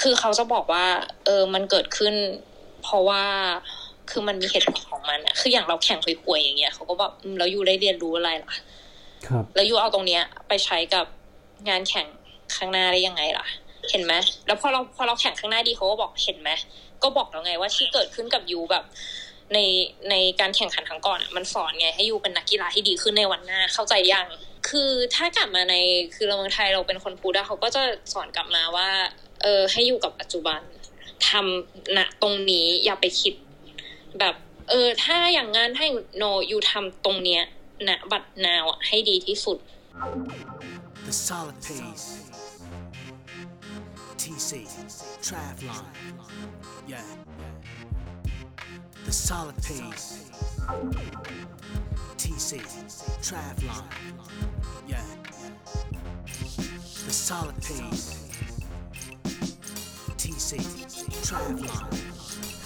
คือเขาจะบอกว่า เออมันเกิดขึ้น เพราะว่าคือมันมีเหตุผลของมันอะคืออย่างเราแข่งป่วยๆอย่างเงี้ยเขาก็บอกแล้วยูได้เรียนรู้อะไรล่ะ ครับ แล้วยูเอาตรงเนี้ย ไปใช้กับงานแข่งข้างหน้าได้ยังไงล่ะ เห็นไหมแล้วพอเราพอเราแข่งข้างหน้าดีเขาก็บอกเห็นไหมก็บอกแล้วไงว่าที่เกิดขึ้นกับยูแบบ ในในการแข่งขันครั้งก่อนอะมันสอนไงให้ยูเป็นนักกีฬาที่ดีขึ้นในวันหน้าเข้าใจยังคือถ้ากลับมาในคือเราเมืองไทยเราเป็นคนพูดอะเขาก็จะสอนกลับมาว่า เออให้อยู่กับปัจจุบันทำณตรงนี้อย่าไปคิด แบบ เออ ถ้าอย่างงั้นให้โนอยู่ทำตรงเนี้ยณบัดนาวอะให้ดีที่สุด The solid pace. TC, Travlon. Yeah. The solid pace. TC, Travlon. Yeah. The solid pace. TC, Travlon.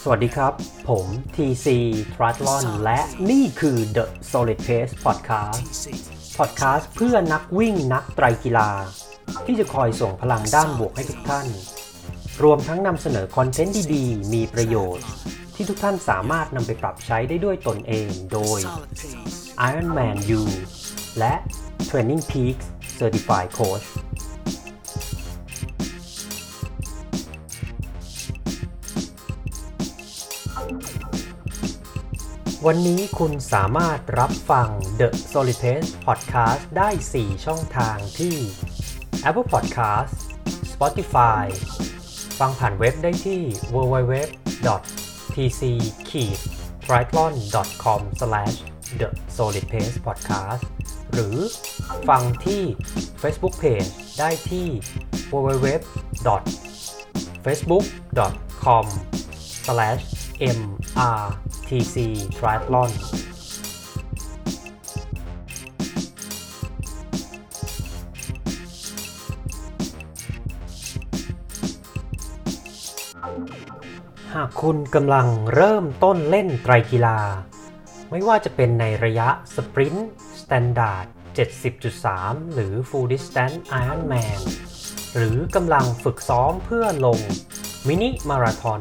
สวัสดีครับ ผม TC Triathlon และนี่คือ The Solid Pace Podcast TC, พอดแคสต์เพื่อนักวิ่งนักไตรกีฬา ที่จะคอยส่งพลังด้านบวกให้ทุกท่าน รวมทั้งนำเสนอคอนเทนต์ดีๆ มีประโยชน์ ที่ทุกท่านสามารถนำไปปรับใช้ได้ด้วยตนเองโดย solid pace. Ironman U และ Training Peaks Certified Coach วันนี้คุณสามารถรับฟัง The Solid Pace Podcast ได้ 4 ช่องทางที่ Apple Podcast Spotify ฟังผ่านเว็บได้ที่ www tc t r i t l o n c o m the solid pace podcast หรือฟังที่ Facebook Page ได้ที่ www.facebook.com MRTC triathlon หากคุณกำลังเริ่มต้นเล่นไตรกีฬา ไม่ว่าจะเป็นในระยะ sprint standard 70.3 หรือ Full Distance Ironman หรือกำลังฝึกซ้อมเพื่อลงมินิมาราธอน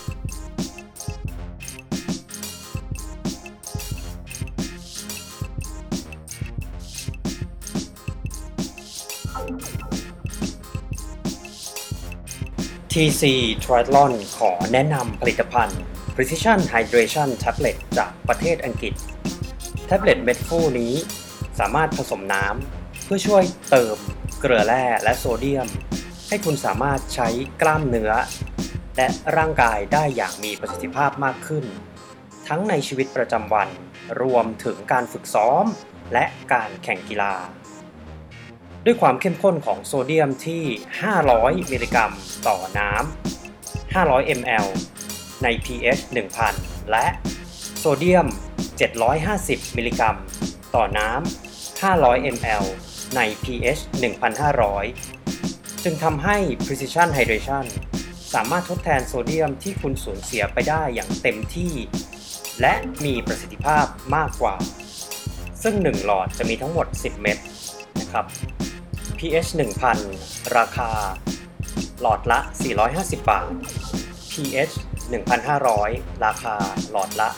TC Triathlon ขอแนะนำผลิตภัณฑ์ Precision Hydration Tablet จากประเทศอังกฤษ แท็บเล็ตเม็ดฟูนี้สามารถผสมน้ำเพื่อช่วยเติมเกลือแร่และโซเดียม ให้คุณสามารถใช้กล้ามเนื้อ และร่างกายได้อย่างมีประสิทธิภาพมากขึ้น ทั้งในชีวิตประจำวันรวมถึงการฝึกซ้อม และการแข่งกีฬา ด้วยความเข้มข้นของโซเดียมที่ 500 มิลลิกรัมต่อน้ำ 500 ml ใน pH 1000 และโซเดียม 750 มิลลิกรัม ต่อน้ำ 500 ml ใน pH 1500 จึงทำให้ Precision Hydration สามารถทดแทนโซเดียมที่คุณสูญเสียไปได้อย่างเต็มที่ และมีประสิทธิภาพมากกว่า ซึ่ง 1 หลอดจะมีทั้งหมด 10 เม็ดนะครับ pH 1000 ราคา หลอดละ 450 บาท pH 1,500 ราคาหลอดละ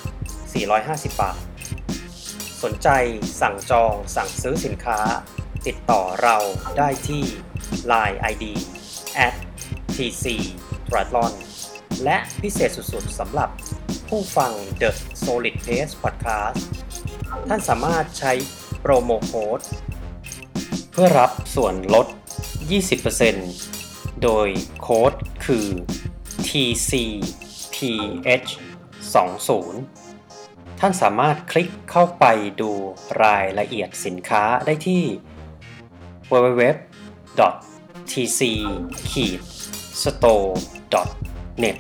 450 บาท สนใจสั่งจองสั่งซื้อสินค้า ติดต่อเราได้ที่ Line ID at tc triathlon และพิเศษสุดๆสำหรับผู้ฟัง The Solid Pace Podcast ท่านสามารถใช้โปรโมโค้ด เพื่อรับส่วนลด 20%โดยโค้ดคือ TCPH 20ท่านสามารถคลิกเข้าไปดูรายละเอียดสินค้าได้ที่ www.tc-store.net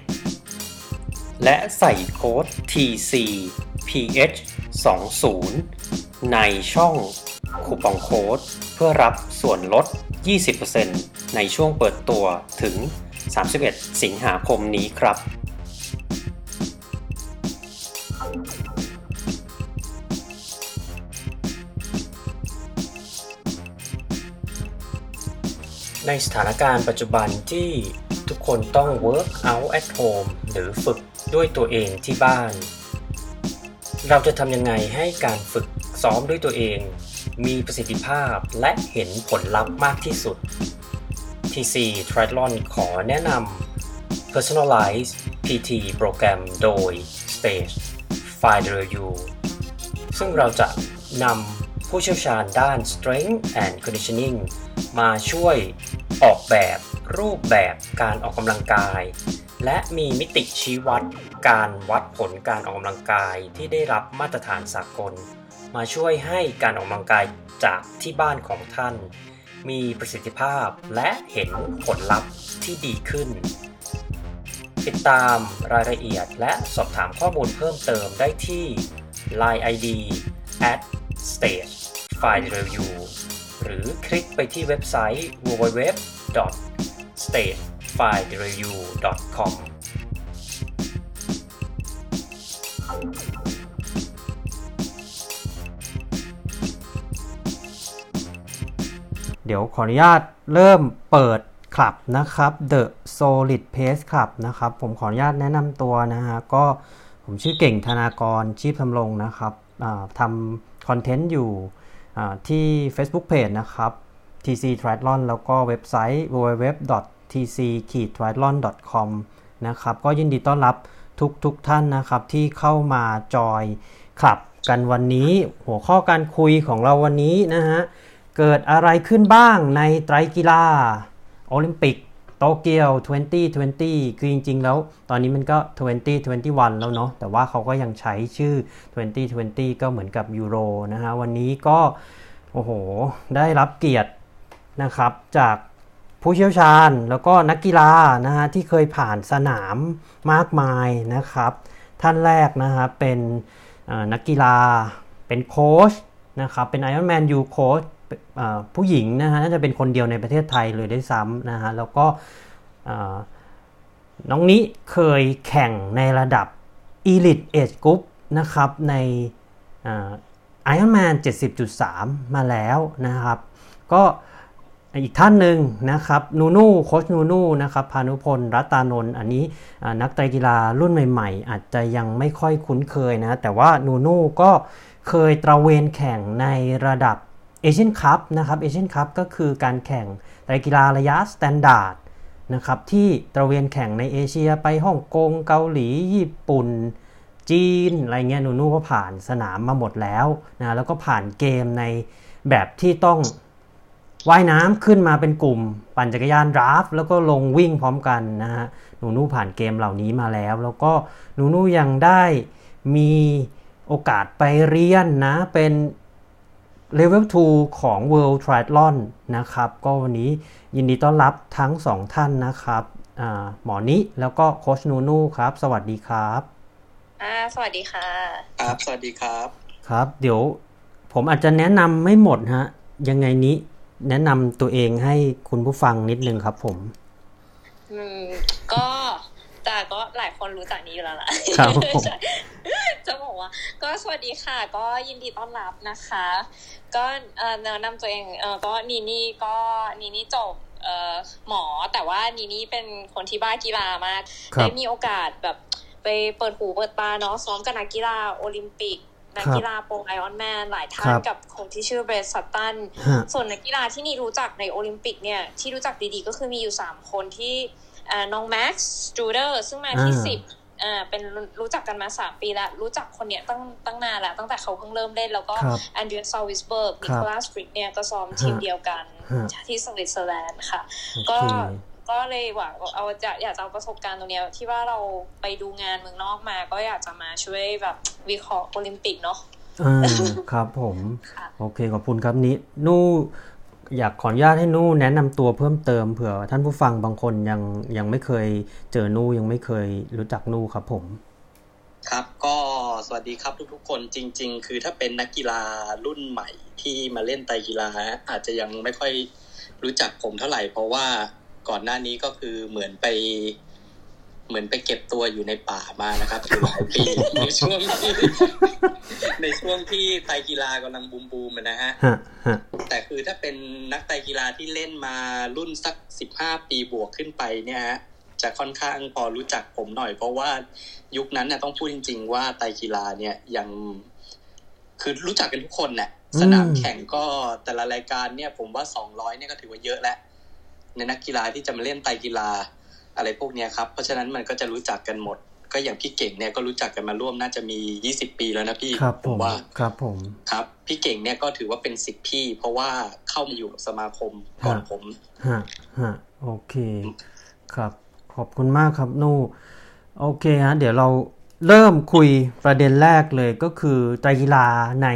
และใส่โค้ด TCPH 20ในช่องคูปองโค้ดเพื่อรับส่วนลด 20%ในช่วงเปิดตัวถึง 31 สิงหาคมนี้ครับ ในสถานการณ์ปัจจุบันที่ทุกคนต้อง work out at home หรือฝึกด้วยตัวเองที่บ้าน เราจะทำยังไงให้การฝึกซ้อมด้วยตัวเอง มีประสิทธิภาพและเห็นผลลัพธ์มากที่สุด TC Triathlon ขอแนะนำ Personalized PT โปรแกรมโดย Stage f i d e r U ซึ่งเราจะนำผู้เชี่ยวชาญด้าน Strength and Conditioning มาช่วยออกแบบรูปแบบการออกกำลังกาย และมีมิติชี้วัดการวัดผลการออกกำลังกายที่ได้รับมาตรฐานสากล มาช่วยให้การออกกำลังกายจากที่บ้านของท่าน มีประสิทธิภาพและเห็นผลลัพธ์ที่ดีขึ้น ติดตามรายละเอียดและสอบถามข้อมูลเพิ่มเติมได้ที่ Line ID at stage file review หรือคลิกไปที่เว็บไซต์ www.stagefilreview.com เดี๋ยวขออนุญาตเริ่มเปิดคลับนะครับ The Solid Pace Club นะครับ ผมขออนุญาตแนะนำตัวนะฮะ ก็ผมชื่อเก่งธนากรชีพทำรงนะครับทำคอนเทนต์อยู่ที่ Facebook Page นะครับ TC Triathlon แล้วก็เว็บไซต์ www.tc-triathlon.com นะครับ ก็ยินดีต้อนรับทุกทุกท่านนะครับ ที่เข้ามาจอยคลับกันวันนี้ หัวข้อการคุยของเราวันนี้นะฮะ เกิดอะไรขึ้นบ้างในไตรกีฬาโอลิมปิกโตเกียว 2020 คือจริง ๆ แล้วตอนนี้มันก็ 2021 แล้วเนาะแต่ว่าเขาก็ยังใช้ชื่อ 2020 ก็เหมือนกับยูโรนะฮะวันนี้ก็ โอ้โห ได้รับเกียรตินะครับจากผู้เชี่ยวชาญแล้วก็นักกีฬานะฮะที่เคยผ่านสนามมากมายนะครับ ท่านแรกนะฮะเป็นนักกีฬาเป็นโค้ชนะครับเป็น Ironman U โค้ช ผู้หญิงนะฮะน่าจะเป็นคนเดียวในประเทศไทยเลยได้ซ้ำนะฮะแล้วก็น้องนี้เคยแข่งในระดับ Elite Age Group นะครับใน Ironman 70.3 มาแล้วนะครับ ก็อีกท่านหนึ่งนะครับนูนูโคชนูนูนะครับพานุพลรัตานนท์อันนี้นักไตรกีฬารุ่นใหม่ ๆ อาจจะยังไม่ค่อยคุ้นเคยนะ แต่ว่านูนูก็เคยตระเวนแข่งในระดับ Asian Cup นะครับ Asian Cup ก็คือการแข่งไตรกีฬาระยะ standard นะครับที่ตระเวนแข่งในเอเชียไปฮ่องกงเกาหลีญี่ปุ่น จีนอะไรเงี้ยหนูนูก็ผ่านสนามมาหมดแล้วนะแล้วก็ผ่านเกมในแบบที่ต้องว่ายน้ำขึ้นมาเป็นกลุ่ม ปั่นจักรยาน draft แล้วก็ลงวิ่งพร้อมกันนะฮะหนูนูผ่านเกมเหล่านี้มาแล้ว แล้วก็หนูนูยังได้มีโอกาสไปเรียนนะเป็น เลเวล2ของ World Triathlon นะครับ ก็วันนี้ยินดีต้อนรับทั้งสองท่านนะครับอหมอนิแล้วก็โคชนูนูครับ สวัสดีครับอ่าสวัสดีค่ะครับสวัสดีครับ ครับ เดี๋ยวผมอาจจะแนะนำไม่หมดฮะ ยังไงนี้แนะนำตัวเองให้คุณผู้ฟังนิดนึงครับผมอืมก็ แต่ก็หลายคนรู้จักนี้อยู่แล้วล่ะครับจะบอกว่า ก็สวัสดีค่ะ ก็ยินดีต้อนรับนะคะ ก็แนะนำตัวเองเออก็นีนี่ก็นีนี่จบเอ่อหมอแต่ว่านีนี่เป็นคนที่บ้ากีฬามากได้มีโอกาสแบบไปเปิดหูเปิดตาเนาะซ้อมกับนักกีฬาโอลิมปิกนักกีฬาโปรไอออนแมนหลายท่านกับคนที่ชื่อเบรสัตตันส่วนนักกีฬาที่นินี่รู้จักในโอลิมปิกเนี่ยที่รู้จักดีๆ ก็คือมีอยู่สามคนที่ น้อง Max Studer ซึ่งมาที่สิบอ่าเป็นรู้จักกันมาสามปีแล้ว รู้จักคนเนี้ยตั้งตั้งนานแล้ว ตั้งแต่เขาเพิ่งเริ่มเล่น แล้วก็ Andrea Salvisberg Nicola Spirig เนี่ยก็ซ้อมทีมเดียวกันที่สวิตเซอร์แลนด์ค่ะ ก็ก็เลยหวังเอาจะอยากจะเอาประสบการณ์ตรงนี้ที่ว่าเราไปดูงานเมืองนอกมา ก็อยากจะมาช่วยแบบวิเคราะห์โอลิมปิกเนาะอ่าครับผม โอเคขอบคุณครับนี้นู่ อยากขออนุญาตให้นู่แนะนำตัวเพิ่มเติมเผื่อ ท่านผู้ฟังบางคนยังยังไม่เคยเจอนู่ยังไม่เคยรู้จักนู่ครับผม ครับก็สวัสดีครับทุกๆคนจริง ๆ คือถ้าเป็นนักกีฬารุ่นใหม่ที่มาเล่นไตกีฬาอาจจะยังไม่ค่อยรู้จักผมเท่าไหร่ เพราะว่าก่อนหน้านี้ก็คือเหมือนไป เหมือนไปเก็บตัวอยู่ในป่ามานะครับอยู่หลายปีในช่วงที่ในช่วงที่ไตรกีฬากำลังบูมบูมๆอะนะฮะฮะฮะแต่คือถ้าเป็นนักไตรกีฬาที่เล่นมารุ่นสักสิบห้าปีบวกขึ้นไปเนี่ยฮะจะค่อนข้างพอรู้จักผมหน่อย เพราะว่ายุคนั้นเนี่ยต้องพูดจริง ๆ ว่าไตรกีฬาเนี่ยยังคือรู้จักกันทุกคนเนี่ยสนามแข่งก็แต่ละรายการเนี่ย ผมว่าสองร้อยเนี่ยก็ถือว่าเยอะแล้วในนักกีฬาที่จะมาเล่นไตรกีฬา อะไรพวกเนี้ยครับ เพราะฉะนั้นมันก็จะรู้จักกันหมด ก็อย่างพี่เก่งเนี่ยก็รู้จักกันมาร่วมน่าจะมียี่สิบปีแล้วนะพี่ครับผมว่าครับผมครับพี่เก่งเนี่ยก็ถือว่าเป็นสิทธิพี่ เพราะว่าเข้ามาอยู่กับสมาคมก่อนฮะผมฮะฮะโอเคครับ ขอบคุณมากครับนู่โอเคฮะเดี๋ยวเราเริ่มคุยประเด็นแรกเลยก็คือไตรกีฬาใน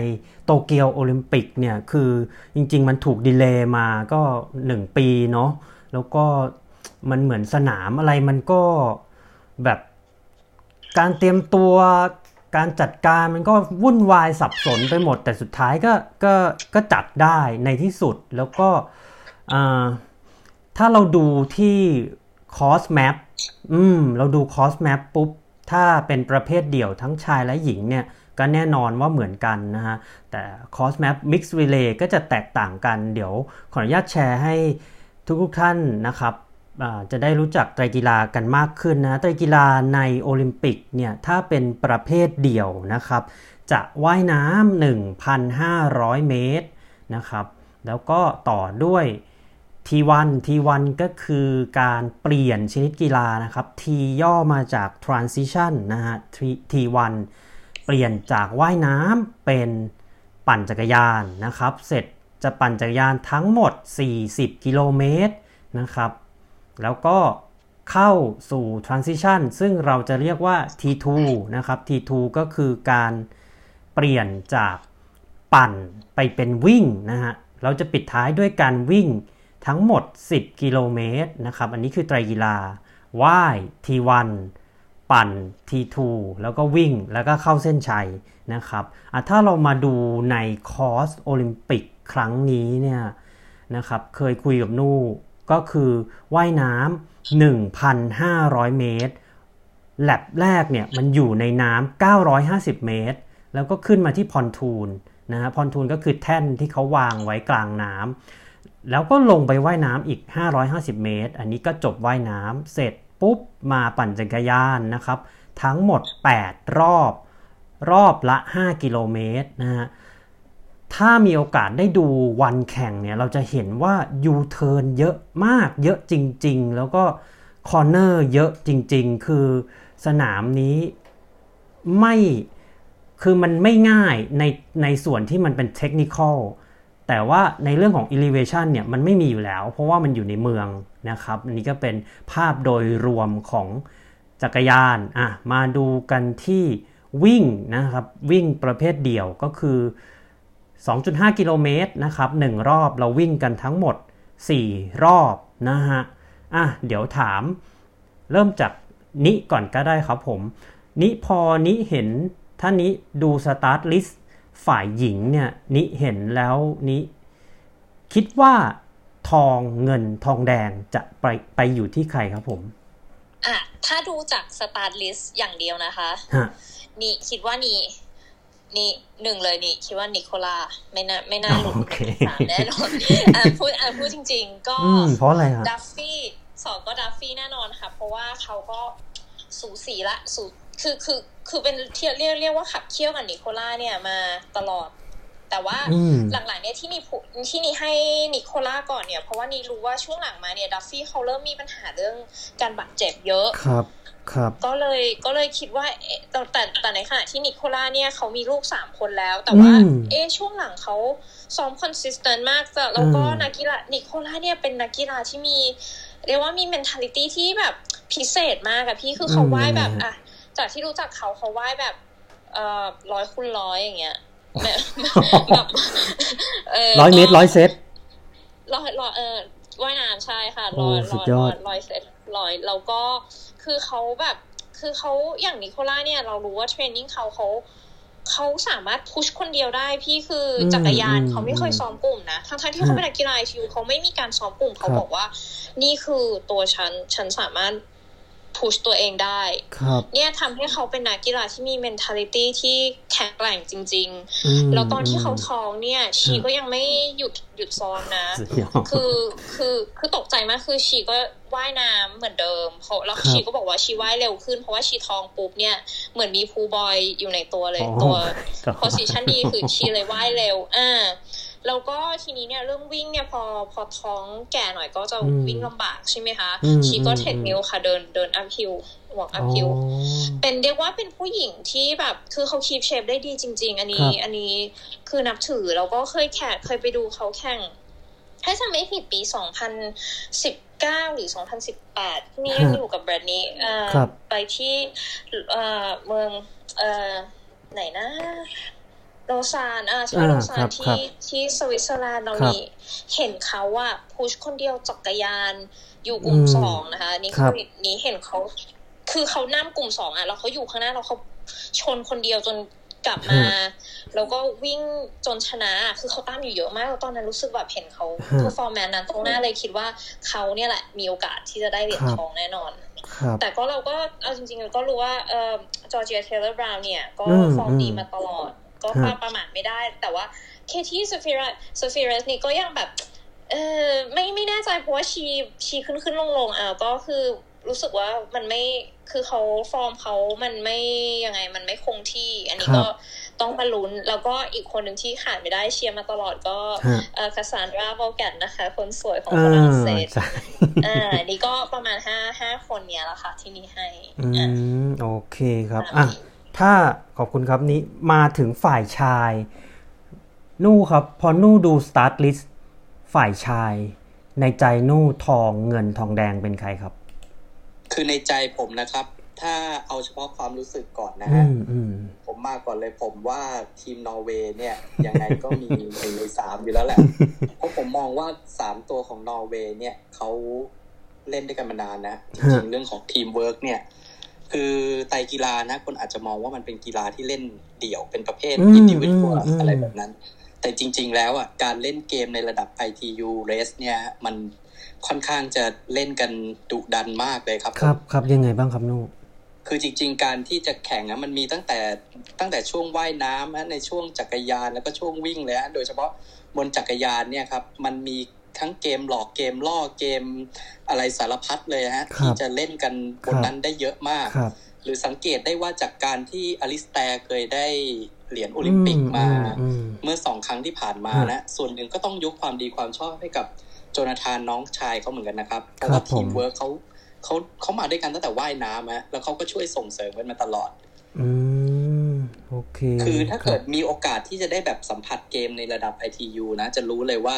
โตเกียวโอลิมปิกเนี่ยคือจริง ๆ มันถูกดีเลย์มาก็ 1 ปีเนาะแล้วก็ มันเหมือนสนามอะไรมันก็แบบการเตรียมตัวการจัดการมันก็วุ่นวายสับสนไปหมด แต่สุดท้ายก็ก็ก็จัดได้ในที่สุดแล้วก็ถ้าเราดูที่ course map อืมเราดู course map ปุ๊บ ถ้าเป็นประเภทเดี่ยวทั้งชายและหญิงเนี่ย ก็แน่นอนว่าเหมือนกันนะฮะ แต่คอสแมปมิกซ์ e ีเลย์ก็จะแตกต่างกัน เดี๋ยวขออนุญาตแชร์ให้ทุกๆท่านนะครับ จะได้รู้จักไตรกีฬากันมากขึ้นนะไตรกีฬาในโอลิมปิกเนี่ยถ้าเป็นประเภทเดี่ยวนะครับ จะว่ายน้ำ1,500 เมตรนะครับ แล้วก็ต่อด้วย T1 T1 ก็คือการเปลี่ยนชนิดกีฬานะครับ T ย่อมาจาก transition นะฮะ T- T1 เปลี่ยนจากว่ายน้ำเป็นปั่นจักรยานนะครับ เสร็จจะปั่นจักรยานทั้งหมด 40 กิโลเมตรนะครับ แล้วก็เข้าสู่ transition ซึ่งเราจะเรียกว่า T2 นะครับ T2 ก็คือการเปลี่ยนจากปั่นไปเป็นวิ่งนะฮะ เราจะปิดท้ายด้วยการวิ่งทั้งหมด 10 กิโลเมตรนะครับ อันนี้คือไตรกีฬาว่าย T1 ปั่น T2 แล้วก็วิ่งแล้วก็เข้าเส้นชัยนะครับถ้าเรามาดูในคอร์สโอลิมปิกครั้งนี้เนี่ยนะครับ เคยคุยกับนู่ ก็คือว่ายน้ำ1,500 เมตรแลบแรกเนี่ยมันอยู่ในน้ำ950 เมตร แล้วก็ขึ้นมาที่พอนทูนนะฮะพอนทูนก็คือแท่นที่เขาวางไว้กลางน้ำแล้วก็ลงไปว่ายน้ำอีก 550 เมตร อันนี้ก็จบว่ายน้ำเสร็จปุ๊บมาปั่นจักรยานนะครับ ทั้งหมด 8 รอบ รอบละ 5 กิโลเมตรนะฮะ ถ้ามีโอกาสได้ดูวันแข่งเนี่ย เราจะเห็นว่ายูเทิร์นเยอะมากเยอะจริง ๆ แล้วก็ corner เยอะจริง ๆ คือสนามนี้ไม่คือมันไม่ง่ายในในส่วนที่มันเป็นเทคนิคอลแต่ว่าในเรื่องของ elevation เนี่ยมันไม่มีอยู่แล้ว เพราะว่ามันอยู่ในเมืองนะครับอันนี้ก็เป็นภาพโดยรวมของจักรยานอะมาดูกันที่วิ่งนะครับ วิ่งประเภทเดี่ยวก็คือ 2.5 กิโลเมตรนะครับ1รอบเราวิ่งกันทั้งหมด 4 รอบนะฮะอะเดี๋ยวถาม เริ่มจากนิก่อนก็ได้ครับผม นิพอนิเห็นถ้านิดู start list ฝ่ายหญิงเนี่ยนิเห็นแล้วนิคิดว่าทองเงินทองแดงจะไปไปอยู่ที่ใครครับผมอะถ้าดูจาก start list อย่างเดียวนะคะฮะนี่คิดว่านี่ นี่หนึ่งเลยนี่คิดว่านิโคลาไม่น่าไม่น่าหลุดโอเคสามแน่นอนอะพูดอะพูดจริง ๆ ก็อืมเพราะอะไรฮะดัฟฟี่สองก็ดัฟฟี่แน่นอนค่ะ เพราะว่าเขาก็สูสีละสูคือคือคือเป็นเทียเรียกเรียกว่าขับเคี่ยวกับนิโคล่าเนี่ยมาตลอด แต่ว่าอืมหลังๆเนี่ยที่นี่พูที่นี่ให้นิโคล่าก่อนเนี่ย เพราะว่านี่รู้ว่าช่วงหลังมาเนี่ยดัฟฟี่เขาเริ่มมีปัญหาเรื่องการบาดเจ็บเยอะครับครับ ก็เลยก็เลยคิดว่าเอ๊ะแต่แต่แต่ในขณะที่นิโคล่าเนี่ยเขามีลูกสามคนแล้ว แต่ว่าอืมเอ๊ะช่วงหลังเขาซ้อมคอนสิส t ตนมากแต่แล้วก็อืมนักกีฬานิโคล่าเนี่ยเป็นนักกีฬาที่มี เรียกว่ามี mentality ที่แบบพิเศษมากอะพี่คือเขาไหว้แบบอะจากที่รู้จักเขาเขาไหว้แบบเอ่อร้อยคูณร้อยอย่างเงี้ยแบบแบบเร้อยเมตรร้อยเซตร้อยร้อยเออว่ายน้ำใช่ค่ะร้อยโอ้สุร้ดอยยอร้อดยร้อยเซตร้อยแล้วก็ คือเขาแบบ คือเขาอย่างนิโคล่าเนี่ยเรารู้ว่าเทรนนิ่งเขาเขาเขาสามารถพุชคนเดียวได้พี่คืออมจักรยานอืมเขาไม่เคยซ้อมกลุ่มนะทั้งๆที่เขาเป็นนักกีฬาชิวเขาไม่มีการซ้อมกลุ่มเขาครับบอกว่า นี่คือตัวฉันฉันสามารถ พุชตัวเองได้ครับเนี่ยทำให้เขาเป็นนักกีฬาที่มี mentality ที่แข็งแกร่งจริงอืมๆแล้วตอนที่เขามท้องเนี่ย ชีก็ยังไม่หยุดหยุดซ้อมนะสุดยอดคือคือคือตกใจมากคือชีก็ว่ายน้ำเหมือนเดิมเพราะแล้วครับชีก็บอกว่าชีว่ายเร็วขึ้น เพราะว่าชีท้องปุ๊บเนี่ยเหมือนมีพูลบอยอยู่ในตัวเลยอ๋อตัวครับโพสิชันดีคือชีเลยว่ายเร็วอ่า แล้วก็ทีนี้เนี่ยเรื่องวิ่งเนี่ยพอพอท้องแก่หน่อยก็จะอืมวิ่งลำบากใช่ไหมคะอืม she ก็อืม treadmill ค่ะเดินเดิน uphill walk uphill อ๋อเป็นเรียกว่าเป็นผู้หญิงที่แบบ คือเขา keep shape ได้ดีจริง ๆ อันนี้ครับอันนี้คือนับถือแล้วก็เคยแข่งเคยไปดูเขาแข่งถ้าจำไม่ผิดปี2019หรือ2018ที่นี่ยังอยู่กับแบรนด์นี้เอ่อครับไปที่เอ่อเมืองเอ่อไหนนะ โลซานอ่าใช่อ่าโลซาครันบครัที่บที่สวิตเซอร์แลนด์เราครับนี่เห็นเขาอะ push คนเดียวจักรยานอยู่กลุ่มอืมสองนะคะนี่ครับคือนี้เห็นเขาคือเขานั่งกลุ่มสองอะแล้วเขาอยู่ข้างหน้าแล้วเขาชนคนเดียวจนกลับมาแล้วก็วิ่งจนชนะ คือเขาตามอยู่เยอะมากแล้วตอนนั้นรู้สึกแบบเห็นเขาฮะ performance นั้นตรงหน้าเลยคิดว่าเขาเนี่ยแหละมีโอกาสที่จะได้เหรียญครับทองแน่นอนครับแต่ก็เราก็เอาจริงๆก็รู้ว่าเอ่อจอร์เจียเทเลอร์บราวน์เนี่ย ก็อืมฟอร์มดีอืมมาตลอด ก็ฮะประประมาทไม่ได้ แต่ว่าเคที่สฟิรัสสฟิรัสนี่ก็ยังแบบเออไม่ไม่แน่ใจเพราะว่า she she ขึ้นขึ้นลงลงอะก็คือรู้สึกว่ามันไม่คือเขาฟอร์มเขามันไม่ยังไงมันไม่คงที่ อันนี้ครับก็ต้องมาลุ้น แล้วก็อีกคนหนึ่งที่ขาดไม่ได้เชียร์มาตลอดก็ฮะเอ่อคาซานดราโวแกนนะคะ คนสวยของอ่าฝรั่งเศสใช่อ่านี่ก็ประมาณห้าห้าคนเนี้ยแหละค่ะที่นี่ให้ อือะมโอเคครับ อะ ถ้าขอบคุณครับนี้มาถึงฝ่ายชาย นู่ครับ พอนู่ดู start list ฝ่ายชาย ในใจนู่ทองเงินทองแดงเป็นใครครับ คือในใจผมนะครับ ถ้าเอาเฉพาะความรู้สึกก่อนนะอืฮะมอืมผมมาก่อนเลยผมว่าทีมนอร์เวย์เนี่ยยังไงก็มีหนึ่งในสามอยู่แล้วแหละ เพราะผมมองว่าสามตัวของนอร์เวย์เนี่ยเขาเล่นด้วยกันมานานนะจริงๆเรื่องของทีมเวิร์กเนี่ย คือไตรกีฬานะคนอาจจะมองว่ามันเป็นกีฬาที่เล่นเดี่ยวเป็นประเภทอืมอินดิวิ u วอืมอืมอะไรแบบนั้น แต่จริง ๆ แล้วอะการเล่นเกมในระดับ ITU race เนี่ยมันค่อนข้างจะเล่นกันดุดันมากเลยครับ ครับครับยังไงบ้างครับนู่คือจริง ๆ การที่จะแข่งนะมันมีตั้งแต่ตั้งแต่ช่วงว่ายน้ำนะในช่วงจักรยานแล้วก็ช่วงวิ่งเลยฮะโดยเฉพาะบนจักรยานเนี่ยครับมันมี ทั้งเกมหลอกเกมล่อเกมอะไรสารพัดเลยฮะครับที่จะเล่นกันบนครับนั้นได้เยอะมากครับหรือสังเกตได้ว่าจากการที่อลิสแตร์เคยได้เหรียญโอลิมปิกมาอืมเมื่อสองครั้งที่ผ่านมาฮะนะ ส่วนหนึ่งก็ต้องยกความดีความชอบให้กับโจนาธานน้องชายเขาเหมือนกันนะครับ เพราะว่าครับผมทีมเวิร์กเขาเขาเขามาด้วยกันตั้งแต่ว่ายน้ำฮะแล้วเขาก็ช่วยส่งเสริมกันมาตลอด อืมโอเค คือถ้าเกิดรับมีโอกาสที่จะได้แบบสัมผัสเกมในระดับ ITU นะ จะรู้เลยว่า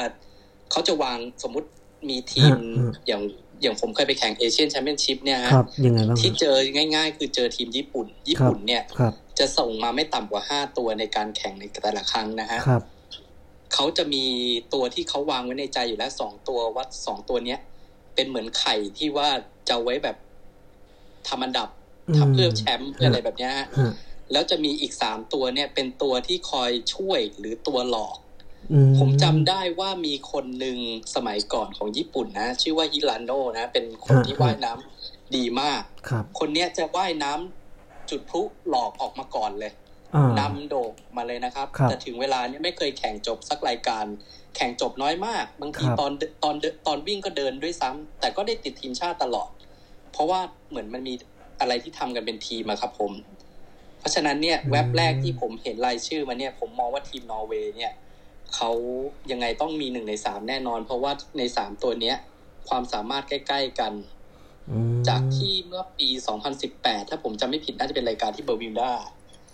เขาจะวางสมมุติมีทีมฮะฮะอย่างอย่างผมเคยไปแข่งเอเชียนแชมเปี้ยนชิพเนี่ยฮะครับยังไงบ้างที่เจอง่าย ๆ คือเจอทีมญี่ปุ่น ญี่ปุ่นเนี่ยครับจะส่งมาไม่ต่ำกว่าห้าตัวในการแข่งในแต่ละครั้งนะฮะครับเขาจะมีตัวที่เขาวางไว้ในใจอยู่แล้วสองตัววัดสองตัวเนี้ย เป็นเหมือนไข่ที่ว่าจะเอาไว้แบบทำอันดับอืมทำเพื่อแชมป์เพื่ออะไรแบบเนี้ยฮะฮะแล้วจะมีอีกสามตัวเนี่ยเป็นตัวที่คอยช่วยหรือตัวหลอกอื ผมจำได้ว่ามีคนหนึ่งสมัยก่อนของญี่ปุ่นนะ ชื่อว่าฮิรันโนะนะ เป็นคนที่ว่ายน้ำดีมากครับ คนเนี้ยจะว่ายน้ำจุดพลุหลอกออกมาก่อนเลยอ่านำโด่งมาเลยนะครับครับแต่ถึงเวลาเนี่ยไม่เคยแข่งจบสักรายการ แข่งจบน้อยมาก บางทีครับตอนเดินตอนเดินตอนวิ่งก็เดินด้วยซ้ำแต่ก็ได้ติดทีมชาติตลอด เพราะว่าเหมือนมันมีอะไรที่ทำกันเป็นทีมอะครับผม เพราะฉะนั้นเนี่ยแว็บแรกที่ผมเห็นรายชื่อมาเนี่ย ผมมองว่าทีมนอร์เวย์เนี่ย เขายังไงต้องมีหนึ่งในสามแน่นอน เพราะว่าในสามตัวเนี้ย ความสามารถใกล้ ๆ กันอืมจากที่เมื่อปี 2018 ถ้าผมจำไม่ผิดน่าจะเป็นรายการที่เบอร์มิวดา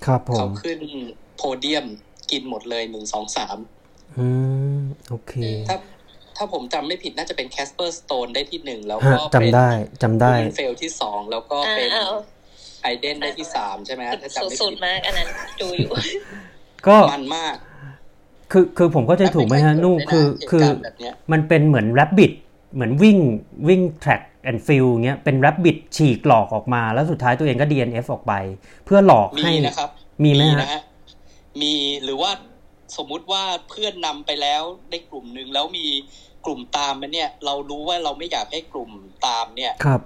ครับผเขามขึ้นโพเดียมกินหมดเลยหนึ่งสองสามอืมโอเคถ้าถ้าผมจำไม่ผิดน่าจะเป็นแคสเปอร์สโตนได้ที่หนึ่งแล้วฮะก็เป็นจำได้จำได้เฟลที่สองแล้วก็อ่าเป็นเอาไอเดนได้ที่สามใช่ไหมฮะถ้าจำไม่สุผิดดๆมากอันนั้นดูอยู่ ก็มันมาก คือคือผมเข้าใจถูกไหมฮะนู่และคือไม่คือเคยเกิดด้วยนะเหตุการณ์แบบเนี้ยมันเป็นเหมือนแรบบิ t เหมือนวิ่งวิ่งแทร็ก and fill เงี้ยเป็น rabbit ฉีกหลอกออกมา แล้วสุดท้ายตัวเองก็ DNF ออกไป เพื่อหลอกมีให้นะครับ มีไหมฮะนะฮะมีหรือว่าสมมุติว่าเพื่อนนำไปแล้วได้กลุ่มหนึ่งแล้วมีกลุ่มตามมันเนี่ย เรารู้ว่าเราไม่อยากให้กลุ่มตามเนี่ยครับ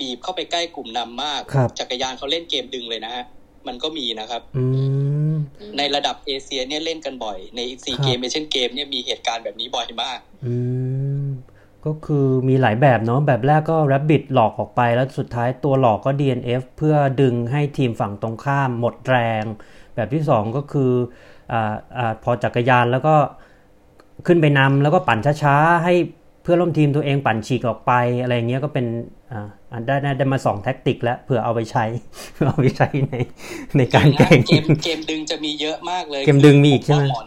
บีบเข้าไปใกล้กลุ่มนำมากครับจักรยานเขาเล่นเกมดึงเลยนะฮะมันก็มีนะครับ อืม ในระดับเอเชียเนี่ยเล่นกันบ่อย ในซีครับเกมเอเชียนเกมเนี่ยมีเหตุการณ์แบบนี้บ่อยมาก อืม ก็คือมีหลายแบบเนาะแบบแรกก็ rabbit หลอกออกไปแล้วสุดท้ายตัวหลอกก็ DNF เพื่อดึงให้ทีมฝั่งตรงข้ามหมดแรง แบบที่สองก็คืออ่าอ่าพอจักรยานแล้วก็ขึ้นไปนำแล้วก็ปั่นช้าๆให้ เพื่อนร่วมทีมตัวเองปั่นฉีกออกไปอะไรเงี้ยก็เป็นอ่าอ่าได้ได้ได้มาสองแท็กติกแล้วเผื่อเอาไปใช้เพื่อเอาไปใช้ในในๆการแข่งเกมเกมดึงจะมีเยอะมากเลย เกมดึงมีอีกใช่ไหมผว่าหมอ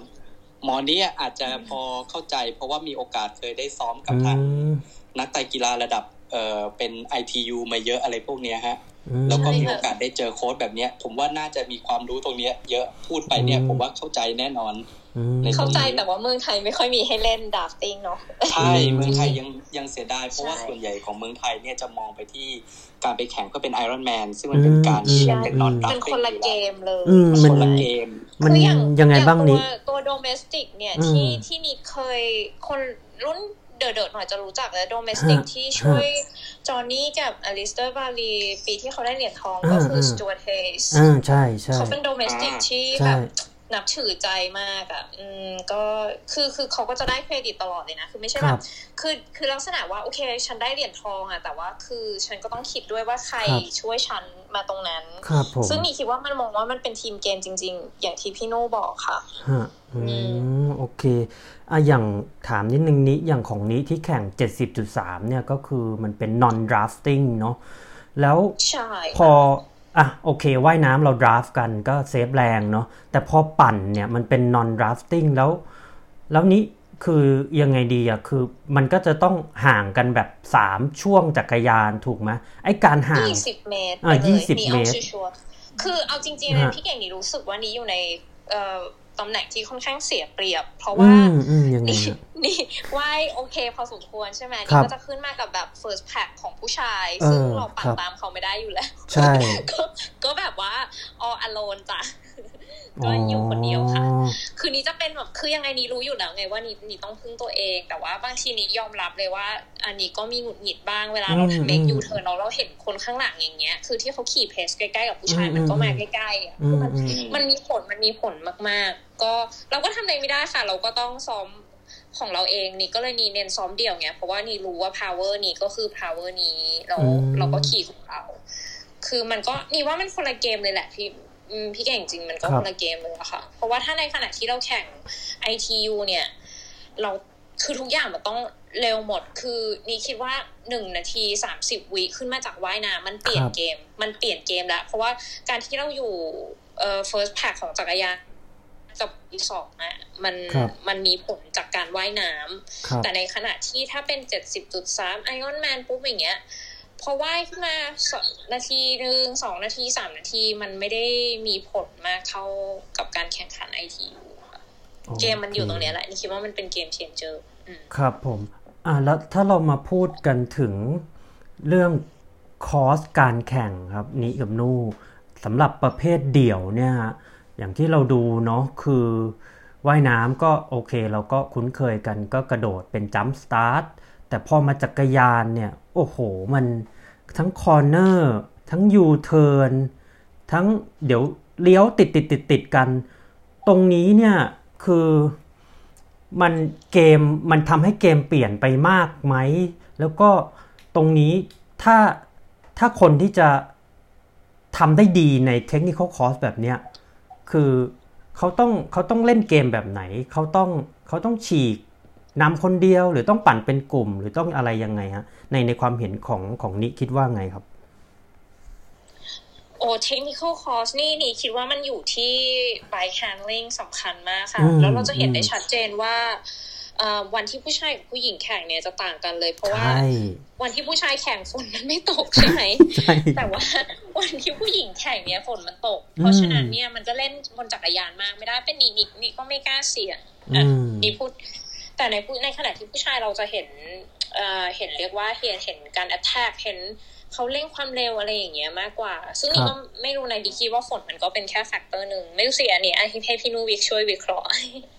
หมอนี้อาจจะพอเข้าใจ เพราะว่ามีโอกาสเคยได้ซ้อมกับอืทางมนักไตรกีฬาระดับเอ่อเป็น ITU มาเยอะอะไรพวกเนี้ยฮะอืมแล้วก็ใช่มีค่ะโอกาสได้เจอโค้ดแบบเนี้ย ผมว่าน่าจะมีความรู้ตรงเนี้ย เยอะพูดไปเนี่ยอืมผมว่าเข้าใจแน่นอนอืมใน เข้าใจแต่ว่าเมืองไทยไม่ค่อยมีให้เล่นดราฟติ้งเนาะใช่อืมเมืองไทยยังยังเสียดาย เพราะว่าใช่ส่วนใหญ่ของเมืองไทยเนี่ยจะมองไปที่การไปแข่งก็เป็นไอรอนแมนซึ่งมันเป็นการที่อืมเป็นนอนดับเป็นคนละเกมเลยอืมคมันนละเกมมันคืออย่างยังไงบ้างอย่นี้ตัวตัวโดเมสติกเนี่ยอืมที่ที่นี่เคยคนรุ่นเดอะๆหน่อยจะรู้จักแล้ว domestique ฮะที่ช่วยจอห์นนี่กับอลิสเตอร์บราวน์ลีปีที่เขาได้เหรียญทองก็คืออ่าสจวตเฮสอ่าใช่ใช่เขาเป็น domestique อ่าที่ใช่แบบ นับถือใจมากอะ อืม ก็คือคือเขาก็จะได้เครดิตตลอดเลยนะ คือไม่ใช่คแบรับบคือคือลักษณะว่าโอเค ฉันได้เหรียญทองอะ แต่ว่าคือฉันก็ต้องคิดด้วยว่าใครครับช่วยฉันมาตรงนั้นครับผมซึ่งนี่คิดว่ามันมองว่ามันเป็น team game จริง ๆ อย่างที่พี่โน่บอกค่ะฮะอือืมโอเคอะอย่างถามนิดนึงนี้อย่างของนี้ที่แข่ง 70.3 เนี่ยก็คือมันเป็น non drafting เนาะแล้วใช่พอ อะโอเคว่ายน้ำเรา draft กันก็เซฟแรงเนาะแต่พอปั่นเนี่ยมันเป็น non drafting แล้ว แล้วนี้คือยังไงดีอะคือมันก็จะต้องห่างกันแบบ 3 ช่วงจักรยานถูกไหมไอการห่างยี่สิบเมตรอะไปเลย20นี่อาเมตรชัวร์ๆคือเอาจริงๆนะฮะพี่เก่งนี่รู้สึกว่านี่อยู่ในเอ่อ ตำแหน่งที่ค่อนข้างเสียเปรียบ เพราะอืว่ามอืมยังไงนี่อะนี่ว่ายโอเคพอสมควรใช่ไหมครันี่บก็จะขึ้นมากับแบบ first pack ของผู้ชายเออซึ่งเราปั่คนรับตามเขาไม่ได้อยู่แล้ว ใช่ ก็ก็แบบว่า all alone จ้ะ ก็อยู่คนเดียวค่ะอ๋อคือนี้จะเป็นแบบคือยังไงนี้รู้อยู่แล้วไงว่านี่นี่ต้องพึ่งตัวเอง แต่ว่าบางทีนี้ยอมรับเลยว่า อันนี้ก็มีหงุดหงิดบ้างเวลาเราอืมเมคอืมยูเทิร์นเราเราเห็นคนข้างหลังอย่างเงี้ย คือที่เขาขี่เพสใกล้ๆกับผู้ชายอืมมันก็มาอืมใกล้ๆอะอืคือมมันอืมมันมีผลมันมีผลมาก ๆ ก็เราก็ทำอะไรไม่ได้ค่ะ เราก็ต้องซ้อมของเราเองนี่ก็เลยนี่เน้นซ้อมเดี่ยวไงเพราะว่านี่รู้ว่า power นี้ก็คือ power นี้เราอืมเราก็ขี่ของเรา คือมันก็นี่ว่ามันคนละเกมเลยแหละพี่อืม พี่เก่งจริงมันก็ครับคนละเกมเลยอะค่ะ เพราะว่าถ้าในขณะที่เราแข่ง ITU เนี่ย เราคือทุกอย่างมันต้องเร็วหมด คือนี่คิดว่าหนึ่งนาทีสามสิบวิขึ้นมาจากว่ายน้ำมันเปลี่ยนครับเกม มันเปลี่ยนเกมแล้ว เพราะว่าการที่เราอยู่เอ่อ first pack ของจักรยานกับที่สองอะมันครับมันมีผลจากการว่ายน้ำครับแต่ในขณะที่ถ้าเป็นเจ็ดสิบจุดสามไอออนแมนปุ๊บอย่างเงี้ย พอว่ายขึ้นมาสองนาทีหนึ่งสองนาทีสามนาทีมันไม่ได้มีผลมากเท่ากับการแข่งขันไอทีค่ะเกมมันอยู่ตรงเนี้ยแหละนี่คิดว่ามันเป็นเกมเชนเจอร์ครับผม อ่าแล้วถ้าเรามาพูดกันถึงเรื่องคอสการแข่งครับนี้กับนู่สำหรับประเภทเดี่ยวเนี่ยฮะอย่างที่เราดูเนาะคือว่ายน้ำก็โอเคเราก็คุ้นเคยกันก็กระโดดเป็น jump start แต่พอมาจักรยานเนี่ย โอ้โห มัน ทั้ง corner ทั้งยูเทิร์นทั้งเดี๋ยวเลี้ยวติดติดติดติดกัน ตรงนี้เนี่ยคือมันเกมมันทำให้เกมเปลี่ยนไปมากไหม แล้วก็ตรงนี้ถ้าถ้าคนที่จะทำได้ดีในเทคนิคคอร์สแบบเนี้ยคือเขาต้องเขาต้องเล่นเกมแบบไหน เขาต้องเขาต้องฉีกนำคนเดียวหรือต้องปั่นเป็นกลุ่มหรือต้องอะไรยังไงฮะในในความเห็นของของนิคิดว่าไงครับ โอ้เทคนิค a l คอร์สนี่นี่คิดว่ามันอยู่ที่ bike handling สำคัญมากค่ะอืมแล้วเราจะเห็นอืมได้ชัดเจนว่าเอ่อวันที่ผู้ชายกับผู้หญิงแข่งเนี่ยจะต่างกันเลย เพราะว่าใช่วันที่ผู้ชายแข่งฝนมันไม่ตกใช่ไหมใช่แต่ว่าวันที่ผู้หญิงแข่งเนี่ยฝนมันตก เพราะฉะนั้นอืมเนี่ยมันจะเล่นบนจักรยานมากไม่ได้เป็นนี่นี่นี่ก็ไม่กล้าเสี่ยงอือะมนี่พูด แต่ในผู้ในขณะที่ผู้ชายเราจะเห็นเอ่อเห็นเรียกว่าเห็นเห็นการ attack เห็นเขาเร่งความเร็วอะไรอย่างเงี้ยมากกว่า ซึ่งนี่ครัก็บไม่รู้ในดีคิดว่าฝนมันก็เป็นแค่ factor หนึ่ง ไม่รู้สิอันนี้ให้ให้พี่นูวิกช่วยวิเคราะห์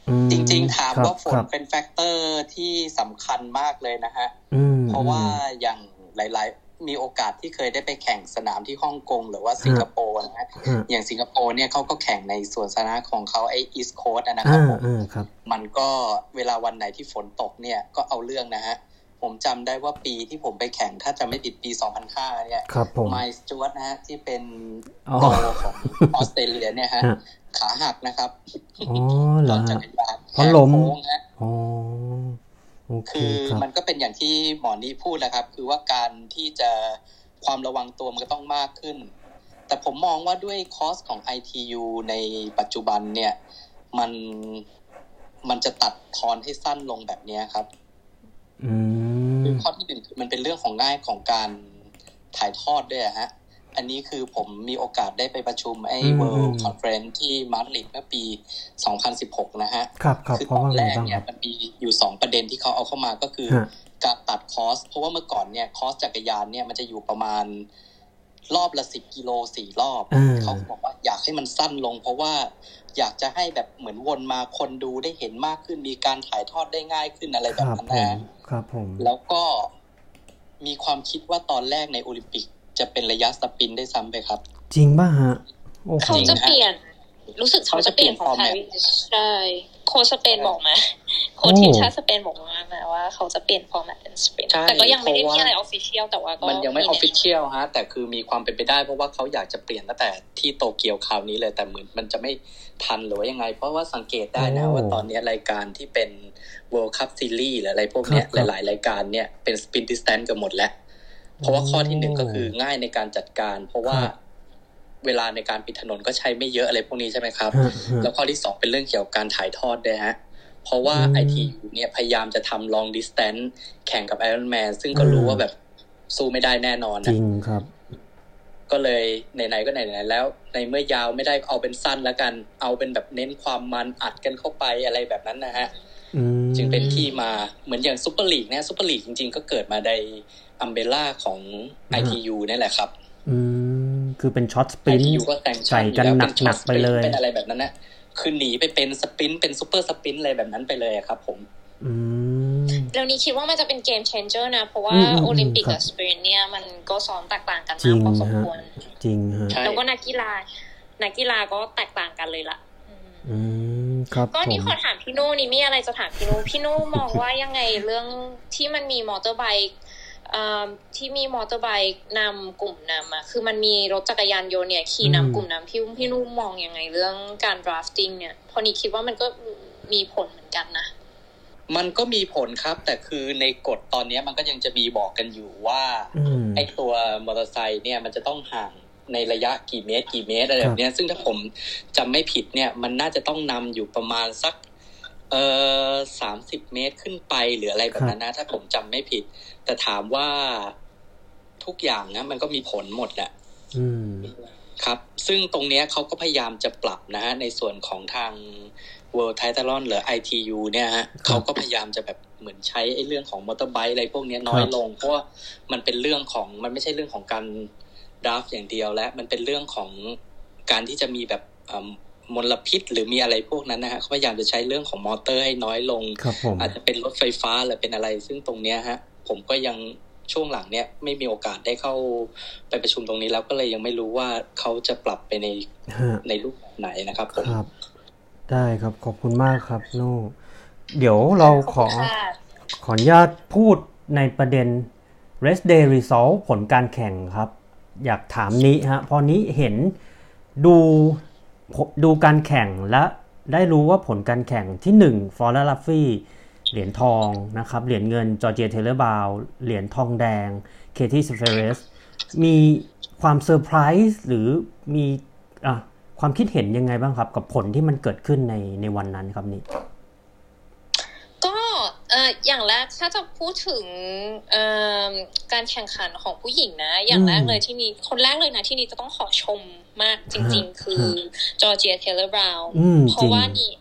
อืมจริง ๆ ถามครับว่าฝคนรับเป็นแฟกเตอร์ที่สำคัญมากเลยนะฮะอืมเพราะว่าอย่างหลาย ๆ มีโอกาสที่เคยได้ไปแข่งสนามที่ฮ่องกงหรือว่าสิงคโปร์นะฮะฮะอย่างสิงคโปร์เนี่ยเขาก็แข่งในสวนสาธารณะของเขาไอ้อีส t ์โค s นะครัอ่าบผมอ่าครับมันก็เวลาวันไหนที่ฝนตกเนี่ยก็เอาเรื่องนะฮะผมจำได้ว่าปีที่ผมไปแข่งถ้าจะไม่ผิดปี 2005 เนี่ยครับผมไมส์จวตนะฮะที่เป็นอ๋อโปรของออสเตรเลียเนี่ยฮะฮะขาหักนะครับอ๋อเหรตออนจัฮะกรยานเพราะล้มแหกโค้งฮะอ๋อโอเคคือครับมันก็เป็นอย่างที่หมอนี่พูดแหละครับ คือว่าการที่จะความระวังตัวมันก็ต้องมากขึ้น แต่ผมมองว่าด้วยคอสของ ITU ในปัจจุบันเนี่ย มันมันจะตัดทอนให้สั้นลงแบบเนี้ยครับอืมคือข้อที่หนึ่งคือมันเป็นเรื่องของง่ายของการถ่ายทอดด้วยอะฮะ อันนี้คือผมมีโอกาสได้ไปประชุมไอ้อืม World Conference ที่มาดริดเมื่อปี 2016 นะฮะครับครับคือเพตราะอนว่าแรไงกบ้างเนี่คยรับมันมีอยู่สองประเด็นที่เขาเอาเข้ามาก็คือฮะการตัดคอสเพราะว่าเมื่อก่อนเนี่ยคอสจักรยานเนี่ยมันจะอยู่ประมาณรอบละสิบกิโลสี่รอบอ่าเขาบอกว่าอยากให้มันสั้นลง เพราะว่าอยากจะให้แบบเหมือนวนมาคนดูได้เห็นมากขึ้น มีการถ่ายทอดได้ง่ายขึ้นอะไรคแบบรับนั้นผมนะครับผมแล้วก็มีความคิดว่าตอนแรกในโอลิมปิก จะเป็นระยะ sprint ได้วยซ้ำไปครับ จริงป่ะฮะโอ้โหเขาจะเปลี่ยน รู้สึกเขาจะเปลี่ยนของเขาจะไทเปลี่ยยนใช่โค้ชสเปนบอกมาโค้ชทีมชาติสเปนบอกมานะว่าเขาจะเปลี่ยน format เป็น sprint ใช่แต่ก็ยังไม่ได้เพราะมีว่าอะไร official แต่ว่าก็มันยังไม่อแอฟฟิเชียลฮะ แต่คือมีความเป็นไปได้เพราะว่าเขาอยากจะเปลี่ยนตั้งแต่ที่โตเกียวคราวนี้เลยแต่เหมือนมันจะไม่ทันหรือว่ายังไง เพราะว่าสังเกตได้นะโอ้ว่าตอนนี้รายการที่เป็น World Cup Series หรืออะไรพวกเนี้ยครับครับหลาย ๆ รายการเนี่ยเป็น sprint distance กันหมดแล้ว เพราะว่าข้อที่หนึ่งก็คือง่ายในการจัดการ เพราะว่าครับเวลาในการปิดถนนก็ใช้ไม่เยอะอะไรพวกนี้ใช่ไหมครับฮะฮะแล้วข้อที่สองเป็นเรื่องเกี่ยวกับการถ่ายทอดด้วยฮะเพราะว่าอืม ITU เนี่ยพยายามจะทำ long distance แข่งกับ Ironman ซึ่งก็รู้อืมว่าแบบสู้ไม่ได้แน่นอนจนะริงครับ ก็เลยไหนๆก็ไหนๆแล้ว ในเมื่อยาวไม่ได้เอาเป็นสั้นแล้วกัน เอาเป็นแบบเน้นความมันอัดกันเข้าไปอะไรแบบนั้นนะฮะอืมจึงเป็นที่มาเหมือนอย่าง Super League เนี่ย Super League จริง ๆ ก็เกิดมาใน umbrella ของ ITU นี่แหละครับ อืม คือเป็น short sprint ITU ก็แต่งใส่กันอยู่แล้วหนักๆไปเลย เป็นอะไรแบบนั้นนะคือหนีไปเป็น sprint เป็น super sprint อะไรแบบนั้นไปเลยอะครับผม อืมแล้วนี้คิดว่ามันจะเป็นเกม changer นะ เพราะว่าอืมอืมโอลิมปิกครับกับ sprint เนี่ยมันก็ซ้อมแตกต่างกันจริมากงพอสมฮะควรจริงฮะใช่แล้วก็นักกีฬา นักกีฬาก็แตกต่างกันเลยล่ะ อืมอืมครับก็ผนี่มขอถามพี่นู่นี่มีอะไรจะถามพี่นู่พี่นู่มองว่ายังไงเรื่องที่มันมีมอเตอร์ไบค์เอ่อ ที่มีมอเตอร์ไบค์นำกลุ่มนำอะคือมันมีรถจักรยานยนต์เนี่ยขี่นำกลุ่มนำพี่พี่นู่มองยังไงเรื่องการ drafting เนี่ยเพอนี่คิดว่ามันก็มีผลเหมือนกันนะ มันก็มีผลครับ แต่คือในกฎตอนนี้มันก็ยังจะมีบอกกันอยู่ว่าอืมไอ้ตัวมอเตอร์ไซค์เนี่ยมันจะต้องห่างในระยะกี่เมตร กี่เมตรอะไรแบบเนี้ยซึ่งถ้าผมจำไม่ผิดเนี่ย มันน่าจะต้องนำอยู่ประมาณสัก เอ่อสามสิบเมตรขึ้นไปหรืออะไรแบบนั้นนะ ถ้าผมจำไม่ผิด แต่ถามว่าทุกอย่างนะมันก็มีผลหมดแหละอืมครับ ซึ่งตรงเนี้ยเขาก็พยายามจะปรับนะฮะในส่วนของทาง World t i t l o n หรือ ITU เนี่ยฮะเขาก็พยายามจะแบบเหมือนใช้ไอ้เรื่องของมอเตอร์ไบค์อะไรพวกเนี้ยน้อยลง เพราะว่ามันเป็นเรื่องของมันไม่ใช่เรื่องของการดราฟอย่างเดียวและมันเป็นเรื่องของการที่จะมีแบบเอิ่ มมลพิษ หรือมีอะไรพวกนั้นนะฮะเขาพยายามจะใช้เรื่องของมอเตอร์ให้น้อยลงครับผมอาจจะเป็นรถไฟฟ้าหรือเป็นอะไร ซึ่งตรงเนี้ยฮะ ผมก็ยังช่วงหลังเนี้ยไม่มีโอกาสได้เข้าไปประชุมตรงนี้แล้วก็เลยยังไม่รู้ว่าเขาจะปรับไปในฮะในรูปแบบไหนนะครับผมครับ ได้ครับขอบคุณมากครับโน่เดี๋ยวเราขอขอบคุณค่ะขออนุญาตพูดในประเด็น race day result ผลการแข่งครับ อยากถามนี้ฮะ พอนี้เห็นดู ดูการแข่งและได้รู้ว่าผลการแข่งที่ 1 ฟลอร่าดัฟฟี่เหรียญทองนะครับ เหรียญเงินจอร์เจียเทเลอร์บาวเหรียญทองแดง เคที่ซาเฟเรส มีความเซอร์ไพรส์หรือมีอะความคิดเห็นยังไงบ้างครับ กับผลที่มันเกิดขึ้นในในวันนั้นครับนี่ อ่ออย่างแรกถ้าจะพูดถึงเอ่อการแข่งขันของผู้หญิงนะ อย่างแรกเลยที่นี่คนแรกเลยนะที่นี่จะต้องขอชมมากจริง ๆ คือจอร์เจียเทเลอร์บราวน์อืมเพจริราะงว่านี่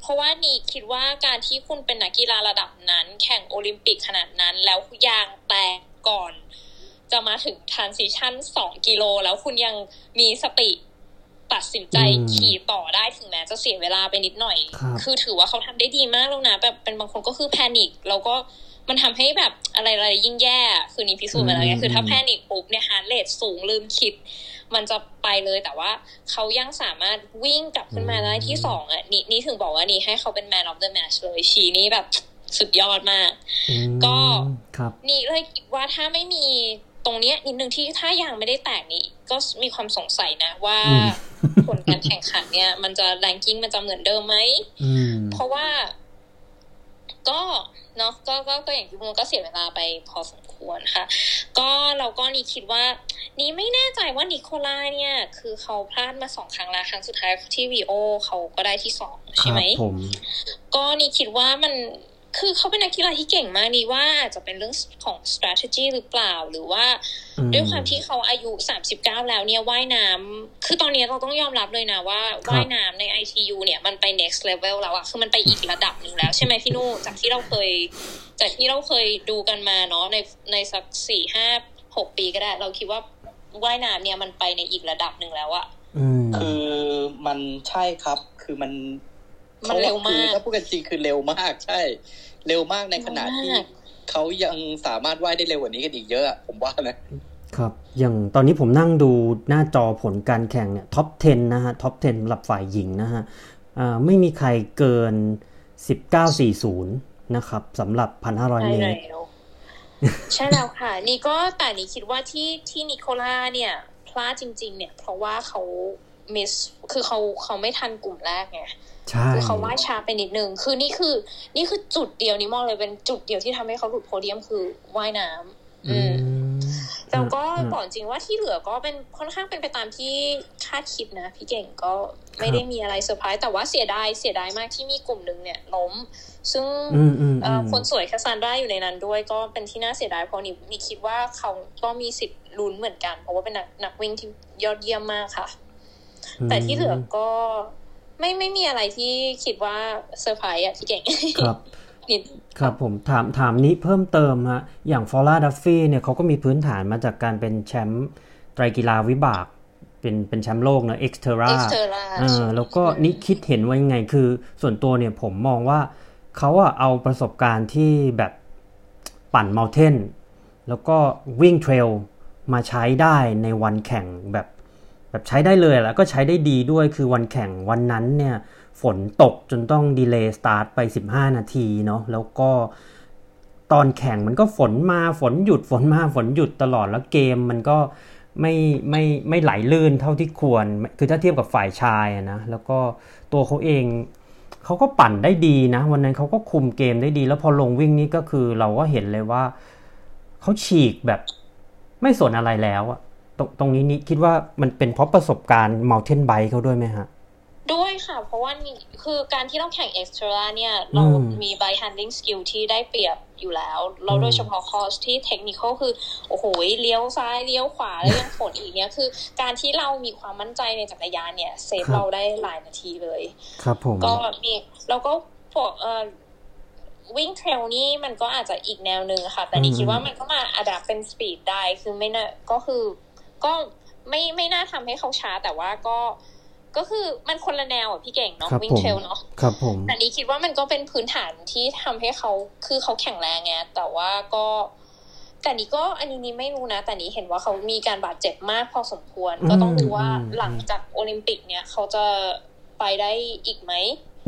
เพราะว่านี่คิดว่าการที่คุณเป็นนักกีฬาระดับนั้น แข่งโอลิมปิกขนาดนั้น แล้วยางแตกก่อน จะมาถึง transition สองกิโล แล้วคุณยังมีสติ ตัดสินใจอืมขี่ต่อได้ถึงแม้จะเสียเวลาไปนิดหน่อยครับคือถือว่าเขาทำได้ดีมากแล้วนะแบบเป็นบางคนก็คือ panic แล้วก็มันทำให้แบบอะไรอะไรยิ่งแย่ คือนี่พิสูจน์มาแล้วไงคือถ้า panic ปุ๊บเนี่ย heart rate สูงลืมคิด มันจะไปเลยแต่ว่าเขายังสามารถวิ่งกลับขึ้นมาได้ที่สองอะนี่นี่ถึงบอกว่านี่ให้เขาเป็น man of the match เลยชีนี่แบบสุดยอดมากอืมก็ครับนี่เลยคิดว่าถ้าไม่มีตรงเนี้ยนิดนึงที่ถ้ายังไม่ได้แตกนี่ ก็มีความสงสัยนะว่าอืมผลการแข่งขันเนี่ย มันจะแรงกิ้งมันจะเหมือนเดิมไหมอืมเพราะว่า ก็เนาะก็ก็ก็อย่างที่พูดก็เสียเวลาไปพอสมควรค่ะ ก็เราก็นี่คิดว่า นี่ไม่แน่ใจว่านิโคลาเนี่ย คือเขาพลาดมาสองครั้งแล้วครั้งสุดท้ายที่วีโอเขาก็ได้ที่สองคใช่รัไหมผมก็นี่คิดว่ามัน คือเขาเป็นนักกีฬาที่เก่งมากนี่ว่าอาจจะเป็นเรื่องของ strategy หรือเปล่าหรือว่าอืมด้วยความที่เขาอายุ 39 แล้วเนี่ยว่ายน้ำคือตอนนี้เราต้องยอมรับเลยนะว่าครับว่ายน้ำใน ITU เนี่ยมันไป next level แล้วอะคือมันไปอีกระดับหนึ่งแล้ว ใช่ไหมพี่นู่จากที่เราเคย จากที่เราเคยดูกันมาเนาะในในสักสี่ห้าหกปีก็ได้ เราคิดว่าว่ายน้ำเนี่ยมันไปในอีกระดับหนึ่งแล้วอะอืมคือมันใช่ครับ คือมันมันเร็วมากคือถ้าพูดกันจริงคือเร็วมากใช่ เร็วมากในขณะที่เร็วมากเขายังสามารถว่ายได้เร็วกว่านี้กันอีกเยอะอะผมว่านะครับ อย่างตอนนี้ผมนั่งดูหน้าจอผลการแข่งเนี่ยท็อป 10 นะฮะ ท็อป 10สำหรับฝ่ายหญิงนะฮะอ่าไม่มีใครเกิน 1940 นะครับสำหรับ 1,500 เมใช่ตรแล้วใช่แล้วค่ะ นี่ก็แต่นี่คิดว่าที่ที่นิโคล่าเนี่ย พลาดจริง ๆ เนี่ย เพราะว่าเขามิส คือเขาเขาไม่ทันกลุ่มแรกไงใช่ คือเขาว่ายช้าไปนิดนึง คือนี่คือ นี่คือจุดเดียวนี่มองเลยเป็นจุดเดียวที่ทำให้เขาหลุดโพเดียมคือว่ายน้ำอือืมมแล้วก็อืมบอกจริงว่าที่เหลือก็เป็นค่อนข้างเป็นไปตามที่คาดคิดนะ พี่เก่งก็ไม่ได้มีอะไรเซอร์ไพรส์แต่ว่าเสียดายเสียดายมากที่มีกลุ่มหนึ่งเนี่ยล้ม ซึ่งอืมอืมเอ่อือมคนสวยแคสซานดราอยู่ในนั้นด้วยก็เป็นที่น่าเสียดายเพราะนี่นี่คิดว่าเขาก็มีสิทธิ์ลุ้นเหมือนกัน เพราะว่าเป็นนักนักวิ่งที่ยอดเยี่ยมมากค่ะ แต่ที่เหลือก็ ไม่ไม่มีอะไรที่คิดว่าเซอร์ไพรส์อะที่เก่งครับนิดครับผมถามถามนี้เพิ่มเติมฮะอย่างฟลอร่าดัฟฟี่เนี่ยเขาก็มีพื้นฐานมาจากการเป็นแชมป์ไตรกีฬาวิบาก เป็นเป็นแชมป์โลกนะ XTERRA XTERRA เออแล้วก็นี่คิดเห็นว่ายังไงคือส่วนตัวเนี่ยผมมองว่าเขาอะเอาประสบการณ์ที่แบบปั่นเมลเทนแล้วก็วิ่งเทรลมาใช้ได้ในวันแข่งแบบ แบบใช้ได้เลยแล้วก็ใช้ได้ดีด้วยคือวันแข่งวันนั้นเนี่ยฝนตกจนต้องดีเลย์สตาร์ทไป 15 นาทีเนาะแล้วก็ตอนแข่งมันก็ฝนมาฝนหยุดฝนมาฝนหยุดตลอดแล้วเกมมันก็ไม่ไม่ไม่ไหลลื่นเท่าที่ควร คือถ้าเทียบกับฝ่ายชายนะแล้วก็ตัวเขาเองเขาก็ปั่นได้ดีนะ วันนั้นเขาก็คุมเกมได้ดี แล้วพอลงวิ่งนี้ก็คือเราก็เห็นเลยว่าเขาฉีกแบบไม่สนอะไรแล้วอะ ตรงตรงนี้นี่คิดว่ามันเป็นเพราะประสบการณ์ mountain bike เขาด้วยไหมฮะ ด้วยค่ะ เพราะว่านี่คือการที่เราแข่ง XTERRA เนี่ย เราอืมมี bike handling skill ที่ได้เปรียบอยู่แล้ว เราโดยเฉพาะคอร์สที่เทคนิคคือ โอ้โหเลี้ยวซ้ายเลี้ยวขวาแล้วยังฝนอีกเนี่ยคือ การที่เรามีความมั่นใจในจักรยานเนี่ย save เราได้หลายนาทีเลย ครับผมก็มีแล้วก็พวกเอ่อวิ่ง trail นี่มันก็อาจจะอีกแนวหนึ่งค่ะ แต่นี่อืมคิดว่ามันก็มาอัดับเป็น speed ได้ คือไม่น่าก็คือ ก็ไม่ไม่น่าทำให้เขาช้าแต่ว่าก็ก็คือมันคนละแนวอะพี่เก่งเนาะครับวิ่งผม trail เนาะครับผมแต่นี้คิดว่ามันก็เป็นพื้นฐานที่ทำให้เขาคือเขาแข็งแรงไงแต่ว่าก็แต่นี้ก็อันนี้นี่ไม่รู้นะ แต่นี้เห็นว่าเขามีการบาดเจ็บมากพอสมควร ก็ต้องดูว่าหลังจากโอลิมปิกเนี่ย เขาจะไปได้อีกไหม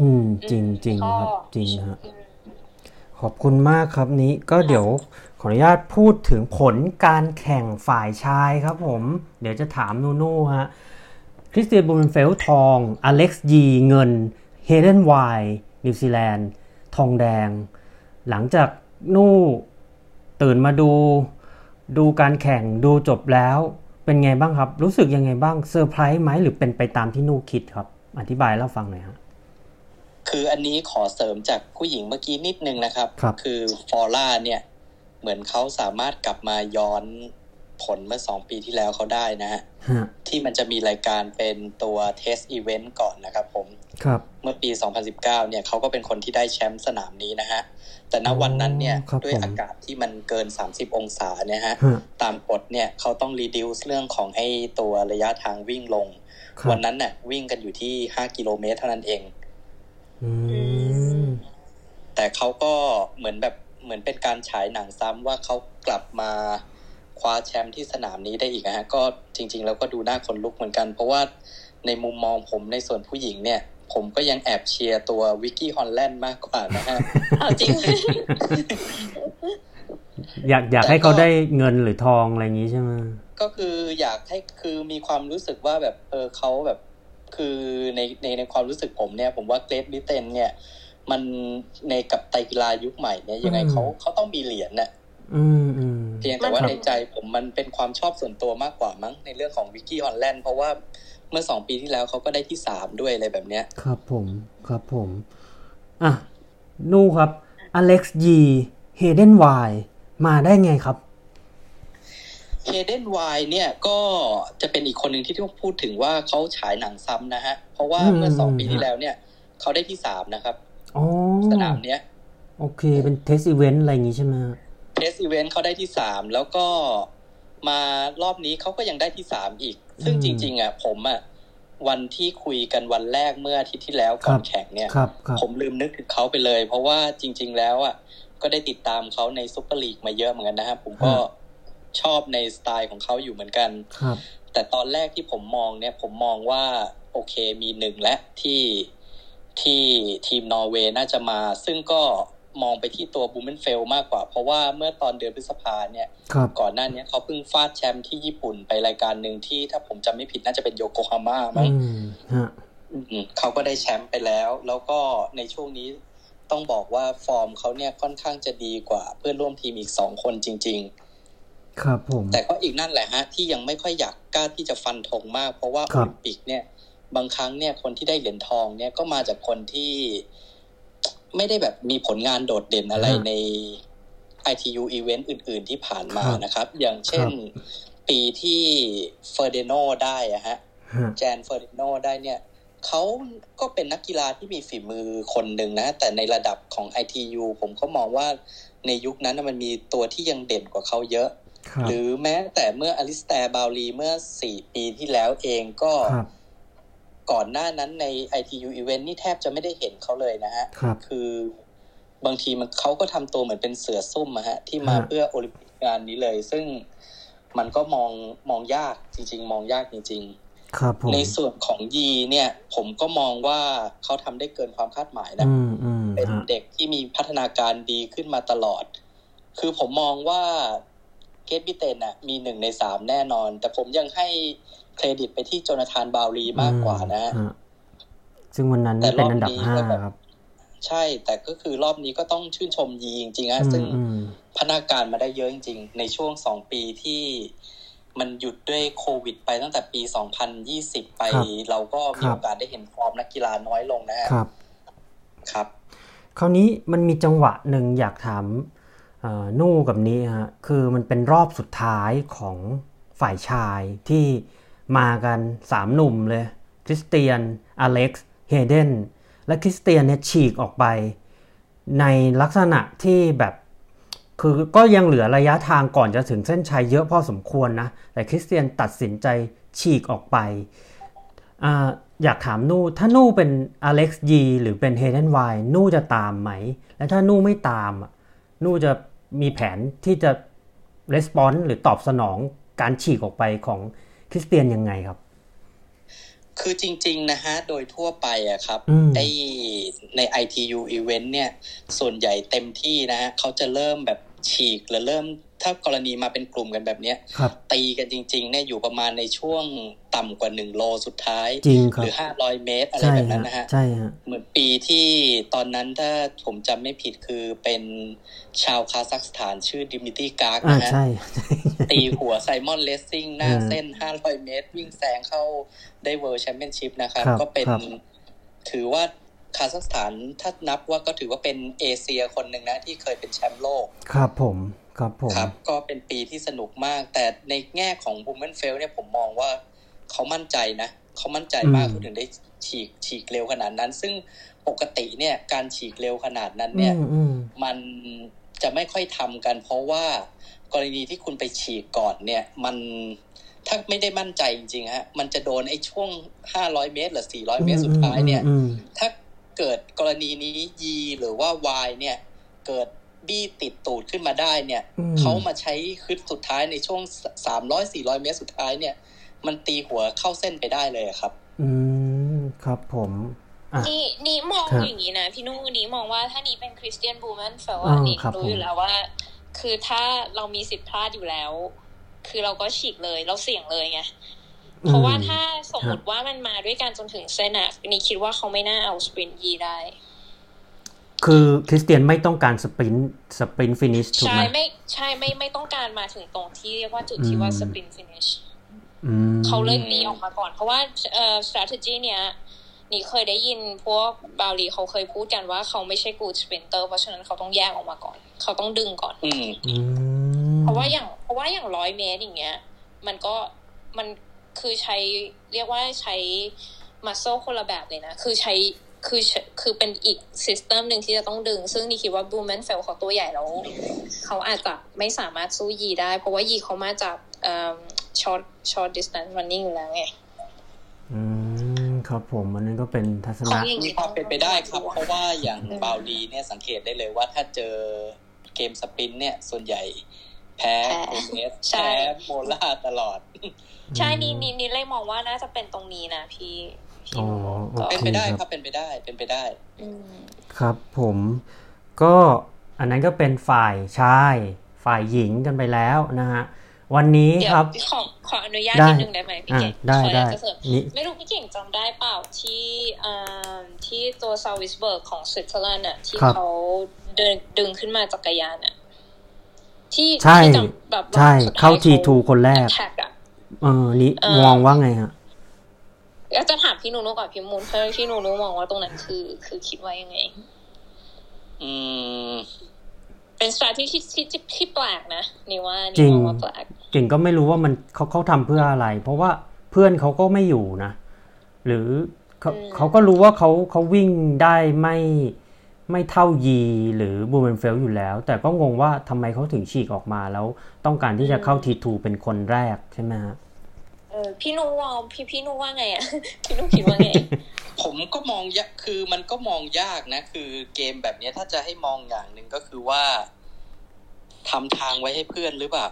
อืม จริงจริงก็ครับ จริงฮะอืมขอบคุณมากครับนี้ก็เดี๋ยว ขออนุญาตพูดถึงผลการแข่งฝ่ายชายครับผม เดี๋ยวจะถามนูนูฮะคริสเตียนบลูเมนเฟลต์ทอง อเล็กซ์ยีเงิน เฮเดนไวนิวซีแลนด์ ทองแดง หลังจากนูตื่นมาดู ดูการแข่งดูจบแล้วเป็นไงบ้างครับ รู้สึกยังไงบ้างเซอร์ไพรส์ไหมหรือเป็นไปตามที่นูคิดครับ อธิบายเล่าฟังหน่อยฮะคืออันนี้ขอเสริมจากผู้หญิงเมื่อกี้นิดนึงนะครับ ครับคือฟลอร่าเนี่ย เหมือนเขาสามารถกลับมาย้อนผลเมื่อสองปีที่แล้วเขาได้นะฮะฮะที่มันจะมีรายการเป็นตัว test event ก่อนนะครับผมครับเมื่อปี 2019 เนี่ยเขาก็เป็นคนที่ได้แชมป์สนามนี้นะฮะ แต่ณวันนั้นเนี่ยครับด้วยผมอากาศที่มันเกิน 30 องศาเนี่ยฮะฮะตามกฎเนี่ยเขาต้อง reduce เรื่องของไอ้ตัวระยะทางวิ่งลงครับวันนั้นเนี่ยวิ่งกันอยู่ที่ 5 กิโลเมตรเท่านั้นเองอืมแต่เขาก็เหมือนแบบ เหมือนเป็นการฉายหนังซ้ำว่าเขากลับมาคว้าแชมป์ที่สนามนี้ได้อีกนะฮะก็จริง ๆ แล้วก็ดูน่าขนลุกเหมือนกัน เพราะว่าในมุมมองผมในส่วนผู้หญิงเนี่ย ผมก็ยังแอบเชียร์ตัววิกกี้ฮอลแลนด์มากกว่านะฮะเอาจริงอยากอยากให้เขาได้เงินหรือทองอะไรอย่างนี้ใช่ไหมก็คืออยากให้คือมีความรู้สึกว่าแบบเออเขาแบบคือในในในความรู้สึกผมเนี่ย ผมว่าเกรทบริเตนเนี่ย มันในกับไตรกีฬายุคใหม่เนี่ยยังไงเขาเขาต้องมีเหรียญน่ะอืมอืมเพียงแต่ว่ามันในใจผมมันเป็นความชอบส่วนตัวมากกว่ามั้งในเรื่องของวิกกี้ฮอลแลนด์เพราะว่าเมื่อสองปีที่แล้วเขาก็ได้ที่สามด้วยอะไรแบบเนี้ย ครับผมครับผมอะนู่ครับอเล็กซ์ยีเฮเดนไวมาได้ไงครับเฮเดนไวเนี่ยก็จะเป็นอีกคนหนึ่งที่ต้องพูดถึงว่าเขาฉายหนังซ้ำนะฮะ เพราะว่าอืมเมื่อสองปีที่แล้วเนี่ยเขาได้ที่สามนะครับอ๋อ สนามเนี้ย โอเค เป็น test event อะไรอย่างนี้ใช่ไหม test event เขาได้ที่สามแล้วก็มารอบนี้เขาก็ยังได้ที่สามอีก ซึ่งอืมจริง ๆ อะ ผมอะวันที่คุยกันวันแรกเมื่ออาทิตย์ที่แล้วก่อนแข่งเนี่ยครับครับผมลืมนึกถึงเขาไปเลย เพราะว่าจริง ๆ แล้วอะก็ได้ติดตามเขาในซุปเปอร์ลีกมาเยอะเหมือนกันนะครับผมก็ชอบในสไตล์ของเขาอยู่เหมือนกันครับแต่ตอนแรกที่ผมมองเนี่ย ผมมองว่า โอเคมีหนึ่งและที่ ที่ทีมนอร์เวย์น่าจะมา ซึ่งก็มองไปที่ตัวบลูเมนเฟลต์มากกว่า เพราะว่าเมื่อตอนเดือนพฤษภาเนี่ยครับก่อนหน้านี้เขาเพิ่งฟาดแชมป์ที่ญี่ปุ่นไปรายการหนึ่งที่ถ้าผมจำไม่ผิดน่าจะเป็นโยโกฮาม่ามั้อืงมฮะอืมเขาก็ได้แชมป์ไปแล้ว แล้วก็ในช่วงนี้ต้องบอกว่าฟอร์มเขาเนี่ยค่อนข้างจะดีกว่า เพื่อนร่วมทีมอีกสองคนจริง ๆ ครับผมแต่ก็อีกนั่นแหละฮะ ที่ยังไม่ค่อยอยากกล้าที่จะฟันธงมาก เพราะว่าครับโอลิมปิกเนี่ย บางครั้งเนี่ยคนที่ได้เหรียญทองเนี่ยก็มาจากคนที่ไม่ได้แบบมีผลงานโดดเด่นอะไรใน ITU event อื่น ๆ ที่ผ่านมานะครับ อย่างเช่นปีที่เฟอร์เดโนได้อะฮะฮะแจนเฟอร์ดิโนได้เนี่ยเขาก็เป็นนักกีฬาที่มีฝีมือคนหนึ่งนะ แต่ในระดับของ ITU ผมก็มองว่าในยุคนั้นน่ะมันมีตัวที่ยังเด่นกว่าเขาเยอะครับหรือแม้แต่เมื่ออลิสแตร์บราวน์ลีเมื่อสี่ปีที่แล้วเองก็ครับ ก่อนหน้านั้นใน ITU Event นี่แทบจะไม่ได้เห็นเขาเลยนะฮะครับคือบางทีมันเขาก็ทำตัวเหมือนเป็นเสือซุ่มอะฮะ ที่มาฮะเพื่อโอลิมปิกงานนี้เลย ซึ่งมันก็มองมองยากจริง ๆ มองยากจริง ๆ ครับผมในส่วนของยีเนี่ย ผมก็มองว่าเขาทำได้เกินความคาดหมายนะอืมอืมเป็นฮะเด็กที่มีพัฒนาการดีขึ้นมาตลอด คือผมมองว่าเกตบิเตนน่ะมีหนึ่งในสามแน่นอน แต่ผมยังให้ เครดิตไปที่โจนาธานบาวลีมากกว่านะอืมฮซึ่งวันนั้นแต่รเป็นอบอันดับนี้ห้าก็แบบครับ ใช่ แต่ก็คือรอบนี้ก็ต้องชื่นชมยีจริงๆอืฮะมซึ่งอืมพัฒนาการมาได้เยอะจริง ๆ ในช่วงสองปีที่มันหยุดด้วยโควิดไปตั้งแต่ปี 2020 ไปครับเราก็มีครับโอกาสได้เห็นฟอร์มนักกีฬาน้อยลงนะฮะครับ ครับ คราวนี้มันมีจังหวะหนึ่งอยากถามเอ่อนู่กับนี้ฮะ คือมันเป็นรอบสุดท้ายของฝ่ายชายที่ มากันสามหนุ่มเลย คริสเตียน อเล็กซ์ เฮเดน และคริสเตียนเนี่ยฉีกออกไป ในลักษณะที่แบบคือก็ยังเหลือระยะทางก่อนจะถึงเส้นชัยเยอะพอสมควรนะ แต่คริสเตียนตัดสินใจฉีกออกไปออยากถามนู่ถ้านู่เป็นอเล็กซ์ยีหรือเป็นเฮเดนไวนู่จะตามไหม และถ้านู่ไม่ตามนู่จะมีแผนที่จะレスปอนส์หรือตอบสนองการฉีกออกไปของ คริสเตียนยังไงครับ คือจริง ๆ นะฮะ โดยทั่วไปอะครับอืมไอใน ITU event เนี่ย ส่วนใหญ่เต็มที่นะฮะเขาจะเริ่มแบบฉีกหรือเริ่ม ถ้ากรณีมาเป็นกลุ่มกันแบบเนี้ยครับตีกันจริงๆเนี่ยอยู่ประมาณในช่วงต่ำกว่าหนึ่งโลสุดท้ายจริงคหรับรือห้าร้อยเมตรอะไรใช่แบบนั้ฮะนนะฮะใช่ฮะเหมือนปีที่ตอนนั้นถ้าผมจำไม่ผิดคือเป็นชาวคาซัคสถานชื่อดิมิตรีการ์กอ่านะฮะใช่ตีหัวไซมอนเลสซิ่งหน้าอืมเส้น500เมตร วิ่งแซงเข้าได้เวิ l d แชมเปี้ยนชิพนะครับครับก็เป็นครับถือว่าคาซัคสถานถ้านับว่าก็ถือว่าเป็นเอเชียคนหนึ่งนะที่เคยเป็นแชมป์โลก ครับผม ครับผมครับก็เป็นปีที่สนุกมาก แต่ในแง่ของบูมเ n นเฟลเนี่ยผมมองว่าเขามั่นใจนะเขามั่นใจมากอืมเขาถึงได้ฉีกฉีกเร็วขนาดนั้น ซึ่งปกติเนี่ยการฉีกเร็วขนาดนั้นเนี่ยอืมอืมมันจะไม่ค่อยทำกัน เพราะว่ากรณีที่คุณไปฉีกก่อนเนี่ย มันถ้าไม่ได้มั่นใจจริงๆฮะมันจะโดนไอ้ช่วง500เมตร หรือ400เมตรสุดท้ายเนี่ยอืมถ้าเกิดกรณีนี้ยีหรือว่าวายเนี่ย เกิด บี้ติดตูดขึ้นมาได้เนี่ยเขามาใช้คึดสุดท้ายในช่วง300 400เมตรสุดท้ายเนี่ย มันตีหัวเข้าเส้นไปได้เลยครับ อืมครับผมนี่นี่มองอย่างนี้นะพี่นุ่งนี่มองว่าถ้านี่เป็นคริสเตียนบูแมนเฟลอ่าว่านี่รู้อยู่แล้วว่า คือถ้าเรามีสิทธิ์พลาดอยู่แล้ว คือเราก็ฉีกเลยเราเสี่ยงเลยไงเพราะว่าถ้าสมมติว่ามันมาด้วยกันจนถึงเส้นอะนี่คิดว่าเขาไม่น่าเอาสปรินต์ยีได้ คือคริสเตียนไม่ต้องการ sprint sprint finish ถูกใช่ไหมไม่ใช่ไม่ไม่ต้องการมาถึงตรงที่เรียกว่าจุดที่ว่าอืม sprint finishอืมเขาเลยหนีออกมาก่อน เพราะว่าเอ่อ strategy เนี้ยนี่เคยได้ยินพวกบราวน์ลีเขาเคยพูดกันว่าเขาไม่ใช่ good sprinter เพราะฉะนั้นเขาต้องแยกออกมาก่อน เขาต้องดึงก่อนอืมอืมเพราะว่าอย่างเพราะว่าอย่างร้อยเมตรอย่างเงี้ย มันก็มันคือใช้เรียกว่าใช้muscle คนละแบบเลยนะ คือใช้ คือคือเป็นอีก system หนึ่งที่จะต้องดึง ซึ่งนี่คิดว่าบลูเมนเฟลต์เขาตัวใหญ่แล้ว เขาอาจจะไม่สามารถสู้ยีได้ เพราะว่ายีเขามาจาก short short distance running อยู่แล้วไง อืม ครับผมอันนั้นก็เป็นทัศนะของอย่างนี้มีความเป็นไปได้ครับ เพราะว่าอย่างอืมบาวดีเนี่ยสังเกตได้เลยว่าถ้าเจอเกม sprint เนี่ยส่วนใหญ่แพ้โกเมซแพ้โมล่าตลอด ใช่นี่นี่นี่เลยมองว่าน่าจะเป็นตรงนี้นะพี่พี่ อ๋อก็โอเป็นเคไปได้คครับรับเป็นไปได้เป็นไปได้อืมครับผมก็อันนั้นก็เป็นฝ่ายชาย ฝ่ายหญิงกันไปแล้วนะฮะวันนี้เดี๋ยควรับขอขออนุญาตได้นิดนึงได้ไหมพี่อ่าเก่งได้ขออนุได้ญาตจะเสริมนี่ไม่รู้พี่เก่งจำได้เปล่าที่อ่าที่ตัวซาวิสเบิร์กของสวิตเซอร์แลนด์อะที่ครับเขาเดินดึงขึ้นมาจักรยานอะที่ใช่ที่จำแบบใช่สุดท้ยเข้า T2 คนแรกแท็กอะเออนี่เอ่อมองว่าไงฮะ แล้วจะถามพี่นูนูก่อนพี่มูลเพราะพี่นูนูมองว่าตรงนั้นคือ คือคิดว่ายังไง อืม เป็น strategy ที่ที่ที่แปลกนะนี่ว่าจรินี่งมองว่าแปลกเก่งก็ไม่รู้ว่ามันเขาเขาทำเพื่ออะไร เพราะว่าเพื่อนเขาก็ไม่อยู่นะ หรือเขาอืมเขาก็รู้ว่าเขาเขาวิ่งได้ไม่ไม่เท่ายีหรือบลูเมนเฟลต์อยู่แล้ว แต่ก็งงว่าทำไมเขาถึงฉีกออกมาแล้วต้องการที่จะเข้า T2เป็นคนแรกใช่ไหมฮะเออพี่นูว่าพี่พี่นูว่าไงอะพี่นูคิดว่าไง ผมก็มองยากคือมันก็มองยากนะ คือเกมแบบเนี้ยถ้าจะให้มองอย่างหนึ่งก็คือว่าทำทางไว้ให้เพื่อนหรือเปล่า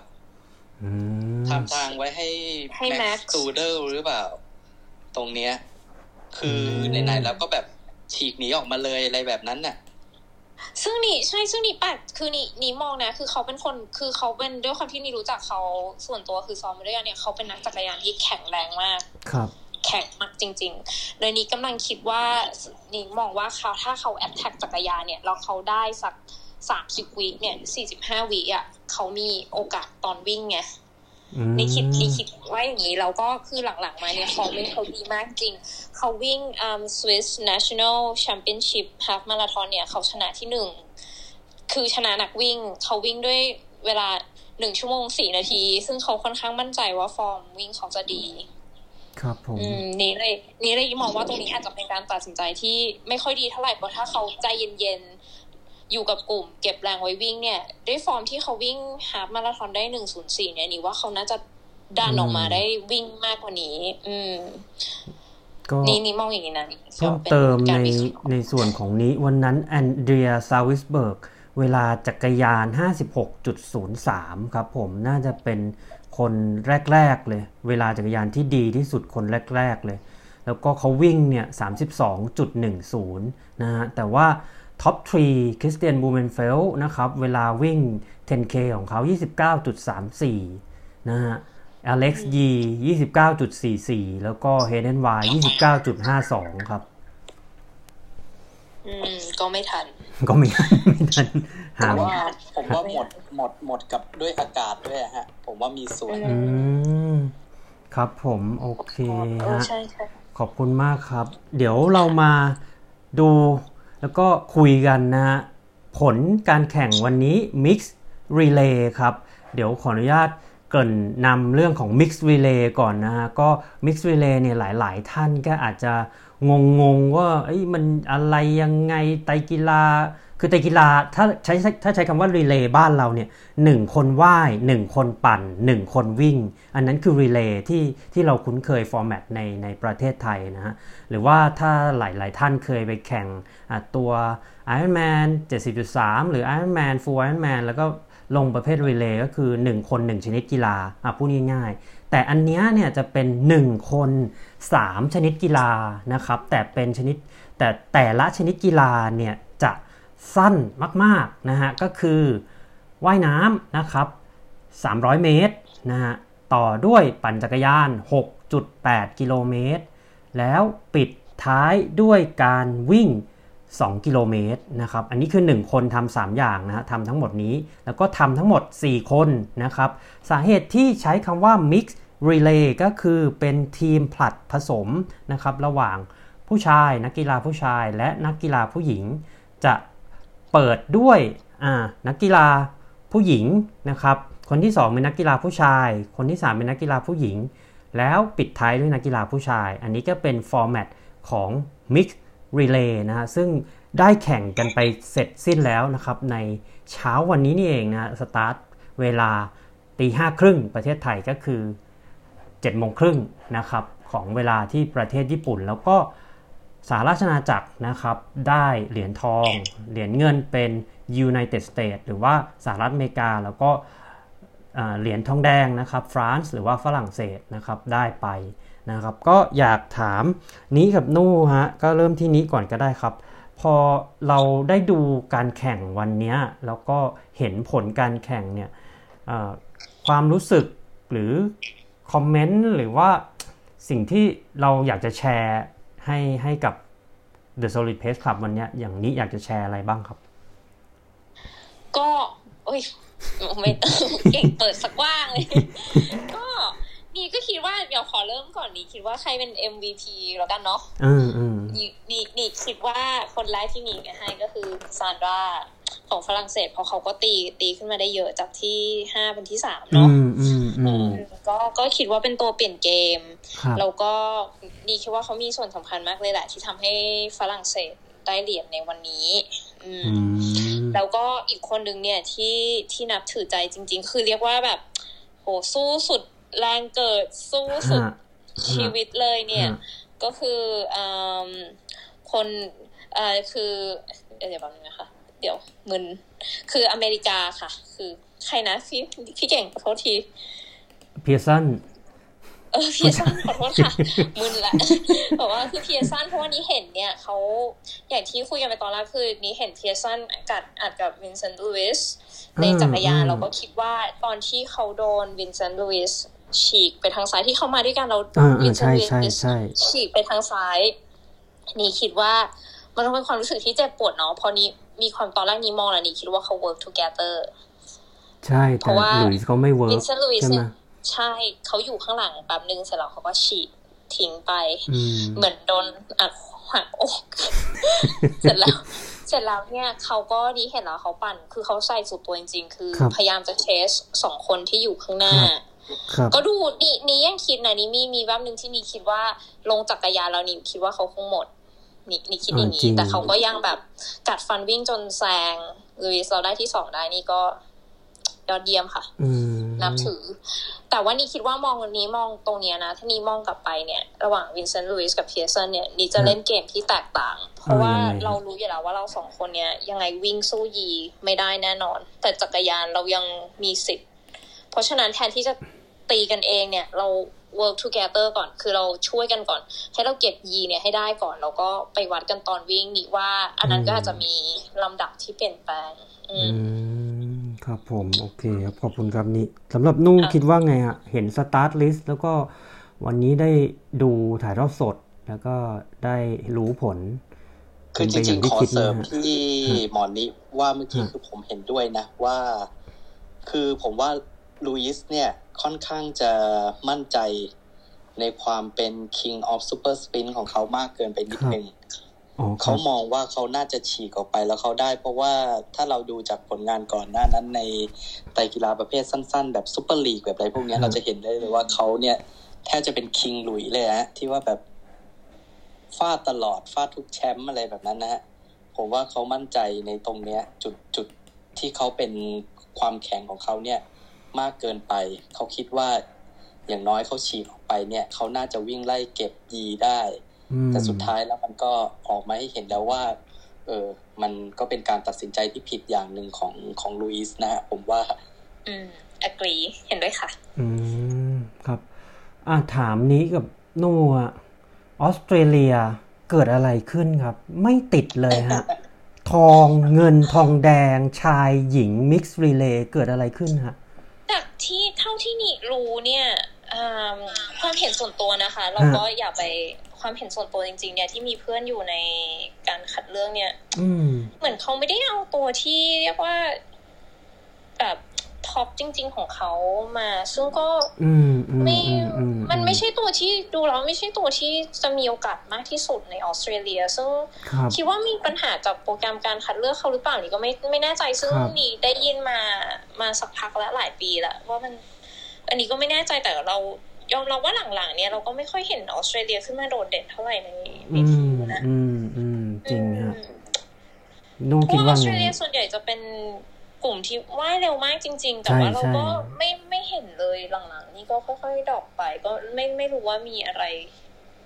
อืมทำทางไว้ให้ให้แม็ก Max ซ์ตูเดอร์หรือเปล่า ตรงเนี้ย คือไหนๆแล้วก็แบบฉีกหนีออกมาเลยอะไรแบบนั้นน่ะ ซึ่งนี่ใช่ซึ่งนี่แปลกคือนี่นี่มองนะ คือเขาเป็นคนคือเขาเป็นด้วยความที่นี่รู้จักเขาส่วนตัวคือซ้อมมาด้วยกันเนี่ยเขาเป็นนักจักรยานที่แข็งแรงมากครับแข็งมากจริงๆเลยนี้กำลังคิดว่านี่มองว่าเขาถ้าเขาแอดแท็กจักรยานเนี่ยแล้วเขาได้สักสามสิบวิเนี่ยสี่สิบห้าวิอะเขามีโอกาสตอนวิ่งไง อืมนี่คิดนี่คิดว่าอย่างนี้แล้วก็คือหลังๆมาเนี่ยฟอร์มวิ่งเขาดีมากจริง เขาวิ่งอ่า Swiss National Championship Half Marathon เนี่ยเขาชนะที่หนึ่ง คือชนะนักวิ่ง เขาวิ่งด้วยเวลาหนึ่งชั่วโมงสี่นาที ซึ่งเขาค่อนข้างมั่นใจว่าฟอร์มวิ่งเขาจะดี ครับผมอืมนี่เลยนี่เลยมองว่าตรงนี้อาจจะเป็นการตัดสินใจที่ไม่ค่อยดีเท่าไหร่เพราะถ้าเขาใจเย็นๆ อยู่กับกลุ่ม เก็บแรงไว้วิ่งเนี่ย ด้วยฟอร์มที่เขาวิ่ง half marathon ได้หนึ่งศูนย์สี่เนี่ยนี่ว่าเขาน่าจะดันออกมาได้วิ่งมากกว่านี้ อืมก็นี่นี่มองอย่างนี้นะเพิ่มเติมในการวิเคราะห์ในส่วนของนี้วันนั้นแอนเดรียซาลวิสเบิร์กเวลาจักรยาน 56.03 ครับผมน่าจะเป็นคนแรก ๆ เลย เวลาจักรยานที่ดีที่สุดคนแรก ๆ เลย แล้วก็เขาวิ่งเนี่ย 32.10 นะฮะแต่ว่า top 3คริสเตียนบลูเมนเฟลต์นะครับ เวลาวิ่ง 10K ของเขา 29.34 นะฮะอเล็กซ์ยี29.44 แล้วก็เฮเดนไวลด์ 29.52 ครับ อืม ก็ไม่ทัน ก็ไม่ไม่ทันผหามว่าผมว่าหมดหมดหมดกับด้วยอากาศด้วยฮะ ผมว่ามีส่วน อือืมครับผมโอเคเออฮะใช่ใช่ขอบคุณมากครับ เดี๋ยวเรามาดู แล้วก็คุยกันนะฮะผลการแข่งวันนี้ Mix Relay ครับ เดี๋ยวขออนุญาตเกรินนำเรื่องของ Mix Relay ก่อนนะฮะ ก็ Mix Relay เนี่ยหลาย ๆ ท่านก็อาจจะงงงๆว่าเอ้มันอะไรยังไงไตกีฬา คือไตรกีฬาถ้าใช้ถ้าใช้คำว่า Relay บ้านเราเนี่ยหนึ่งคนว่ายหนึ่งคนปั่นหนึ่งคนวิ่ง อันนั้นคือ Relay ที่ที่เราคุ้นเคยฟอร์แมตในในประเทศไทยนะฮะหรือว่าถ้าหลาย ๆ ท่านเคยไปแข่งอะตัว Ironman 70.3 หรือ Ironman Full Ironman แล้วก็ลงประเภท Relay ก็คือ 1 คน 1 ชนิดกีฬาอะพูดง่ายๆ แต่อันนี้เนี่ยจะเป็น 1 คน 3 ชนิดกีฬานะครับแต่เป็นชนิดแต่แต่ละชนิดกีฬาเนี่ยจะ สั้นมากๆนะฮะก็คือว่ายน้ำนะครับ 300 เมตรนะฮะต่อด้วยปั่นจักรยาน 6.8 กิโลเมตร แล้วปิดท้ายด้วยการวิ่ง 2 กิโลเมตรนะครับ อันนี้คือ 1 คนทำ3อย่างนะฮะทำทั้งหมดนี้ แล้วก็ทำทั้งหมด 4 คนนะครับ สาเหตุที่ใช้คำว่า mix relay ก็คือเป็นทีมผลัดผสมนะครับ ระหว่างผู้ชายนักกีฬาผู้ชายและนักกีฬาผู้หญิงจะ เปิดด้วยนักกีฬาผู้หญิงนะครับ คนที่ 2 เป็นนักกีฬาผู้ชาย คนที่ 3 เป็นนักกีฬาผู้หญิง แล้วปิดท้ายด้วยนักกีฬาผู้ชาย อันนี้ก็เป็นฟอร์แมตของ mix relay นะฮะซึ่งได้แข่งกันไปเสร็จสิ้นแล้วนะครับในเช้าวันนี้นี่เองนะสตาร์ทเวลาตีห้าครึ่งประเทศไทยก็คือ7โมงครึ่งนะครับของเวลาที่ประเทศญี่ปุ่น แล้วก็ สหราชอาณาจักรนะครับได้เหรียญทอง เหรียญเงินเป็น United States หรือว่าสหรัฐอเมริกา แล้วก็เหรียญทองแดงนะครับฟรานซ์หรือว่าฝรั่งเศสนะครับได้ไปนะครับก็อยากถามนี้กับนู่ฮะก็เริ่มที่นี้ก่อนก็ได้ครับ พอเราได้ดูการแข่งวันนี้แล้วก็เห็นผลการแข่งเนี่ยความรู้สึกหรือคอมเมนต์หรือว่าสิ่งที่เราอยากจะแชร์ ให้ให้กับ The Solid Pace Club วันนี้อย่างนี้อยากจะแชร์อะไรบ้างครับ ก็โอ้ยไม่เก่งเปิดสักว่างเลยก็นี่ก็คิดว่าเดี๋ยวขอเริ่มก่อนนี่คิดว่าใครเป็น MVP แล้วกันเนาะอืมอืมนี่นี่นี่คิดว่าคนแรกที่นี่ให้ก็คือซานดราของฝรั่งเศสเพราะเขาก็ตีตีขึ้นมาได้เยอะจากที่ห้าเป็นที่สามอืเนาะมอืมอืม ก็ก็คิดว่าเป็นตัวเปลี่ยนเกมครับแล้วก็นี่คิดว่าเขามีส่วนสำคัญมากเลยแหละ ที่ทำให้ฝรั่งเศสได้เหรียญในวันนี้อืมอืมแล้วก็อีกคนหนึ่งเนี่ยที่ที่นับถือใจจริง ๆ คือเรียกว่าแบบ โหสู้สุดแรงเกิดสู้สุดฮะชีวิตเลยเนี่ยฮะก็คืออมคนเอ่อคือเดี๋ยวแป๊บนึงนะคะ เดี๋ยวมึนคืออเมริกาค่ะ คือใครนะพี่พี่เก่งขอโทษที เพียร์สันเออเพียร์สันขอโทษค่ะมึนละบอกว่าคือเพียร์สันเพราะว่านี่เห็นเนี่ยเขาอย่างที่คุยกันไปตอนแรกคือนี่เห็นเพียร์สันกัดอัดกับวินเซนต์ลูอิสในจักรยานเราก็คิดว่าตอนที่เขาโดนวินเซนต์ลูอิสฉีกไปทางซ้ายที่เขามาด้วยกันเราอ่าวิอ่านเซนใช่ต์ลูอิใช่สใช่ฉีกไปทางซ้าย นี่คิดว่ามันต้องเป็นความรู้สึกที่เจ็บปวดเนาะเพราะนี้มีความตอนแรกนี้มองแล้วนี่คิดว่าเขา work together ใช่ เพแต่ราะว่าหลุยส์เขาไม่เวิร์วิกนเซนต์ลูอิสใช่ไหมเนี่ย ใช่เขาอยู่ข้างหลังแป๊บนึงเสร็จแล้วเขาก็ฉีกทิ้งไปอืมเหมือนโดนอัดหักอกเสร็จแล้ว เสร็จแล้วเนี่ยเขาก็ดีเห็นแล้วเขาปั่น คือเขาใส่สุดตัวจริง ๆ คือครับพยายามจะเทสสองคนที่อยู่ข้างหน้าครับก็ดูนี่นี่ยังคิดนะนี่มีมีแวบหนึ่งที่นี่คิดว่าลงจักรยานแล้วนี่คิดว่าเขาคงหมดนี่นี่คิดอย่างอ่าจรินี้งแต่เขาก็ยังแบบกัดฟันวิ่งจนแซงลุยส์เราได้ที่สองได้นี่ก็ยอดเยี่ยมค่ะ อืม นับถือ แต่ว่านี่คิดว่ามองวันนี้มองตรงเนี้ยนะ ถ้านี่มองกลับไปเนี่ย ระหว่างวินเซนต์ลุยส์กับเพียร์สันเนี่ยนี่จะเล่นเกมที่แตกต่าง เพราะว่าอ่ายังไงเรารู้อยู่แล้วว่าเราสองคนเนี่ยยังไงวิ่งสู้ยีไม่ได้แน่นอน แต่จักรยานเรายังมีสิทธิ์ เพราะฉะนั้นแทนที่จะตีกันเองเนี่ยเรา work together ก่อน คือเราช่วยกันก่อน ให้เราเก็บยีเนี่ยให้ได้ก่อน แล้วก็ไปวัดกันตอนวิ่งนี่ว่า อันนั้นก็อาจจะมีลำดับที่เปลี่ยนแปลง อือืมม ครับผมโอเคครับขอบคุณครับนี่สำหรับนุ่งค่ะคิดว่าไงฮะเห็น start list แล้วก็วันนี้ได้ดูถ่ายทอดสด แล้วก็ได้รู้ผล คือจเป็นไปริย่างๆที่ขอคิดเสรินะมฮะที่หมอนี้ว่าเมื่อกี้ฮะคือผมเห็นด้วยนะว่า คือผมว่าลุยส์เนี่ยค่อนข้างจะมั่นใจในความเป็น King of Super Spin ของเขามากเกินไปนิดนึงอ๋อครั เขาบมองว่าเขาน่าจะฉีกออกไปแล้วเขาได้ เพราะว่าถ้าเราดูจากผลงานก่อนหน้านั้นในไตรกีฬาประเภทสั้น ๆ แบบซูเปอร์ลีกแบบอะไรพวกเนี้ยครับเราจะเห็นได้เลยว่าเขาเนี่ยแทบจะเป็นคิงหลุยเลยฮะที่ว่าแบบฟาดตลอดฟาดทุกแชมป์อะไรแบบนั้นนะฮะผมว่าเขามั่นใจในตรงเนี้ย จุดจุดที่เขาเป็นความแข็งของเขาเนี่ย มากเกินไป เขาคิดว่าอย่างน้อยเขาฉีกออกไปเนี่ย เขาน่าจะวิ่งไล่เก็บยีได้อืม แต่สุดท้ายแล้วมันก็ออกมาให้เห็นแล้วว่า เออ มันก็เป็นการตัดสินใจที่ผิดอย่างหนึ่งของของลุยส์นะฮะผมว่า อืม agree เห็นด้วยค่ะ อืม ครับ อ่าถามนี้กับนัวออสเตรเลียเกิดอะไรขึ้นครับ ไม่ติดเลยฮะ ทองเงินทองแดงชายหญิงมิกซ์รีเลย์เกิดอะไรขึ้นฮะจากที่เท่าที่นี่รู้เนี่ยอืม ความเห็นส่วนตัวนะคะ เราก็อย่าไปความเห็นส่วนตัวจริง ๆ เนี่ยที่มีเพื่อนอยู่ในการคัดเลือกเนี่ย อืมเหมือนเขาไม่ได้เอาตัวที่เรียกว่าแบบท็อปจริง ๆ ของเขามา ซึ่งก็อืมอืมไม่อือืมันไม่ใช่ตัวที่ดูแล้วไม่ใช่ตัวที่จะมีโอกาสมากที่สุดในออสเตรเลีย ซึ่งครับคิดว่ามีปัญหากับโปรแกรมการคัดเลือกเขาหรือเปล่านี่ก็ไม่ไม่แน่ใจซึ่งครับนี่ได้ยินมามาสักพักแล้วหลายปีแล้วว่ามัน อันนี้ก็ไม่แน่ใจแต่เรายอมรับว่าหลังๆ เนี่ยเราก็ไม่ค่อยเห็นออสเตรเลียขึ้นมาโดดเด่นเท่าไหร่ในในอืทีมมนะอืมอืมจริงฮะอืมนุ่เพคิดราะว่าอว่าอสเตไงรเลียส่วนใหญ่จะเป็นกลุ่มที่ว่ายเร็วมากจริง ๆ แต่ใช่ว่าเราก็ใช่ไม่ไม่เห็นเลยหลังๆ นี่ก็ค่อยๆ drop ไป ก็ไม่ไม่รู้ว่ามีอะไร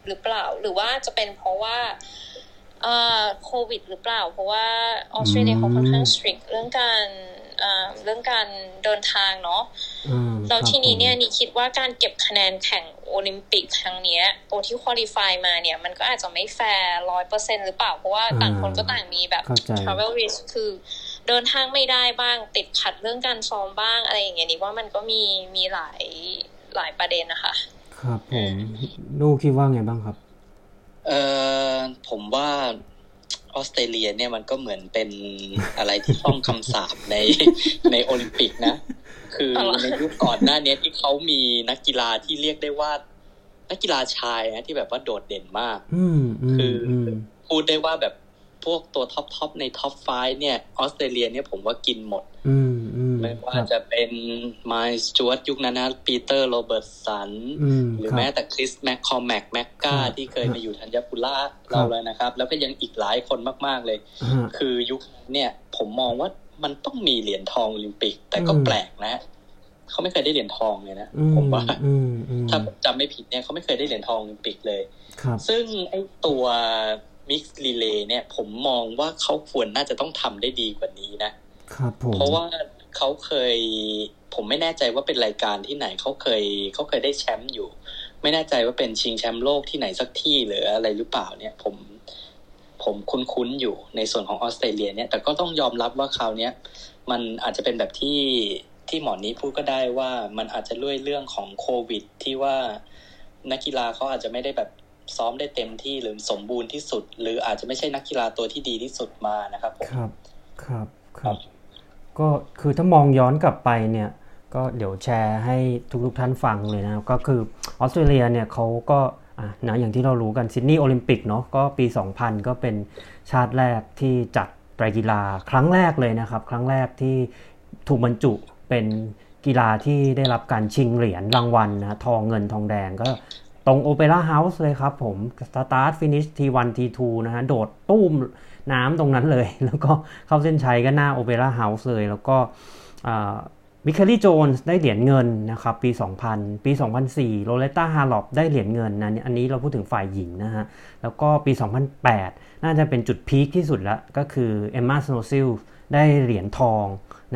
หรือเปล่า หรือว่าจะเป็นเพราะว่าเอ่อโควิดหรือเปล่า เพราะว่าออสเตรเลียเขาค่อนข้าง strict เรื่องการ เอ่อเรื่องการเดินทางเนาะอืมแล้วครับทีนี้เนี่ยผมนี่คิดว่าการเก็บคะแนนแข่งโอลิมปิกครั้งเนี้ยตัวที่คุริฟายมาเนี่ย มันก็อาจจะไม่แฟร์ร้อยเปอร์เซ็นหรือเปล่า เพราะว่าต่างคนก็ต่างมีแบบเข้าใจ travel risk คือเดินทางไม่ได้บ้าง ติดขัดเรื่องการซ้อมบ้างอะไรอย่างเงี้ยนี่ว่ามันก็มีมีหลายหลายประเด็นนะคะ ครับผมนูคิดว่าไงบ้างครับ เออผมว่า ออสเตรเลียเนี่ยมันก็เหมือนเป็นอะไรที่ต้องคำสาปในในโอลิมปิกนะ คืออ๋อเหรอในยุคก่อนหน้าเนี้ยที่เขามีนักกีฬาที่เรียกได้ว่า นักกีฬาชายนะที่แบบว่าโดดเด่นมากอืมอืมคือออืมพูดได้ว่าแบบพวกตัว top top ใน top five เนี่ยออสเตรเลียเนี่ยผมว่ากินหมด อืมอืม ไม่ว่าครับจะเป็นไมล์สสจ๊วตยุคนั้นนะปีเตอร์โรเบิร์ตสันอืมหรือครับแม้แต่คริสแมคคอร์แมคแมคก้าครับที่เคยมาอยู่ธัญญปุระครัเราเลยนะครับ แล้วก็ยังอีกหลายคนมาก ๆเลยฮะคือยุคนั้นเนี่ยผมมองว่ามันต้องมีเหรียญทองโอลิมปิก แต่ก็อืมแปลกนะเขาไม่เคยได้เหรียญทองเลยนะอืผมว่าอืมอืมถ้าผมจำไม่ผิดเนี่ยเขาไม่เคยได้เหรียญทองโอลิมปิกเลยครับซึ่งไอ้ตัว mixed relay เนี่ยผมมองว่าเขาควรน่าจะต้องทำได้ดีกว่านี้นะครับผมเพราะว่า เขาเคย ผมไม่แน่ใจว่าเป็นรายการที่ไหนเขาเคยเขาเคยได้แชมป์อยู่ ไม่แน่ใจว่าเป็นชิงแชมป์โลกที่ไหนสักที่หรืออะไรหรือเปล่าเนี่ย ผมผมคุ้นๆอยู่ในส่วนของออสเตรเลียเนี่ย แต่ก็ต้องยอมรับว่าคราวเนี้ยมันอาจจะเป็นแบบที่ที่หมอนี้พูดก็ได้ว่ามันอาจจะด้วยเรื่องของโควิด ที่ว่านักกีฬาเขาอาจจะไม่ได้แบบซ้อมได้เต็มที่หรือสมบูรณ์ที่สุด หรืออาจจะไม่ใช่นักกีฬาตัวที่ดีที่สุดมานะครับผมครับ ครับครับ ก็คือถ้ามองย้อนกลับไปเนี่ยก็เดี๋ยวแชร์ให้ทุกๆท่านฟังเลยนะก็คือออสเตรเลียเนี่ยเขาก็อะนะอย่างที่เรารู้กันซิดนีย์โอลิมปิกเนาะก็ปี 2000 ก็เป็นชาติแรกที่จัดไตรกีฬาครั้งแรกเลยนะครับ ครั้งแรกที่ถูกบรรจุเป็นกีฬาที่ได้รับการชิงเหรียญรางวัลนะทองเงินทองแดงก็ตรงโอเปร่าเฮาส์เลยครับผม start finish T1 T2 นะฮะโดดตุ้ม น้ำตรงนั้นเลย แล้วก็เข้าเส้นชัยก็หน้าโอเปร่าเฮาส์เลย แล้วก็มิเชลลี่โจนส์ได้เหรียญเงินนะครับปี 2000 ปี 2004 ลอเรตต้าฮาร์รอปได้เหรียญเงินนะอันนี้เราพูดถึงฝ่ายหญิงนะฮะ แล้วก็ปี 2008 น่าจะเป็นจุดพีคที่สุดล้วก็คือเอมมาสโนซิลได้เหรียญทอง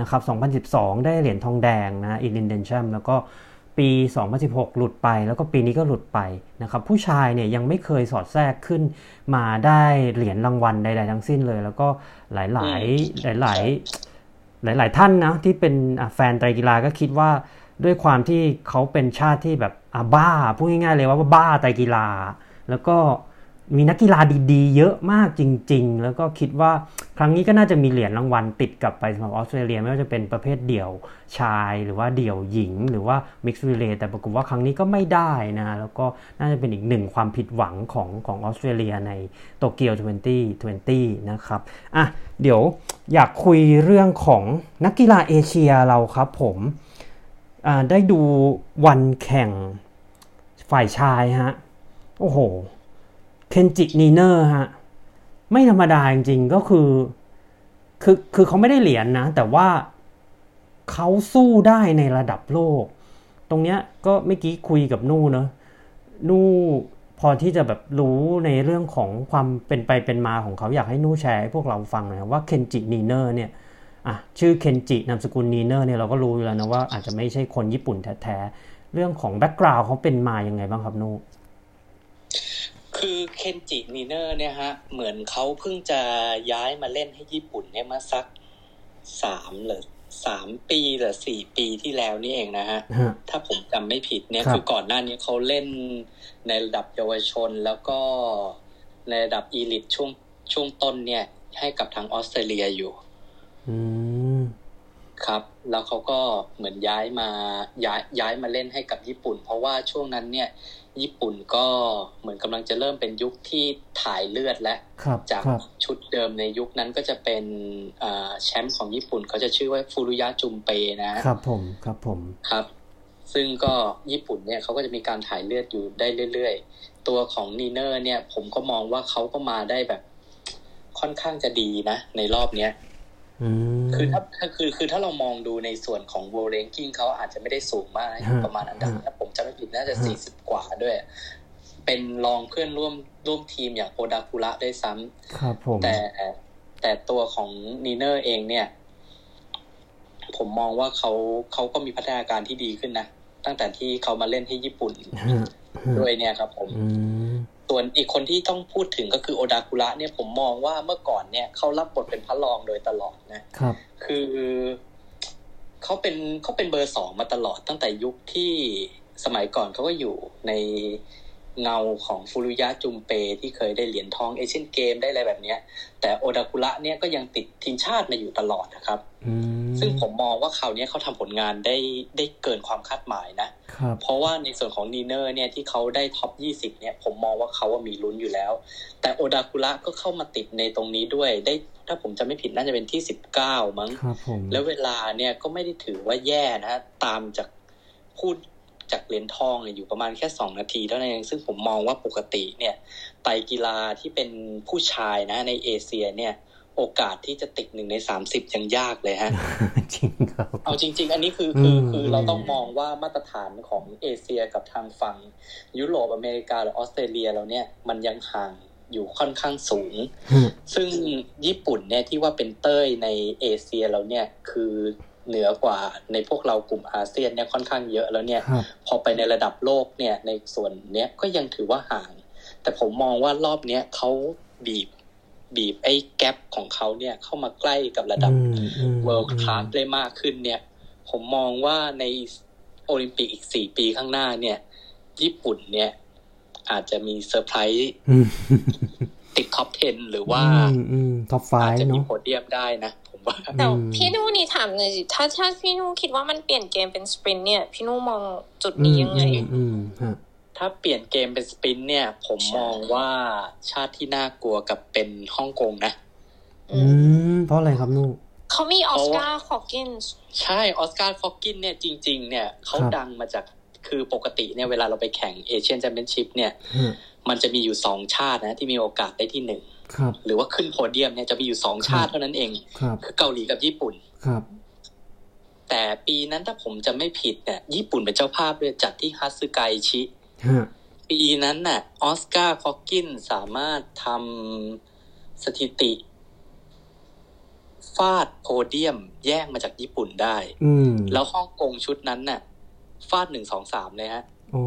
นะครับ 2012 ได้เหรียญทองแดงนะอินเดนชัมแล้วก็ ปี 2016 หลุดไป แล้วก็ปีนี้ก็หลุดไปนะครับผู้ชายเนี่ยยังไม่เคยสอดแทรกขึ้นมาได้เหรียญรางวัลใดๆทั้งสิ้นเลย แล้วก็หลายๆหลายๆหลายๆท่านนะที่เป็นแฟนไตรกีฬาก็คิดว่าด้วยความที่เขาเป็นชาติที่แบบบ้าพูดง่ายๆเลยว่าบ้าไตรกีฬา แล้วก็ มีนักกีฬาดีๆ เยอะมากจริง ๆ แล้วก็คิดว่าครั้งนี้ก็น่าจะมีเหรียญรางวัลติดกลับไปสำหรับออสเตรเลียไม่ว่าจะเป็นประเภทเดี่ยวชายหรือว่าเดี่ยวหญิง หรือว่ามิกซ์ e ีเลแต่ปรากฏว่าครั้งนี้ก็ไม่ได้นะแล้วก็น่าจะเป็นอีกหนึ่งความผิดหวังของของออสเตรเลียในโตเกียว 2020 นะครับอะเดี๋ยวอยากคุยเรื่องของนักกีฬาเอเชียเราครับผมอ่าได้ดูวันแข่งฝ่ายชายฮะโอ้โห เคนจินีเนอร์ฮะไม่ธรรมดาจริงๆก็คือคือคือเขาไม่ได้เหรียญนะ แต่ว่าเขาสู้ได้ในระดับโลก ตรงเนี้ยก็เมื่อกี้คุยกับนู่เนอะนู่พอที่จะแบบรู้ในเรื่องของความเป็นไปเป็นมาของเขาอยากให้นู่แชร์ให้พวกเราฟังหน่อยว่าเคนจินีเนอร์เนี่ยอะชื่อเคนจินามสกุลนีเนอร์เนี่ยเราก็รู้อยู่แล้วนะว่าอาจจะไม่ใช่คนญี่ปุ่นแท้ๆ เรื่องของ background เขาเป็นมายังไงบ้างครับนู่ คือเคนจินีเนอร์เนี่ยฮะ เหมือนเขาเพิ่งจะย้ายมาเล่นให้ญี่ปุ่นเนี่ยมาสักสามหรือสามปีหรือสี่ปีที่แล้วนี่เองนะฮะฮะถ้าผมจำไม่ผิดเนี่ยครับคือก่อนหน้านี้เขาเล่นในระดับเยาวชนแล้วก็ในระดับอีลิตช่วงช่วงต้นเนี่ย ให้กับทางออสเตรเลียอยู่อืมครับ แล้วเขาก็เหมือนย้ายมาย้ายย้ายมาเล่นให้กับญี่ปุ่น เพราะว่าช่วงนั้นเนี่ย ญี่ปุ่นก็เหมือนกำลังจะเริ่มเป็นยุคที่ถ่ายเลือดและครับจากครับชุดเดิมในยุคนั้นก็จะเป็นอ่าแชมป์ของญี่ปุ่นเขาจะชื่อว่าฟูรุยะจุมเปนะครับผมครับผมครับ ซึ่งก็ญี่ปุ่นเนี่ยเขาก็จะมีการถ่ายเลือดอยู่ได้เรื่อยๆ ตัวของนีเนอร์เนี่ย ผมก็มองว่าเขาก็มาได้แบบค่อนข้างจะดีนะ ในรอบเนี้ยอืม คือถ้าถ้าคือคือถ้าเรามองดูในส่วนของ world ranking เขาอาจจะไม่ได้สูงมากนะอยู่ฮะประมาณอันดับฮะถ้าผมจำไม่ผิดน่าจะฮะสี่สิบกว่าด้วย เป็นรองเพื่อนร่วมร่วมทีมอย่างโอดาคุระได้วยซ้ำครับผมแต่แต่ตัวของนีเนอร์เองเนี่ย ผมมองว่าเขาเขาก็มีพัฒนาการที่ดีขึ้นนะ ตั้งแต่ที่เขามาเล่นให้ญี่ปุ่นฮะฮะด้วยเนี่ยครับผมอืม ส่วนอีกคนที่ต้องพูดถึงก็คือโอดาคุระเนี่ยผมมองว่าเมื่อก่อนเนี่ยเขารับบทเป็นพระรองโดยตลอดนะครับ คือเขาเป็นเขาเป็นเบอร์สองมาตลอดตั้งแต่ยุคที่สมัยก่อนเขาก็อยู่ใน เงาของฟูรุยะจุมเปที่เคยได้เหรียญทองเอเชียนเกมได้อะไรแบบเนี้ย แต่โอดาคุระเนี่ยก็ยังติดทีมชาติมาอยู่ตลอดนะครับอืมซึ่งผมมองว่าคราวนี้เขาทำผลงานได้ได้เกินความคาดหมายนะครับเพราะว่าในส่วนของนีเนอร์เนี่ยที่เขาได้ top 20 เนี่ยผมมองว่าเขาว่ามีลุ้นอยู่แล้ว แต่โอดาคุระก็เข้ามาติดในตรงนี้ด้วยได้ถ้าผมจำไม่ผิดน่าจะเป็นที่ 19 มั้งครับผมแล้วเวลาเนี่ยก็ไม่ได้ถือว่าแย่นะตามจากพูด จากเหรียญทองเนี่ยอยู่ประมาณแค่ 2 นาทีเท่านั้นเองซึ่งผมมองว่าปกติเนี่ยไตรกีฬาที่เป็นผู้ชายนะในเอเชียเนี่ยโอกาสที่จะติดหนึ่งใน30ยังยากเลยฮะ จริงครับ เอาจริง ๆ อันนี้คือคืออืมคือเราต้องมองว่ามาตรฐานของเอเชียกับทางฝั่งยุโรปอเมริกาหรือออสเตรเลียเราเนี่ยมันยังห่างอยู่ค่อนข้างสูงฮะซึ่งญี่ปุ่นเนี่ยที่ว่าเป็นเต้ยในเอเชียเราเนี่ยคือ เหนือกว่าในพวกเรากลุ่มอาเซียนเนี่ยค่อนข้างเยอะแล้วเนี่ยครับพอไปในระดับโลกเนี่ยในส่วนเนี้ยก็ยังถือว่าห่าง แต่ผมมองว่ารอบเนี้ยเขาบีบบีบไอ้ gap ของเขาเนี่ยเข้ามาใกล้กับระดับอืมอืม world class ได้มากขึ้นเนี่ย ผมมองว่าในโอลิมปิกอีกสี่ปีข้างหน้าเนี่ย ญี่ปุ่นเนี่ย อาจจะมีเซอร์ไพรส์อืมติด top 10 หรือว่าอืมอืม top five อาจจะมีเนาะโพเดียมได้นะผม ว่าแต่อืมพี่นุ่นี่ถามหน่อยสิถ้าถ้าพี่นุ่คิดว่ามันเปลี่ยนเกมเป็น sprint เนี่ย พี่นุ่มองจุดนี้ยังไงอืมอืมฮะถ้าเปลี่ยนเกมเป็น sprint เนี่ย ผมใช่มองว่าชาติที่น่ากลัวกับเป็นฮ่องกงนะ อืม เพราะอะไรครับนู่เขามีออสการ์คอกินส์ใช่ออสการ์ค็อกกินส์เนี่ยจริง ๆ เนี่ยเขาครับดังมาจากคือปกติเนี่ยเวลาเราไปแข่ง Asian Championship เนี่ยฮะมันจะมีอยู่สองชาตินะ ที่มีโอกาสได้ที่หนึ่งครับ หรือว่าขึ้นโพเดียมเนี่ยจะมีอยู่สองชาติเท่านั้นเองครับคือเกาหลีกับญี่ปุ่นครับ แต่ปีนั้นถ้าผมจะไม่ผิดเนี่ยญี่ปุ่นเป็นเจ้าภาพด้วยจัดที่ฮัตสึไกชิฮะปีนั้นน่ะออสการ์ฟอกกินสามารถทำสถิติ ฟาดโพเดียมแย่งมาจากญี่ปุ่นได้อืมแล้วฮ่องกงชุดนั้นน่ะ ฟาดหนึ่งสองสามเลยฮะโอ้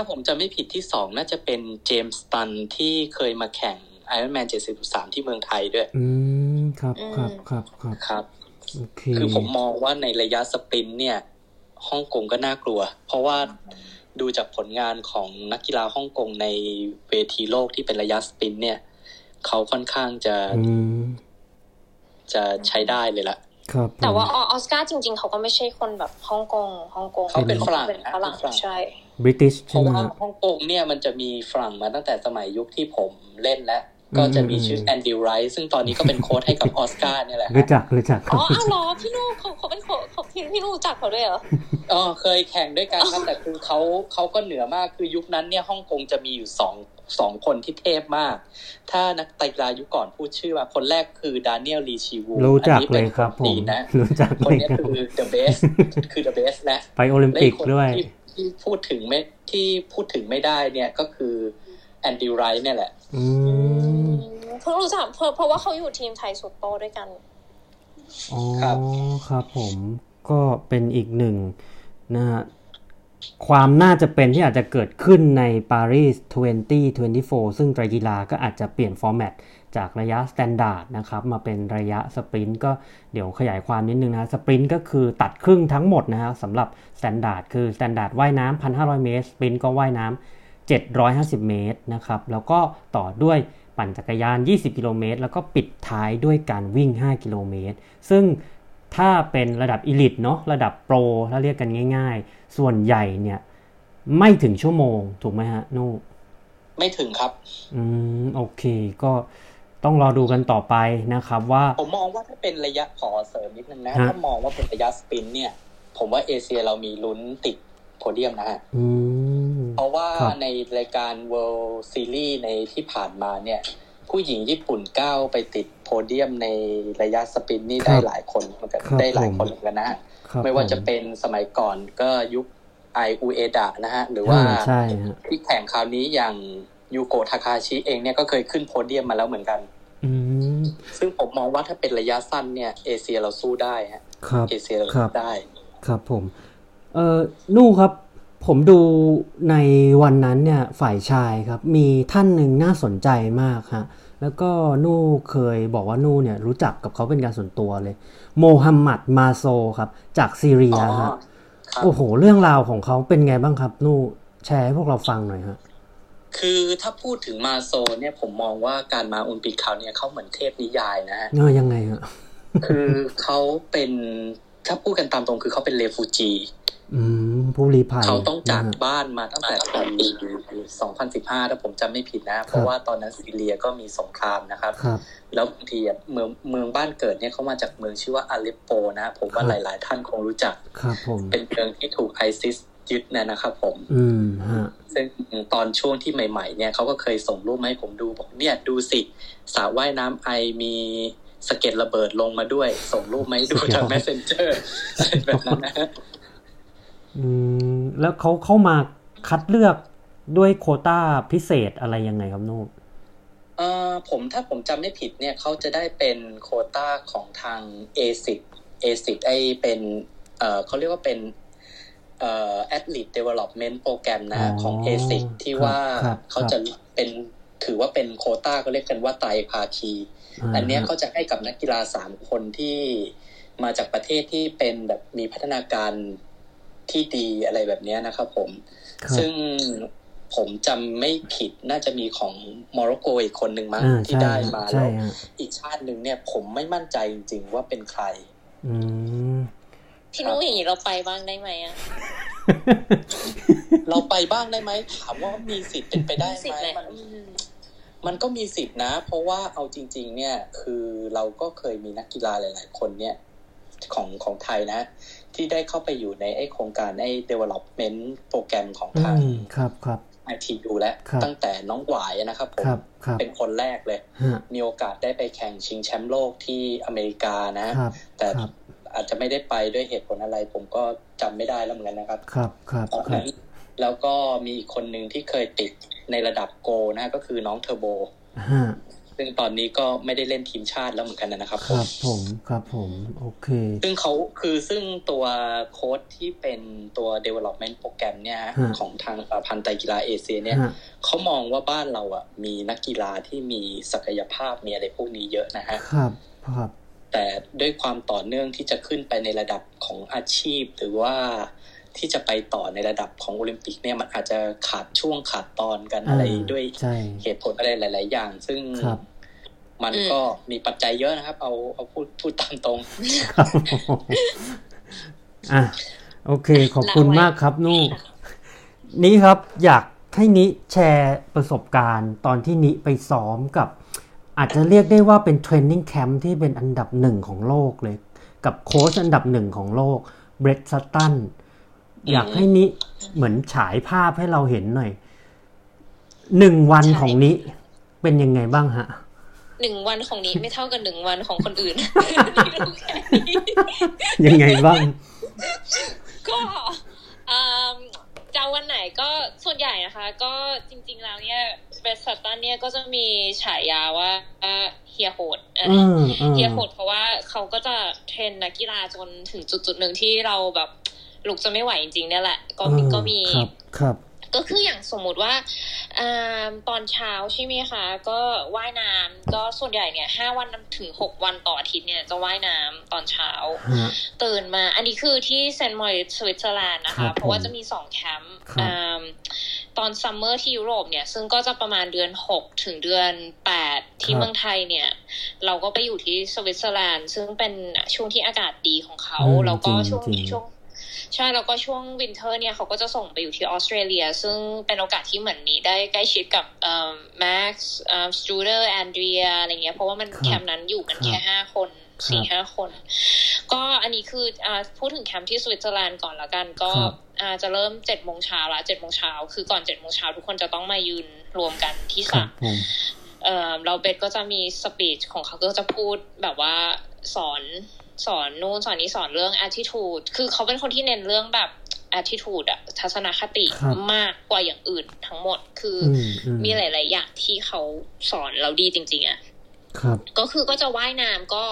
ถ้าผมจะไม่ผิดที่สองน่าจะเป็นเจมส์ตันที่เคยมาแข่ง Iron Man 73ที่เมืองไทยด้วย อืมครับครับครับครับครับโอเคคือผมมองว่าในระยะสปรินต์เนี่ยฮ่องกงก็น่ากลัว เพราะว่าดูจากผลงานของนักกีฬาฮ่องกงในเวทีโลกที่เป็นระยะสปรินต์เนี่ย เขาค่อนข้างจะอืมจะใช้ได้เลยละครับผมแต่ว่าอออสการ์จริง ๆ เขาก็ไม่ใช่คนแบบฮ่องกงฮ่องกงเขาเป็นฝรั่งเป็นฝรั่งเป็นฝรั่งใช่ บริติชเพใช่ราะไหมว่าฮะฮ่องกงเนี่ยมันจะมีฝรั่งมาตั้งแต่สมัยยุคที่ผมเล่นแล้ว ก็จะมีชื่อมแอนดิวไรท์ซึ่งตอนนี้ก็เป็นโค้ชให้กับออสการ์เนี่ยแหละรู้จักรู้จักคอ๋รัอบอ้าวเหรอพี่นุ่เขาเขาเป็นคนเขาพี่พี่นุ่รู้จักเขาด้วยเหรออ๋อเคยแข่งด้วยกันครับแต่คือเขาเขาก็เหนือมากคือยุคนั้นเนี่ยฮ่องกงจะมีอยู่สองสองคนที่เทพมาก ถ้านักไตรกีฬายุคก่อนพูดชื่อว่าคนแรกคือดานิเอลลีชีวูรู้จักอันนี้เลป็นยครับนผจีมนนะรู้จักคนเลยเนี้ยครับคือ the best คือ the best และไปโอลิมปิกและอีคนด้วย ที่ที่พูดถึงไม่ที่พูดถึงไม่ได้เนี่ยก็คือแอนดิวไรท์เนี่ยแหละอืมเพิ่งรู้จักเพราะเพราะว่าเขาอยู่ทีม Trisutto ด้วยกันอ๋อครับครับผมก็เป็นอีกหนึ่งนะฮะความน่าจะเป็นที่อาจจะเกิดขึ้นในปารีส2024 ซึ่งไตรกีฬาก็อาจจะเปลี่ยน format จากระยะ standard นะครับมาเป็นระยะ sprint ก็เดี๋ยวขยายความนิดนึงนะ sprint ก็คือตัดครึ่งทั้งหมดนะฮะสำหรับ standard คือ standard ว่ายน้ำ1,500 เมตร sprint ก็ว่ายน้ำ750 เมตรนะครับแล้วก็ต่อด้วยปั่นจักรยาน 20 กิโลเมตร แล้วก็ปิดท้ายด้วยการวิ่ง 5 กิโลเมตร ซึ่งถ้าเป็นระดับ elite เนาะระดับโปรถ้าเรียกกันง่าย ๆ ส่วนใหญ่เนี่ยไม่ถึงชั่วโมงถูกไหมฮะนู่ไม่ถึงครับ อืม โอเค ก็ ต้องรอดูกันต่อไปนะครับว่า ผมมองว่าถ้าเป็นระยะขอเสริมนิดนึงนะฮะถ้ามองว่าเป็นระยะสปรินต์เนี่ย ผมว่าเอเชียเรามีลุ้นติดโพเดียมนะฮะอืมเพราะว่าครับในรายการ World Series ในที่ผ่านมาเนี่ย ผู้หญิงญี่ปุ่นก้าวไปติดโพเดียมในระยะสปรินต์นี่ได้หลายคนเหมือนกันครับได้หลายผมคนเหมือนกันนะฮะครับไม่ว่าจะผเป็นสมัยก่อนก็ยุคไออูเอดะนะฮะ หรือว่าอ่ใช่ฮะที่แข่งคราวนี้อย่าง ยูโกะทาคาชิเองเนี่ยก็เคยขึ้นโพเดียมมาแล้วเหมือนกันอืมซึ่งผมมองว่าถ้าเป็นระยะสั้นเนี่ยเอเชียเราสู้ได้ฮะครับเอเชียเราครัสู้บได้ ครับผม เอ่อนู่ครับ ผมดูในวันนั้นเนี่ยฝ่ายชายครับ มีท่านหนึ่งน่าสนใจมากฮะแล้วก็นู่เคยบอกว่านู่เนี่ยรู้จักกับเขาเป็นการส่วนตัวเลย โมฮัมหมัดมาโซครับ จากซีเรียอ๋อฮะครับโอ้โห เรื่องราวของเขาเป็นไงบ้างครับ นู่แชร์ให้พวกเราฟังหน่อยฮะ คือถ้าพูดถึงมาโซเนี่ยผมมองว่าการมาโอลิมปิกคราวเนี้ยเขาเหมือนเทพนิยายนะฮะเออยังไงฮะคือเขาเป็นถ้าพูดกันตามตรงคือเขาเป็นเรฟูจีอืมผู้ลี้ภัยเขาต้องจากนะฮะบ้านมาตั้งแต่ปี2015 ถ้าผมจำไม่ผิดนะ เพราะว่าตอนนั้นซีเรียก็มีสงครามนะครับครับแล้วบางทีอะเมืองเมืองบ้านเกิดเนี่ยเขามาจากเมืองชื่อว่าอาเลปโปนะ ผมว่าครับหลาย ๆ ท่านคงรู้จักครับผมเป็นเมืองที่ถูกไอซิส ยึดเนยนะครับผม อืมฮะซึ่งตอนช่วงที่ใหม่ ๆ เนี่ยเขาก็เคยส่งรูปมาให้ผมดูบอกเนี่ยดูสิสระว่ายน้ำไอมีสะเก็ดระเบิดลงมาด้วย ส่งรูปมาให้ดูทาง messenger อะไรแบบนั้นนะฮะอืมแล้วเขาเข้ามาคัดเลือกด้วยโควต้าพิเศษอะไรยังไงครับนู่เอ่อผมถ้าผมจำไม่ผิดเนี่ยเขาจะได้เป็นโควต้าของทาง ASIC ASIC ไอเป็นเอ่อเขาเรียกว่าเป็น เอ่อ Athlete Development Program นะฮะอ๋อของ ASIC ที่ว่าครับเขาจะเป็นถือว่าเป็นโควต้าเขาเรียกกันว่าไตรภาคีาอันเนี้ยเขาจะให้กับนักกีฬาสามคนที่มาจากประเทศที่เป็นแบบมีพัฒนาการที่ดีอะไรแบบเนี้ยนะครับผมครับซึ่งผมจำไม่ผิดน่าจะมีของโมร็อกโกอีกคนหนึ่งมั้งอ่าที่ใช่ได้ฮะมาใช่แล้วฮะอีกชาติหนึ่งเนี่ย ผมไม่มั่นใจจริงๆว่าเป็นใครอืม พี่นุ้ยอย่างนี้เราไปบ้างได้ไหมอะเราไปบ้างได้ไหมถามว่ามีสิทธิ์เป็นไปได้สิไหทมธิ์แหละมันมันก็มีสิทธินะ เพราะว่าเอาจริง ๆ เนี่ย คือเราก็เคยมีนักกีฬาหลาย ๆ คนเนี่ย ของของไทยนะ ที่ได้เข้าไปอยู่ในไอโครงการไอ development โปรแกรมของอืทางมครับครับ ITU แล้วครับตั้งแต่น้องหวายนะครับผมครับครับเป็นคนแรกเลยฮะมีโอกาสได้ไปแข่งชิงแชมป์โลกที่อเมริกานะครับแต่ครับ อาจจะไม่ได้ไปด้วยเหตุผลอะไร ผมก็จำไม่ได้แล้วเหมือนกันนะครับ ครับครับตอนครับนั้นแล้วก็มีอีกคนหนึ่งที่เคยติดในระดับโกนะก็คือน้องเทอร์โบฮะซึ่งตอนนี้ก็ไม่ได้เล่นทีมชาติแล้วเหมือนกันนะครับคผมรับผมครับผมโอเค ซึ่งเขาคือซึ่งตัวโค้ดที่เป็นตัว development โปรแกรมเนี่ยฮะฮะของทางสหพันธ์ไตรกีฬาเอเชียเนี่ยฮะเขามองว่าบ้านเราอะมีนักกีฬาที่มีศักยภาพมีอะไรพวกนี้เยอะนะฮะครับครับ แต่ด้วยความต่อเนื่องที่จะขึ้นไปในระดับของอาชีพ หรือว่าที่จะไปต่อในระดับของโอลิมปิกเนี่ยมันอาจจะขาดช่วงขาดตอนกันอะไรอ่าด้วยใช่เหตุผลอะไรหลาย ๆ อย่าง ซึ่งครับมันก็มีปัจจัยเยอะนะครับ เอาเอาพูดพูดตามตรงครับอะโอเค ขอบคุณมากครับนู่นี่ครับอยากให้นิแชร์ประสบการณ์ตอนที่นิไปซ้อมกับ อาจจะเรียกได้ว่าเป็น training camp ที่เป็นอันดับหนึ่งของโลกเลย กับโค้ชอันดับหนึ่งของโลก Brett Sutton อยากให้นิเหมือนฉายภาพให้เราเห็นหน่อยหนึ่งวันของนิเป็นยังไงบ้างฮะหนึ่งวันของนี้ไม่เท่ากับหนึ่งวันของคนอื่นยังไงบ้าง ก็อืมจะวันไหนก็ส่วนใหญ่นะคะ ก็จริง ๆ แล้วเนี่ย เบสซัตตันเนี่ยก็จะมีฉายาว่าเฮียโหดอะอืมอืมเฮียโหดเพราะว่าเขาก็จะเทรนนักกีฬาจนถึงจุดจุดๆหนึ่งที่เราแบบลุกจะไม่ไหวจริงๆเนี่ยแหละ ก็มีอืก็มีครับครับก็คืออย่างสมมุติว่าอ่าตอนเช้าใช่ไหมคะ ก็ว่ายน้ำก็ส่วนใหญ่เนี่ยห้าวันถึงหกวันต่ออาทิตย์เนี่ยจะว่ายน้ำตอนเช้าฮะตื่นมา อันนี้คือที่เซนต์มอริสสวิตเซอร์แลนด์นะคะครับเพราะว่าผมจะมีสองแคมป์ครับอ่า ตอน summer ที่ยุโรปเนี่ย ซึ่งก็จะประมาณเดือนหกถึงเดือนแปดที่เมืองไทยเนี่ย เราก็ไปอยู่ที่สวิตเซอร์แลนด์ ซึ่งเป็นช่วงที่อากาศดีของเขาอืมแล้วก็จริงช่วงจริงช่วงใช่แล้วก็ช่วง winter เนี่ยเขาก็จะส่งไปอยู่ที่ออสเตรเลีย ซึ่งเป็นโอกาสที่เหมือนนิได้ใกล้ชิดกับแม็กซ์สตูเดอร์แอนเดรียอะไรเงี้ยเพราะว่ามันครับแคมป์นั้นอยู่กันครับแค่ห้าคนครับ สี่ห้าคน ก็อันนี้คืออ่าพูดถึงแคมป์ที่สวิตเซอร์แลนด์ก่อนละกัน ก็ครับอ่าจะเริ่มเจ็ดโมงเช้าละเจ็ดโมงเช้าคือก่อนเจ็ดโมงเช้าทุกคนจะต้องมายืนรวมกันที่สระครัสระบผมเอ่อเราเบรตก็จะมี speech ของเขาก็จะพูดแบบว่าสอนสอนนู่นสอนนี้สอนเรื่อง attitude คือเขาเป็นคนที่เน้นเรื่องแบบ attitude อะทัศนคติครับมากกว่าอย่างอื่นทั้งหมด คือออืมอืมมีหลาย ๆ อย่างที่เขาสอนเราดีจริง ๆอะ ครับก็คือก็จะว่ายน้ำก็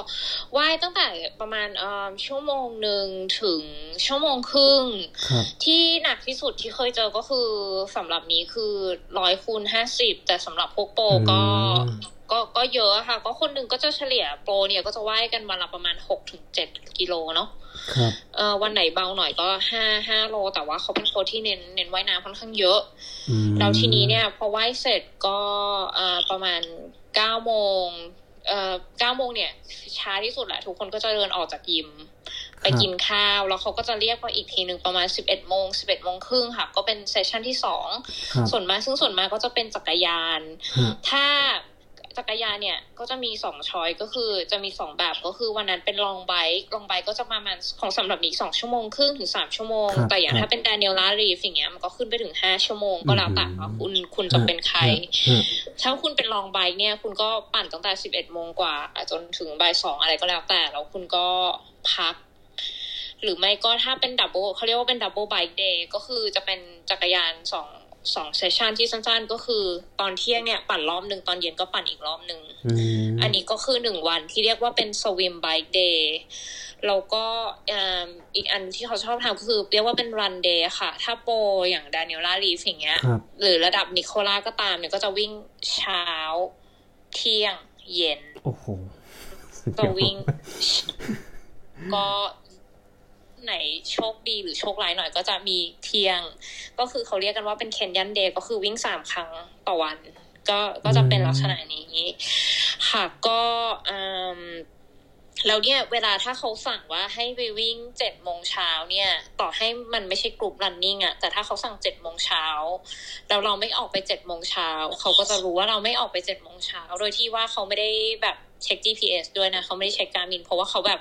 ว่ายตั้งแต่ประมาณเอ่อชั่วโมงหนึ่งถึงชั่วโมงครึ่งครับที่หนักที่สุดที่เคยเจอก็คือสำหรับนี้คือร้อยคูณห้าสิบแต่สำหรับพวกโปรก็อืมก็ก็เยอะค่ะ ก็คนหนึ่งก็จะเฉลี่ยโปรเนี่ยก็จะว่ายกันวันละประมาณหกถึงเจ็ดกิโลเนาะครับเอ่อวันไหนเบาหน่อยก็ห้าห้าโล แต่ว่าเขาเป็นโค้ชที่เน้นเน้นว่ายน้ำค่อนข้างเยอะอืมแล้วทีนี้เนี่ยพอไหว้เสร็จก็เอ่อประมาณ เก้าโมงเอ่อเก้าโมงเนี่ย ช้าที่สุดแหละทุกคนก็จะเดินออกจากยิม ไปกินข้าว แล้วเขาก็จะเรียกมาอีกทีหนึ่งประมาณสิบเอ็ดโมงสิบเอ็ดโมงครึ่งค่ะ ก็เป็นเซสชันที่สองครับส่วนมากซึ่งส่วนมากก็จะเป็นจักรยานฮะถ้า จักรยานเนี่ยก็จะมีสอง choice ก็คือจะมีสองแบบก็คือวันนั้นเป็น long bike long bike ก็จะประมาณของสำหรับนิสองชั่วโมงครึ่งถึงสามชั่วโมงครับแต่อย่างครับถ้าเป็น Daniela Ryf อย่างเงี้ยมันก็ขึ้นไปถึงห้าชั่วโมงก็แล้วแต่ว่าคุณคุณจะเป็นใครฮะถ้าคุณเป็น long bike เนี่ยคุณก็ปั่นตั้งแต่สิบเอ็ดโมงกว่า จนถึงบ่ายสองอะไรก็แล้วแต่แล้วคุณก็พักหรือไม่ก็ถ้าเป็น double เขาเรียกว่าเป็น double bike day ก็คือจะเป็นจักรยานสอง สอง session ที่สั้นๆ ก็คือตอนเที่ยงเนี่ยปั่นรอบหนึ่งตอนเย็นก็ปั่นอีกรอบหนึ่งอืมอันนี้ก็คือหนึ่งวันที่เรียกว่าเป็น swim bike day แล้วก็อ่าอีกอันที่เขาชอบทำก็คือ เรียกว่าเป็น run day ค่ะ ถ้าโปรอย่าง Daniela Ryf อย่างเงี้ยครับหรือระดับนิโคล่าก็ตามเนี่ยก็จะวิ่งเช้า เที่ยงเย็น โอ้โหก็วิ่ง ก็ ไหนโชคดีหรือโชคร้ายหน่อยก็จะมีเที่ยง ก็คือเขาเรียกกันว่าเป็นเคนยันเดย์ก็คือวิ่งสามครั้งต่อวัน ก็ก็จะเป็นลักษณะนี้ ค่ะก็อืมแล้วเนี่ยเวลาถ้าเขาสั่งว่าให้ไปวิ่งเจ็ดโมงเช้าเนี่ย ต่อให้มันไม่ใช่กลุ่ม running อะแต่ถ้าเขาสั่งเจ็ดโมงเช้าแล้วเราไม่ออกไปเจ็ดโมงเช้าเขาก็จะรู้ว่าเราไม่ออกไปเจ็ดโมงเช้าโดยที่ว่าเขาไม่ได้แบบ เช็ค GPS ด้วยนะเขาไม่ได้เช็คการมิน เพราะว่าเขาแบบ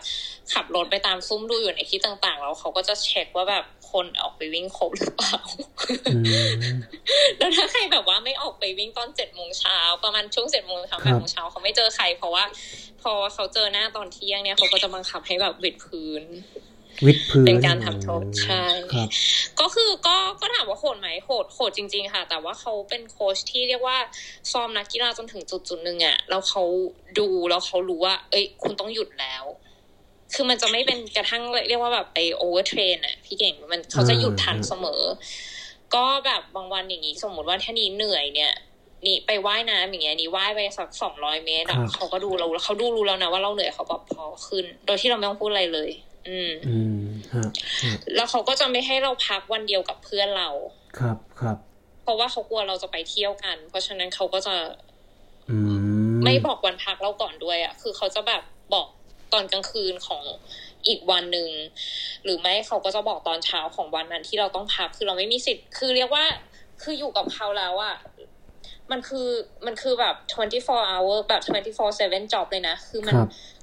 ขับรถไปตามซุ้มดูอยู่ในคลิปต่างๆ แล้วเขาก็จะเช็คว่าแบบคนออกไปวิ่งครบหรือเปล่าอืมแล้วถ้าใครแบบว่าไม่ออกไปวิ่งตอนเจ็ดโมงเช้าประมาณช่วงเจ็ดโมงเช้าคแปรับดโมงเช้าเขาไม่เจอใคร เพราะว่า พอเขาเจอหน้าตอนเที่ยงเนี่ยเขาก็จะบังคับให้แบบวิดพื้น วิดพื้นเป็นการทำโทษใช่ครับก็คือก็ก็ถามว่าโหดไหมโหดโหดจริง ๆ ค่ะ แต่ว่าเขาเป็นโค้ชที่เรียกว่าซ้อมนักกีฬาจนถึงจุดจุดๆหนึ่งอะแล้วเขาดูแล้วเขารู้ว่า เอ้ย คุณต้องหยุดแล้ว คือมันจะไม่เป็นกระทั่งเรียกว่าแบบไป overtrain อะพี่เก่งมันเขาจะหยุดทันเสมอ ก็แบบบางวันอย่างนี้สมมติว่าถ้านี้เหนื่อยเนี่ยนี่ไปว่ายน้ำอย่างเงี้ยนี่ว่ายไปสักสองร้อยเมตรอะครับเขาก็ดูเราเขาดูรู้แล้วนะว่าเราเหนื่อยเขาแบบพอขึ้น โดยที่เราไม่ต้องพูดอะไรเลย อืมอืมฮะฮะแล้วเขาก็จะไม่ให้เราพักวันเดียวกับเพื่อนเรา ครับครับ เพราะว่าเขากลัวเราจะไปเที่ยวกัน เพราะฉะนั้นเขาก็จะอืมไม่บอกวันพักเราก่อนด้วยอะคือเขาจะแบบบอกตอนกลางคืนของอีกวันหนึ่ง หรือไม่เขาก็จะบอกตอนเช้าของวันนั้นที่เราต้องพัก คือเราไม่มีสิทธิ์ คือเรียกว่า คืออยู่กับเขาแล้วอะมันคือมันคือแบบ 24 hour แบบ 24 7 job เลยนะ คือมัน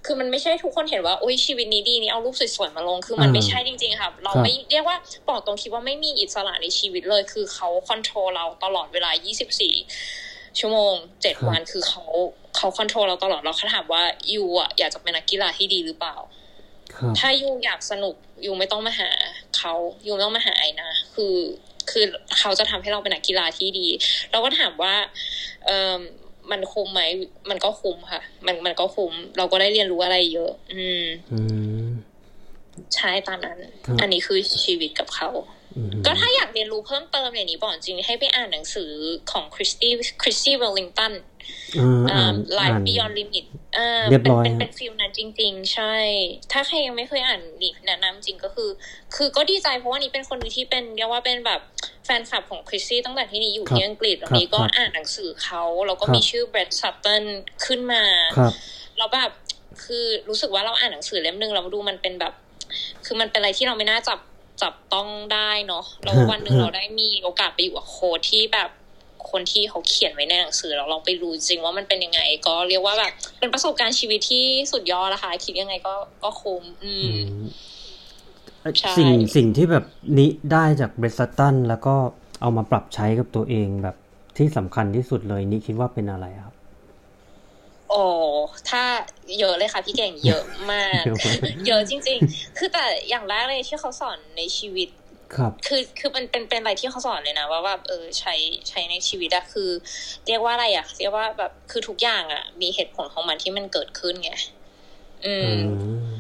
ครับคือมันไม่ใช่ทุกคนเห็นว่าโอ้ยชีวิตนี้ดีนี่เอารูปสวยๆมาลง คือมันอ่าไม่ใช่จริง ๆ ค่ะ เราครับไม่เรียกว่าบอกตรงคิดว่าไม่มีอิสระในชีวิตเลย คือเขาคอนโทรลเราตลอดเวลา 24 ชั่วโมง 7 วันคือเขาเขาคอนโทรลเราตลอดเราเขาถามว่ายูอะอยากจะเป็นนักกีฬาที่ดีหรือเปล่าครับถ้ายูอยากสนุกยูไม่ต้องมาหาเขายูไม่ต้องมาหาไอนะคือคือเขาจะทำให้เราเป็นนักกีฬาที่ดี เราก็ถามว่าเออ มันคุ้มไหม มันก็คุ้มค่ะ มันมันก็คุ้ม เราก็ได้เรียนรู้อะไรเยอะ อืมอืมใช่ตามนั้นครับอันนี้คือชีวิตกับเขาอืมก็ถ้าอยากเรียนรู้เพิ่มเติมอย่างนิบอกจริงให้ไปอ่านหนังสือของคริสซี่คริสซี่เวลลิงตันอ่าอ่าน ไลอ่าน Life Beyond Limit เรียบร้อยเป็นครับเป็น feel นั้นจริง ๆ ใช่ ถ้าใครยังไม่เคยอ่านนี่แนะนำจริงก็คือ คือก็ดีใจเพราะว่านิเป็นคนหนึ่งที่เป็นเรียกว่าเป็นแบบแฟนคลับของคริสซี่ตั้งแต่ที่นี่อยู่ที่อังกฤษแล้วนี้ก็อ่านหนังสือเขาแล้วก็มีชื่อ Brett Suttonขึ้นมาครับแล้วแบบคือรู้สึกว่าเราอ่านหนังสือเล่มหนึ่งเราดูมันเป็นแบบ คือมันเป็นอะไรที่เราไม่น่าจับจับต้องได้เนาะแล้ววันหนึ่งเราได้มีโอกาสไปอยู่กับโค้ดที่แบบ คนที่เขาเขียนไว้ในหนังสือเราลองไปรู้จริงว่ามันเป็นยังไง ก็เรียกว่าแบบเป็นประสบการณ์ชีวิตที่สุดยอดนะคะคิดยังไงก็ก็คุ้มอือืมมเอ่อใช่สิ่งสิ่งที่แบบนี้ได้จากเบรสตันแล้วก็เอามาปรับใช้กับตัวเองแบบที่สำคัญที่สุดเลยนี่คิดว่าเป็นอะไรครับโอ้ถ้าเยอะเลยค่ะพี่เก่งเยอะมาก เยอะมากเยอะจริง ๆ คือแต่อย่างแรกเลยที่เขาสอนในชีวิต ครับคือคือมันเป็นเป็นอะไรที่เขาสอนเลยนะ ว่าแบบเออใช้ใช้ในชีวิตอะคือ เรียกว่าอะไรอะเรียกว่าแบบคือทุกอย่างอะมีเหตุผลของมันที่มันเกิดขึ้นไงอือืมม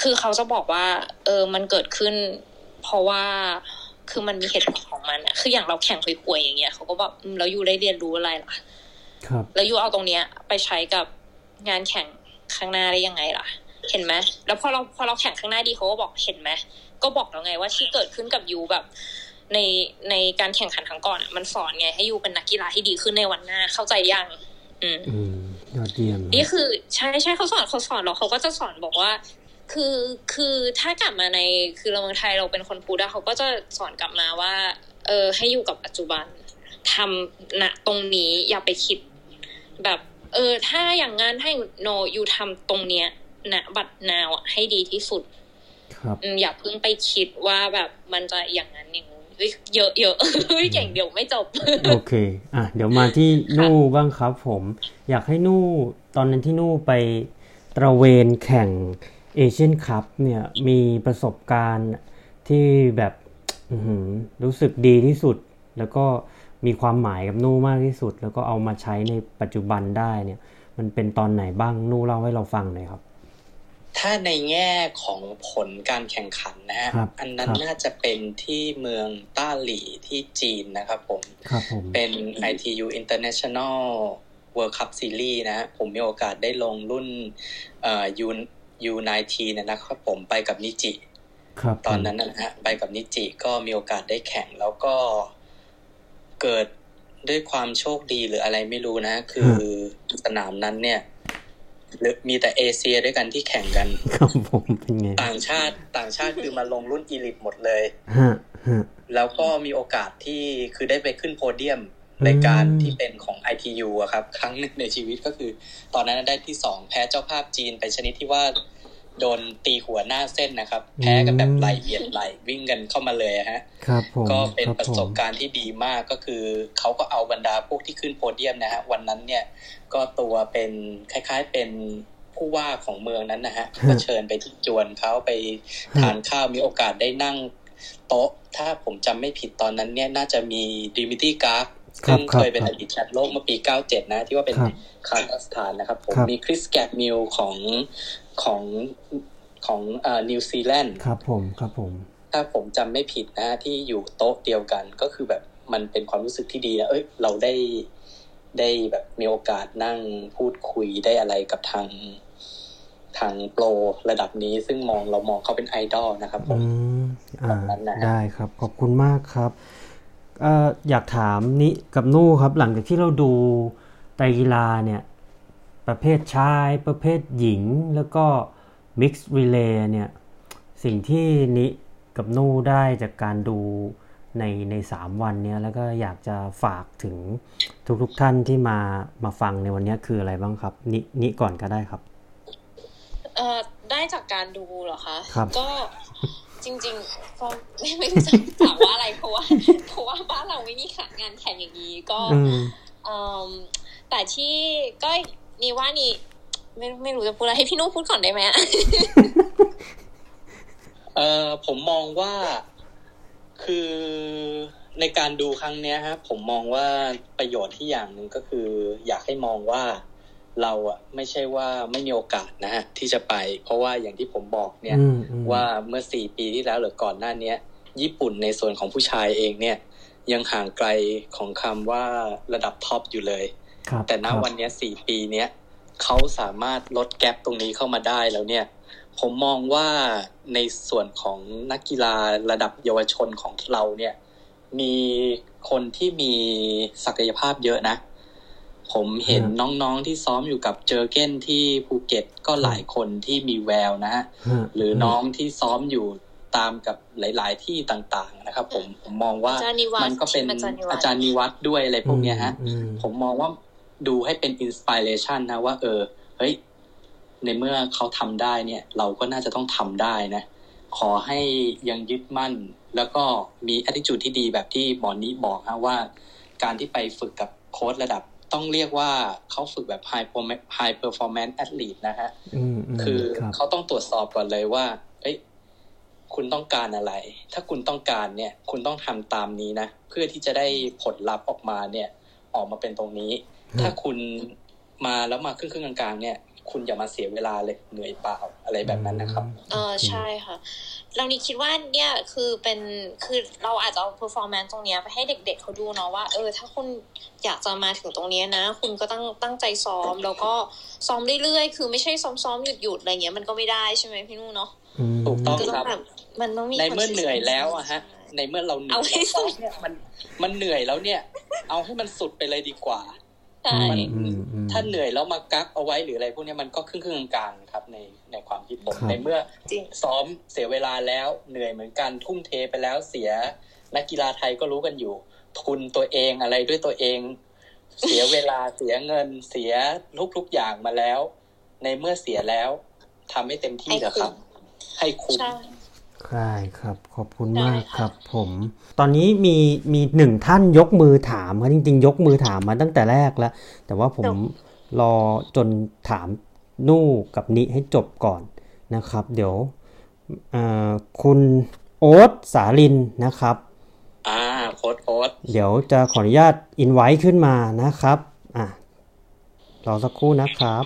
คือเขาจะบอกว่า เออ มันเกิดขึ้น เพราะว่าคือมันมีเหตุผลของมันอะคืออย่างเราแข่งคุยๆอย่างเงี้ยเขาก็บอกอืมแล้วยูได้เรียนรู้อะไรล่ะ ครับ แล้วยูเอาตรงเนี้ย ไปใช้กับงานแข่งข้างหน้าได้ยังไงล่ะ เห็นไหมแล้วพอเราพอเราแข่งข้างหน้าดีเขาก็บอกเห็นไหม ก็บอกแล้วไงว่าที่เกิดขึ้นกับยูแบบ ในในการแข่งขันครั้งก่อนอะมันสอนไงให้ยูเป็นนักกีฬาที่ดีขึ้นในวันหน้าเข้าใจยังอืมอืมยอดเยี่ยมนี่คือใช่ใช่เขาสอนเขาสอนแล้วเขาก็จะสอนบอกว่า คือคือถ้ากลับมาในคือเราเมืองไทยเราเป็นคนพูดอะเขาก็จะสอนกลับมาว่า เออ ให้อยู่กับปัจจุบันทำณตรงนี้อย่าไปคิดแบบ เออ ถ้าอย่างงั้นให้โนอยู่ทำตรงเนี้ยณบัดนาวอะให้ดีที่สุดครับ อืมอย่าเพิ่งไปคิดว่าแบบมันจะอย่างนั้นอย่างนู้นเฮ้ยเยอะเยอะเฮ้ยเก่งเดี๋ยวไม่จบ โอเค อะเดี๋ยวมาที่นู่บ้างครับผม อยากให้นู่ตอนนั้นที่นู่ไปตระเวนแข่งเอเชียนคัพเนี่ยมีประสบการณ์ที่แบบอื้อหือรู้สึกดีที่สุด แล้วก็มีความหมายกับนู่มากที่สุด แล้วก็เอามาใช้ในปัจจุบันได้เนี่ย มันเป็นตอนไหนบ้างนู่เล่าให้เราฟังหน่อยครับ ถ้าในแง่ของผลการแข่งขันนะฮะครับอันนั้นครับน่าจะเป็นที่เมืองต้าหลี่ที่จีนนะครับผมครับผมเป็น ITU International World Cup Series นะฮะผมมีโอกาสได้ลงรุ่นเอ่อ U U19 เนี่ยนะครับผมไปกับนิจิครับผมตอนนั้นนะฮะไปกับนิจิก็มีโอกาสได้แข่งแล้วก็เกิดด้วยความโชคดีหรืออะไรไม่รู้นะ คือสนามนั้นเนี่ย หรือมีแต่เอเชียด้วยกันที่แข่งกันครับผมเป็นไงต่างชาติต่างชาติคือมาลงรุ่นอีลิทหมดเลยฮะฮะแล้วก็มีโอกาสที่คือได้ไปขึ้นโพเดียมอืมรายการที่เป็นของ ITU อะครับ ครั้งหนึ่งในชีวิตก็คือ ตอนนั้นได้ที่สองแพ้เจ้าภาพจีนไปชนิดที่ว่า โดนตีหัวหน้าเส้นนะครับ แพ้กันแบบไหลเบียดไหลวิ่งกันเข้ามาเลยอะฮะครับผมก็เป็นคบประสบผมการณ์ที่ดีมากก็คือ เขาก็เอาบรรดาพวกที่ขึ้นโพเดียมนะฮะวันนั้นเนี่ย ก็ตัวเป็นคล้ายๆเป็นผู้ว่าของเมืองนั้นนะฮะก็เชิญไปที่จวนเขาไปทานข้าวมีโอกาสได้นั่งโต๊ะ ถ้าผมจำไม่ผิดตอนนั้นเนี่ยน่าจะมี Dmitry Gaag ครับซึ่งครับเคบยเป็นอดีตแชมป์โลกเมื่อปี 97 นะ ที่ว่าเป็นครับคาซัคสถานนะครับ ผมครับมี Chris Gemmell ของของของเอ่อนิวซีแลนด์ครับผมครับผม ถ้าผมจำไม่ผิดนะที่อยู่โต๊ะเดียวกันก็คือแบบมันเป็นความรู้สึกที่ดีนะเอ้ยเราได้ ได้แบบมีโอกาสนั่งพูดคุยได้อะไรกับทางทางโปรระดับนี้ซึ่งมองเรามองเขาเป็นไอดอลนะครับผอืมมอ่าแบบนั้นนะฮะได้ครับ ขอบคุณมากครับเอ่ออยากถามนิกับนู่ครับ หลังจากที่เราดูไตรกีฬาเนี่ย ประเภทชายประเภทหญิงแล้วก็ Mixed Relay เนี่ย สิ่งที่นิกับนู่ได้จากการดู ในในสามวันเนี้ยแล้วก็อยากจะฝากถึงทุกๆท่านที่มามาฟังในวันเนี้ยคืออะไรบ้างครับนินิก่อนก็ได้ครับเอ่อได้จากการดูเหรอคะครับก็จริงๆก็ไม่ไม่รู้จะถามว่าอะไรเพราะว่าเพราะว่าบ้านเราไม่มีขางานแข่งอย่างนี้ก็อืมเอ่มแต่ที่ก็นี่ว่านี่ไม่ไม่รู้จะพูดอะไรให้พี่นุ่พูดก่อนได้ไหมอะเออผมมองว่า คือในการดูครั้งเนี้ยครับผมมองว่าประโยชน์ที่อย่างหนึ่งก็คือ อยากให้มองว่าเราอะไม่ใช่ว่าไม่มีโอกาสนะฮะที่จะไป เพราะว่าอย่างที่ผมบอกเนี่ยอืมอืมว่าเมื่อสี่ปีที่แล้วหรือก่อนหน้าเนี้ย ญี่ปุ่นในส่วนของผู้ชายเองเนี่ย ยังห่างไกลของคำว่าระดับท็อปอยู่เลยครับแต่ณครับวันเนี้ยสี่ปีเนี้ยเขาสามารถลดแกลบตรงนี้เข้ามาได้แล้วเนี่ย ผมมองว่าในส่วนของนักกีฬาระดับเยาวชนของเราเนี่ย มีคนที่มีศักยภาพเยอะนะ ผมเห็นน้องๆที่ซ้อมอยู่กับเจอเก้นที่ภูเก็ตก็หลายคนที่มีแววนะฮะฮะหรือน้องที่ซ้อมอยู่ตามกับหลาย ๆ ที่ต่างๆ นะครับ ผมผมมองว่าอาจารย์นิวัฒน์มันก็เป็นอาจารย์นิวัฒน์อาจารย์นิวัฒน์ด้วยอะไรพวกเนี้ยฮะอืมผมมองว่าดูให้เป็นอินสปิเรชันนะว่า เออเฮ้ย ในเมื่อเขาทำได้เนี่ย เราก็น่าจะต้องทำได้นะ ขอให้ยังยึดมั่น แล้วก็มี attitude ที่ดีแบบที่หมอนี้บอกนะว่า การที่ไปฝึกกับโค้ชระดับต้องเรียกว่าเขาฝึกแบบ high perform- high performance athlete นะฮะอืมมคือรับเขาต้องตรวจสอบก่อนเลยว่า เอ้ย คุณต้องการอะไร ถ้าคุณต้องการเนี่ย คุณต้องทำตามนี้นะ เพื่อที่จะได้ผลลัพธ์ออกมาเนี่ย ออกมาเป็นตรงนี้ ถ้าคุณมาแล้วมาครึ่งครึ่งๆกลางๆเนี่ย คุณอย่ามาเสียเวลาเลยเหนื่อยเปล่าอะไรแบบนั้นนะครับเออใช่ค่ะ เรานี่คิดว่าเนี่ยคือเป็นคือเราอาจจะเอา performance ตรงเนี้ยไปให้เด็ก ๆเขาดูเนาะว่าเออถ้าคุณอยากจะมาถึงตรงเนี้ยนะ คุณก็ตั้งตั้งใจซ้อมแล้วก็ซ้อมเรื่อยๆคือไม่ใช่ซ้อมๆหยุดๆอะไรเงี้ยมันก็ไม่ได้ใช่ไหมพี่นุ่นเนาะอืมถูกต้องก็ต้อครังบแบบมันต้องมีในเมื่อ consistency เหนื่อยแล้วอะฮะในเมื่อเราเหนื่เอาอยให้สุดเนี่ยมันมันเหนื่อยแล้วเนี่ย เอาให้มันสุดไปเลยดีกว่า ใช่อืมอืมถ้าเหนื่อยแล้วมากักเอาไว้หรืออะไรพวกเนี้ยมันก็ครึ่งครึ่งๆกลางๆครับในในความคิดผมครับในเมื่อจริงซ้อมเสียเวลาแล้วเหนื่อยเหมือนกันทุ่มเทไปแล้วเสียนักกีฬาไทยก็รู้กันอยู่ ทุนตัวเองอะไรด้วยตัวเอง เสียเวลาเสียเงินเสียทุกๆอย่างมาแล้ว ในเมื่อเสียแล้วทำให้เต็มที่เถอะครับ ให้คุ้ม ใช่ใช่ครับ ขอบคุณได้มากค่ะครับผม ตอนนี้มีมีหนึ่งท่านยกมือถามครับจริง ๆ ยกมือถามมาตั้งแต่แรกแล้ว แต่ว่าผมรอจนถามนู่กับนิให้จบก่อนนะครับ เดี๋ยวเอ่อคุณโอ๊ตสาลินนะครับอ่าโค้ดโค้ดเดี๋ยวจะขออนุญาตอินไว้ขึ้นมานะครับอะรอสักครู่นะครับ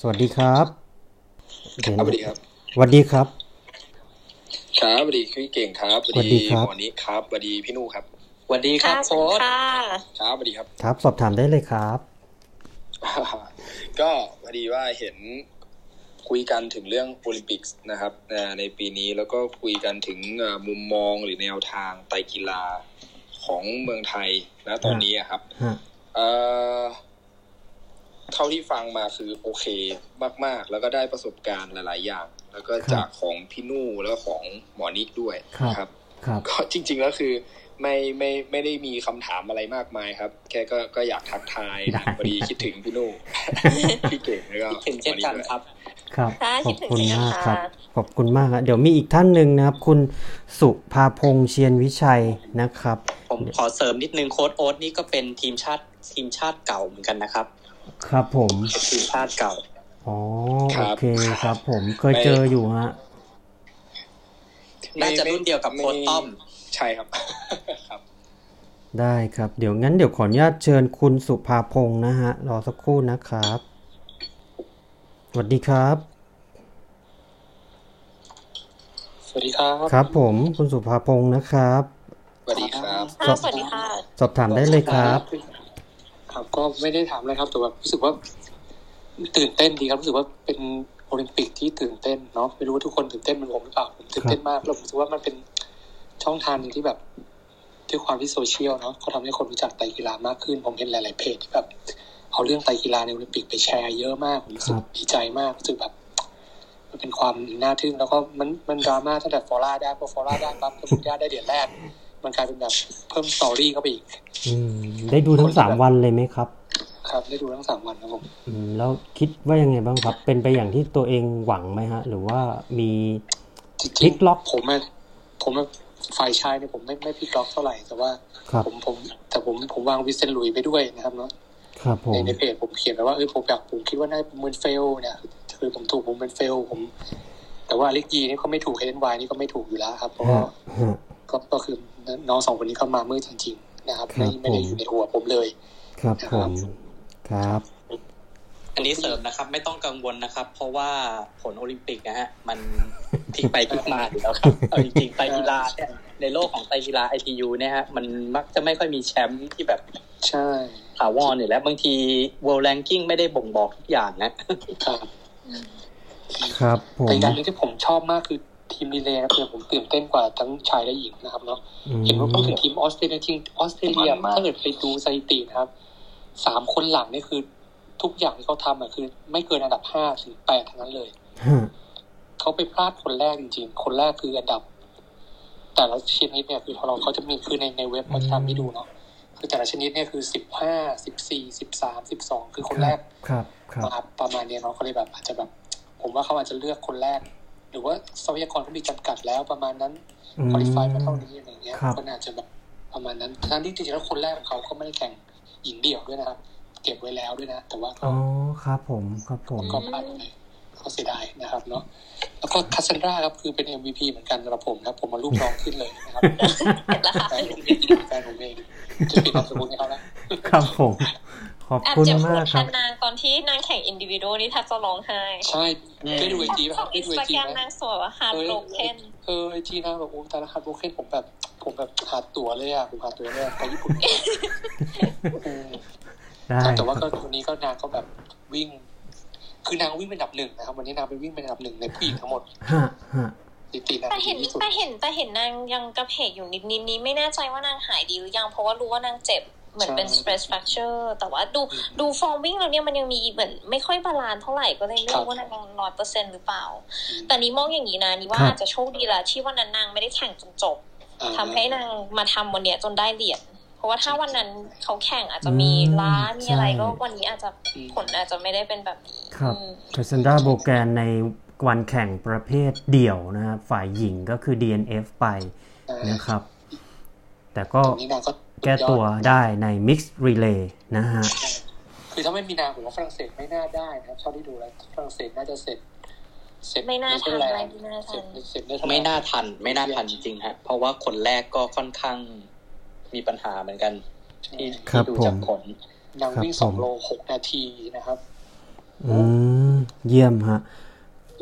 สวัสดีครับครับสวัสดีครับส วัสดีครับ ครับสวัสดีพี่เก่งครับสวัสดีครับหมอนี้ครับสวัสดีพี่นู่ครับสวัสดีครับค่ะสวัสโค้ดีดค่ะครับสวัสดีครับ ครับ สอบถามได้เลยครับ ก็พอดีว่าเห็นคุยกันถึงเรื่องโอลิมปิกส์นะครับเอ่อในปีนี้แล้วก็คุยกันถึงเอ่อมุมมองหรือแนวทางไตรกีฬาของเมืองไทยนะตอนนี้อะครับฮะเอ่อเท่าที่ฟังมาคือโอเคมาก ๆ แล้วก็ได้ประสบการณ์หลาย ๆ อย่าง แล้วก็จากของพี่นู่แล้วก็ของหมอนิกด้วยครับนะครับครับก็จริง ๆ แล้วคือไม่ไม่ไม่ได้มีคำถามอะไรมากมายครับ แค่ก็ก็อยากทักทายได้พอดีคิดถึงพี่นู่พี่เก่งแล้วก็คิดถึงเช่นกันครับ ครับค่ะขคิอดบถึงคุณเช่นกันมากครับค่ะขอบคุณมากครับเดี๋ยวมีอีกท่านหนึ่งนะครับ คุณสุภาพงษ์เชียนวิชัยนะครับ ผมขอเสริมนิดนึงโค้ดโอ๊ตนี่ก็เป็นทีมชาติทีมชาติเก่าเหมือนกันนะครับ ครับผมเป็นทีมชาติเก่า อ๋อโอเคครับ ผมเคยเจออยู่ฮะน่าจะรุ่นเดียวกับโค้ดต้อมใช่ครับครับ ได้ครับ เดี๋ยวงั้นเดี๋ยวขออนุญาตเชิญคุณสุภาพงษ์นะฮะ รอสักครู่นะครับสวัสดีครับ สวัสดีครับ ครับ ผมคุณสุภาพงษ์นะครับสวัสดีครับค่ะสวัสดีค่ะ สอบถามได้เลยครับ ครับก็ไม่ได้ถามอะไรครับแต่แบบรู้สึกว่า ตื่นเต้นดีครับรู้สึกว่าเป็นโอลิมปิกที่ตื่นเต้นเนาะไม่รู้ว่าทุกคนตื่นเต้นเหมือนผมหรือเปล่าผมตื่นเต้นมากแล้วผมรู้สึกว่ามันเป็นช่องทางหนึ่งที่แบบด้วยความที่โซเชียลเนาะเขาทำให้คนรู้จักไตรกีฬามากขึ้น ผมเห็นหลาย ๆ เพจที่แบบเอาเรื่องไตรกีฬาในโอลิมปิกไปแชร์เยอะมากผมรู้สึกครับดีใจมากรู้สึกแบบ มันเป็นความน่าทึ่งแล้วก็มันมันดราม่าตั้งแต่ฟลอร่าได้พอฟลอร่าได้ปั๊บก็เบอร์มิวดาได้เหรียญแรกมันกลายเป็นแบบเพิ่ม story เข้าไปอีกอืมได้ดูทั้งสามวันเลยไหมครับ ครับ ได้ดูทั้งสามวันครับผมอืมแล้วคิดว่ายังไงบ้างครับ เป็นไปอย่างที่ตัวเองหวังไหมฮะ หรือว่ามีจริงๆพลิกล็อกผมอะผมอะฝ่ายชายเนี่ยผมไม่ไม่พลิกล็อกเท่าไหร่แต่ว่าครับผมผม แต่ผมผมวาง Vincent Luis ไปด้วยนะครับเนาะครับผในมในเพจผมเขียนไว้ว่าเออผมอยากผมคิดว่าน่ามูนเฟล เนี่ยคือผมถูกผมเป็นเฟล ผม แต่ว่าอลิกีนี่เขาไม่ถูกเฮนวายนี่ก็ไม่ถูกอยู่แล้วครับ เพราะว่าฮะฮะก็ก็คือน้องสองคนนี้เข้ามามืดจริงๆนะครับ ไม่ครับไม่ได้ผมอยู่ในหัวผมเลยครับผม ครับ อันนี้เสริมนะครับ ไม่ต้องกังวลนะครับ เพราะว่าผลโอลิมปิกนะฮะ มันพลิกไปพลิกมาอยู่แล้วครับเอาจริงๆไตรกีฬาเนี่ยในโลกของไตรกีฬา ITU เนี่ยฮะมันมักจะไม่ค่อยมีแชมป์ที่แบบใช่ถาวรอยู่แล้วบางที world ranking ไม่ได้บ่งบอกทุกอย่างนะครับครับผมแต่อีกอย่างหนึงที่ผมชอบมากคือทีมรีเลย์ครับเนี่ยผมตื่นเต้นกว่าทั้งชายและหญิงนะครับเนาะอืมเห็นว่าพูดถึงทีมออสเตรเลียจริงออสเตรเลียถ้าเกิดไปดูสถิตินะครับ สามคนหลังนี่คือ ทุกอย่างที่เขาทำอะคือ ไม่เกินอันดับห้าถึงแปดทั้งนั้นเลยฮะเขาไปพลาดคนแรกจริงๆ คนแรกคืออันดับ แต่ละชนิดเนี่ยคือพอเราเขาจะมีคือในในเว็บเขาจะทำให้ดูเนาะคือแต่ละชนิดเนี่ยคือสิบห้าสิบสี่สิบสามสิบสองคือคนแรกครับครับมาประมาณเนี้ยเนาะเขาเลยแบบอาจจะแบบ ผมว่าเขาอาจจะเลือกคนแรก หรือว่าทรัพยากรเขามีจำกัดแล้วประมาณนั้นอืมคุริฟายมาเท่านี้อะไรเงี้ยครับก็น่าจะแบบประมาณนั้นทั้งที่จริงๆแล้วคนแรกของเขาก็ไม่ได้แข่ง หญิงเดี่ยวด้วยนะครับ เก็บไว้แล้วด้วยนะ แต่ว่าก็อ๋อครับผมครับผมก็พลาดไปก็เสียดายนะครับเนาะแล้วก็คาซันดราครับคือเป็น MVP เหมือนกันสำหรับผมนะผมมารูปน้องขึ้นเลยนะครับเห็นแล้วค่ะแฟนผมเองแฟนผมเองจะปิดนามสกุลให้เขาแล้วครับผมขอบแอบคุณเจ็บปวมาดกแทครับนนางตอนที่นางแข่งอินดิวิโดนี่แทบจะร้องไห้ ใช่ได้ดูไอจีไหมคขรัอบงได้อินดูสไอตาจีแกรมไหมนางสวยว่าฮาร์ดโบเคนเออไอจีนะแบบโอ้แต่ละคันโบเคนผมแบบ ผมแบบหาตั๋วเลยอะผมหาตั๋วเลยอะไปญี่ปุ่นเออได้แต่ว่าคก็รับวันนี้ก็นางก็แบบวิ่ง คือนางวิ่งเป็นอันดับหนึ่งนะครับ วันนี้นางไปวิ่งเป็นอันดับหนึ่งในผู้หญิงทั้งหมดฮะฮะสถิตินางแต่เห็ดีนที่สุดแต่เห็นแต่เห็นนางยังกะเผลกอยู่นิดนิดนี้ไม่แน่ใจว่านางหายดีหรือยังเพราะว่ารู้ว่านางเจ็บเหมือนเป็น stress fracture แต่ว่าดูดูฟอร์มวิ่งแล้วเนี่ยมันยังมีเหมือนไม่ค่อย balance เท่าไหร่ก็เลยไม่รู้ว่านางร้อยเปอร์เซ็นหรือเปล่า แต่นี้มองอย่างนี้นะนี่ว่าอาจจะโชคดีแหละที่วันนั้นนางไม่ได้แข่งจนจบ อ่าทำให้นางมาทำวันเนี้ยจนได้เหรียญเพราะว่าถ้าวันนั้นเขาแข่งอาจจะมีล้ามีอะไรก็วันนี้อาจจะผลอาจจะไม่ได้เป็นแบบนี้ครับอืมคาซันดราโบแกนในวันแข่งประเภทเดี่ยวนะครับฝ่ายหญิงก็คือ DNF ไปอ่านะครับ แต่ก็วันนี้นางก็แก้ตัวได้ใน Mixed Relay นะฮะ คือถ้าไม่มีนางผมว่าฝรั่งเศสไม่น่าได้นะครับเท่าที่ดูแล้วฝรั่งเศสน่าจะเสร็จเสร็จ ไม่น่าทันเธอร์อะไรแลนด์ไม่น่าเสทัร็จนเสร็จเนเธอร์แลไม่นด์น่าทัน ไม่น่าทันจริงๆฮะ เพราะว่าคนแรกก็ค่อนข้างมีปัญหาเหมือนกัน ที่ครัที่บดูผมจากผลนางวิ่งครับสองผมโลหกนาทีนะครับ อืม เยี่ยมฮะ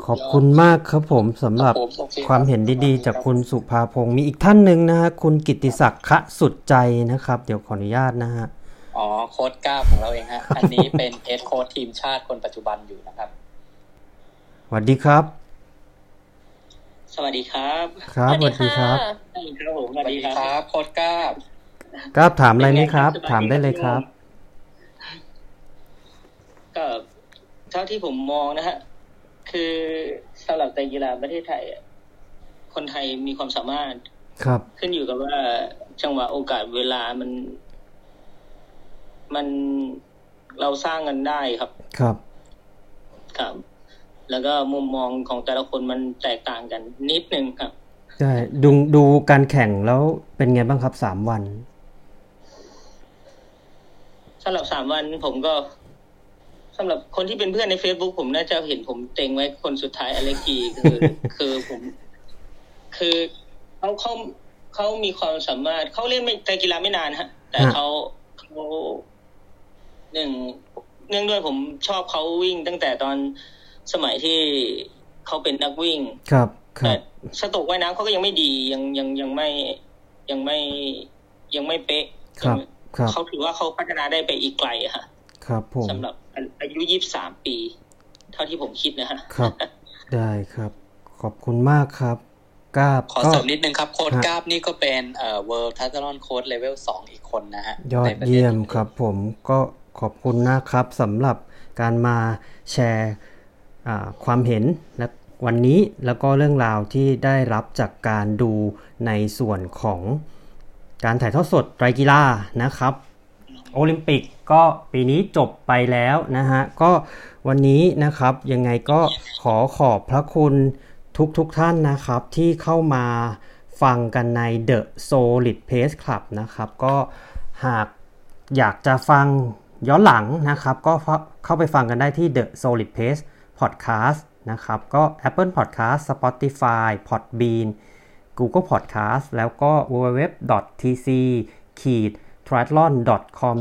ขอบคุณมากครับผมสำหรับผมโอเคครับความเห็นดีๆ จากคุณสุภาพงศ์มีอีกท่านหนึ่งนะฮะ คุณกิตติศักดิ์คะสุดใจนะครับ เดี๋ยวขออนุญาตนะฮะอ๋อโค้ดก้าของเราเองฮะ อันนี้เป็นเอสโค้ดทีมชาติคนปัจจุบันอยู่นะครับ สวัสดีครับ สวัสดีครับ ครับสวัสดีครับครับผมสวัสดีครับโค้ดก้ากราบถามอะไรไหมครับ ถามได้เลยครับ ก็เท่าที่ผมมองนะฮะคือสำหรับไตรกีฬาประเทศไทยอะคนไทยมีความสามารถ ครับ ขึ้นอยู่กับว่าจังหวะโอกาสเวลามัน มันเราสร้างกันได้ครับ ครับ ครับ แล้วก็มุมมองของแต่ละคนมันแตกต่างกันนิดนึงครับใช่ดูดูการแข่งแล้วเป็นไงบ้างครับสามวันสำหรับสามวันผมก็สำหรับคนที่เป็นเพื่อนใน Facebook ผมน่าจะเห็นผมเต็งไว้คนสุดท้ายอเล็กกีคือ คือผม คือเขาเขาเขามีความสามารถเขาเล่นไม่ไตรกีฬาไม่นานฮะ แต่ฮะเขาเขาหนึ่งเนื่องด้วยผมชอบเขาวิ่งตั้งแต่ตอน สมัยที่เขาเป็นนักวิ่ง ครับคแต่รับสโตรกว่ายน้ำเขาก็ยังไม่ดียังยังยังไม่ยังไม่ยังไม่เป๊ะครับครับเขาถือว่าเขาพัฒนาได้ไปอีกไกลอะฮะครับผมสำหรับอายุยี่สามปี เท่าที่ผมคิดนะฮะครับ ได้ครับ ขอบคุณมากครับกราบขอก็เสริมนิดนึงครับ โค้ดฮะกราฟนี่ก็เป็นเอ่อ World t a t l o n Code Level 2 อีกคนนะฮะ ยอในดประทศเยี่ยมครับผมก็ขอบคุณนะครับสำหรับการมาแชร์อ่า ความเห็นและวันนี้แล้วก็เรื่องราวที่ได้รับจากการดูในส่วนของการถ่ายทอดสดไตรกีฬานะครับ โอลิมปิกก็ปีนี้จบไปแล้วนะฮะ ก็วันนี้นะครับยังไงก็ขอขอบพระคุณทุกทุกท่านนะครับที่เข้ามาฟังกันใน The Solid Pace Club นะครับ ก็หากอยากจะฟังย้อนหลังนะครับ ก็เข้าไปฟังกันได้ที่ The Solid Pace Podcast นะครับ ก็ Apple Podcast Spotify Podbean Google Podcast แล้วก็ www.tc triathlon.com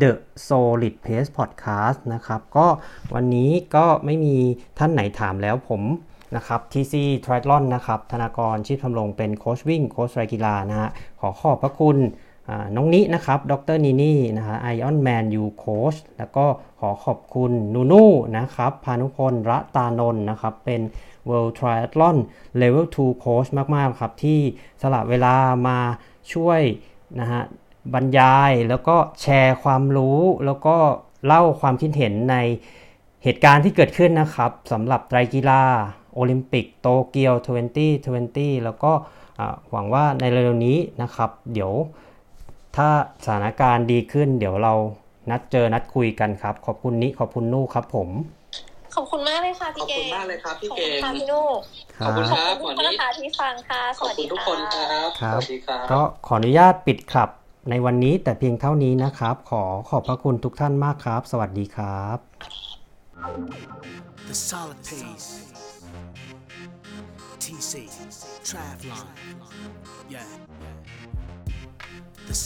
the solid pace podcast นะครับ ก็วันนี้ก็ไม่มีท่านไหนถามแล้วผมนะครับ TC Triathlon นะครับ ธนากรชิดทำรงเป็นโค้ชวิ่ง โค้ชไรกีฬานะฮะ ขอขอบพระคุณอ่า น้องนินะครับ ดรนีนี่นะฮะ Iron Man U Coach แล้วก็ขอขอบคุณนูนูนะครับ พานุพลระตานนนะครับ เป็น World Triathlon Level 2 Coach มาก ๆ ครับ ที่สละเวลามาช่วยนะฮะบรรยายแล้วก็แชร์ความรู้ แล้วก็เล่าความคิดเห็นในเหตุการณ์ที่เกิดขึ้นนะครับสำหรับไตรกีฬาโอลิมปิกโตเกียว 2020 แล้วก็หวังว่าในเร็วๆนี้นะครับ เดี๋ยว ถ้าสถานการณ์ดีขึ้น เดี๋ยวเรานัดเจอนัดคุยกันครับ ขอบคุณนิขอบคุณนู่ครับผม ขอบคุณมากเลยค่ะขพี่อบเก่คุงณมากเลยครับพี่ขอบเก่คุณงค่ะพี่นุ่ขอบคุณขคอบรับคุวัณนทุกคนนี้นะคะที่ฟังค่ะสขอบวัสคุดีณทุกค่ะคนครับครับสวัสดีครับก็ขออนุญาตปิดคลับ ในวันนี้แต่เพียงเท่านี้นะครับ ขอขอบพระคุณทุกท่านมากครับ สวัสดีครับ The solid pace. TC. Triathlon. Yeah.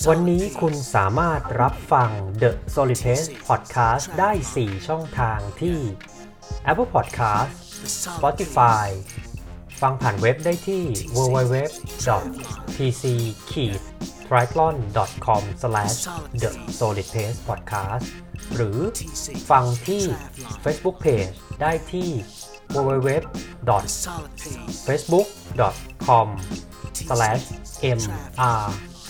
วันนี้คุณสามารถรับฟัง The Solid Pace Podcast ได้ 4 ช่องทางที่ Apple Podcast Spotify, ฟังผ่านเว็บได้ที่ www.tc-triathlon.com/the solid pace podcast หรือฟังที่ Facebook Page ได้ที่ www.facebook.com/mr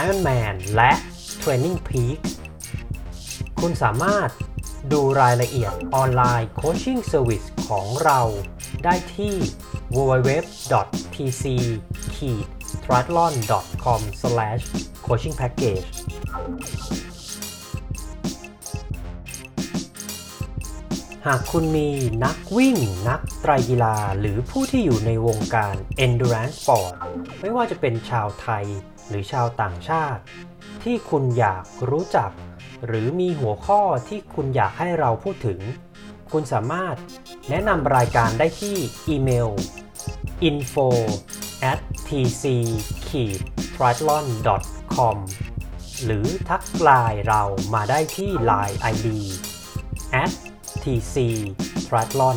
Ironman และ TrainingPeaks คุณสามารถดูรายละเอียดออนไลน์ coaching service ของเราได้ที่ www.tc-triathlon.com/coachingpackage หากคุณมีนักวิ่ง นักไตรกีฬา หรือผู้ที่อยู่ในวงการ endurance sport ไม่ว่าจะเป็นชาวไทย หรือชาวต่างชาติ ที่คุณอยากรู้จัก หรือมีหัวข้อที่คุณอยากให้เราพูดถึง คุณสามารถแนะนำรายการได้ที่อีเมล info at tc t r i a t l o n com หรือทักไลน์เรามาได้ที่ Line ID at tc t r i a t l o n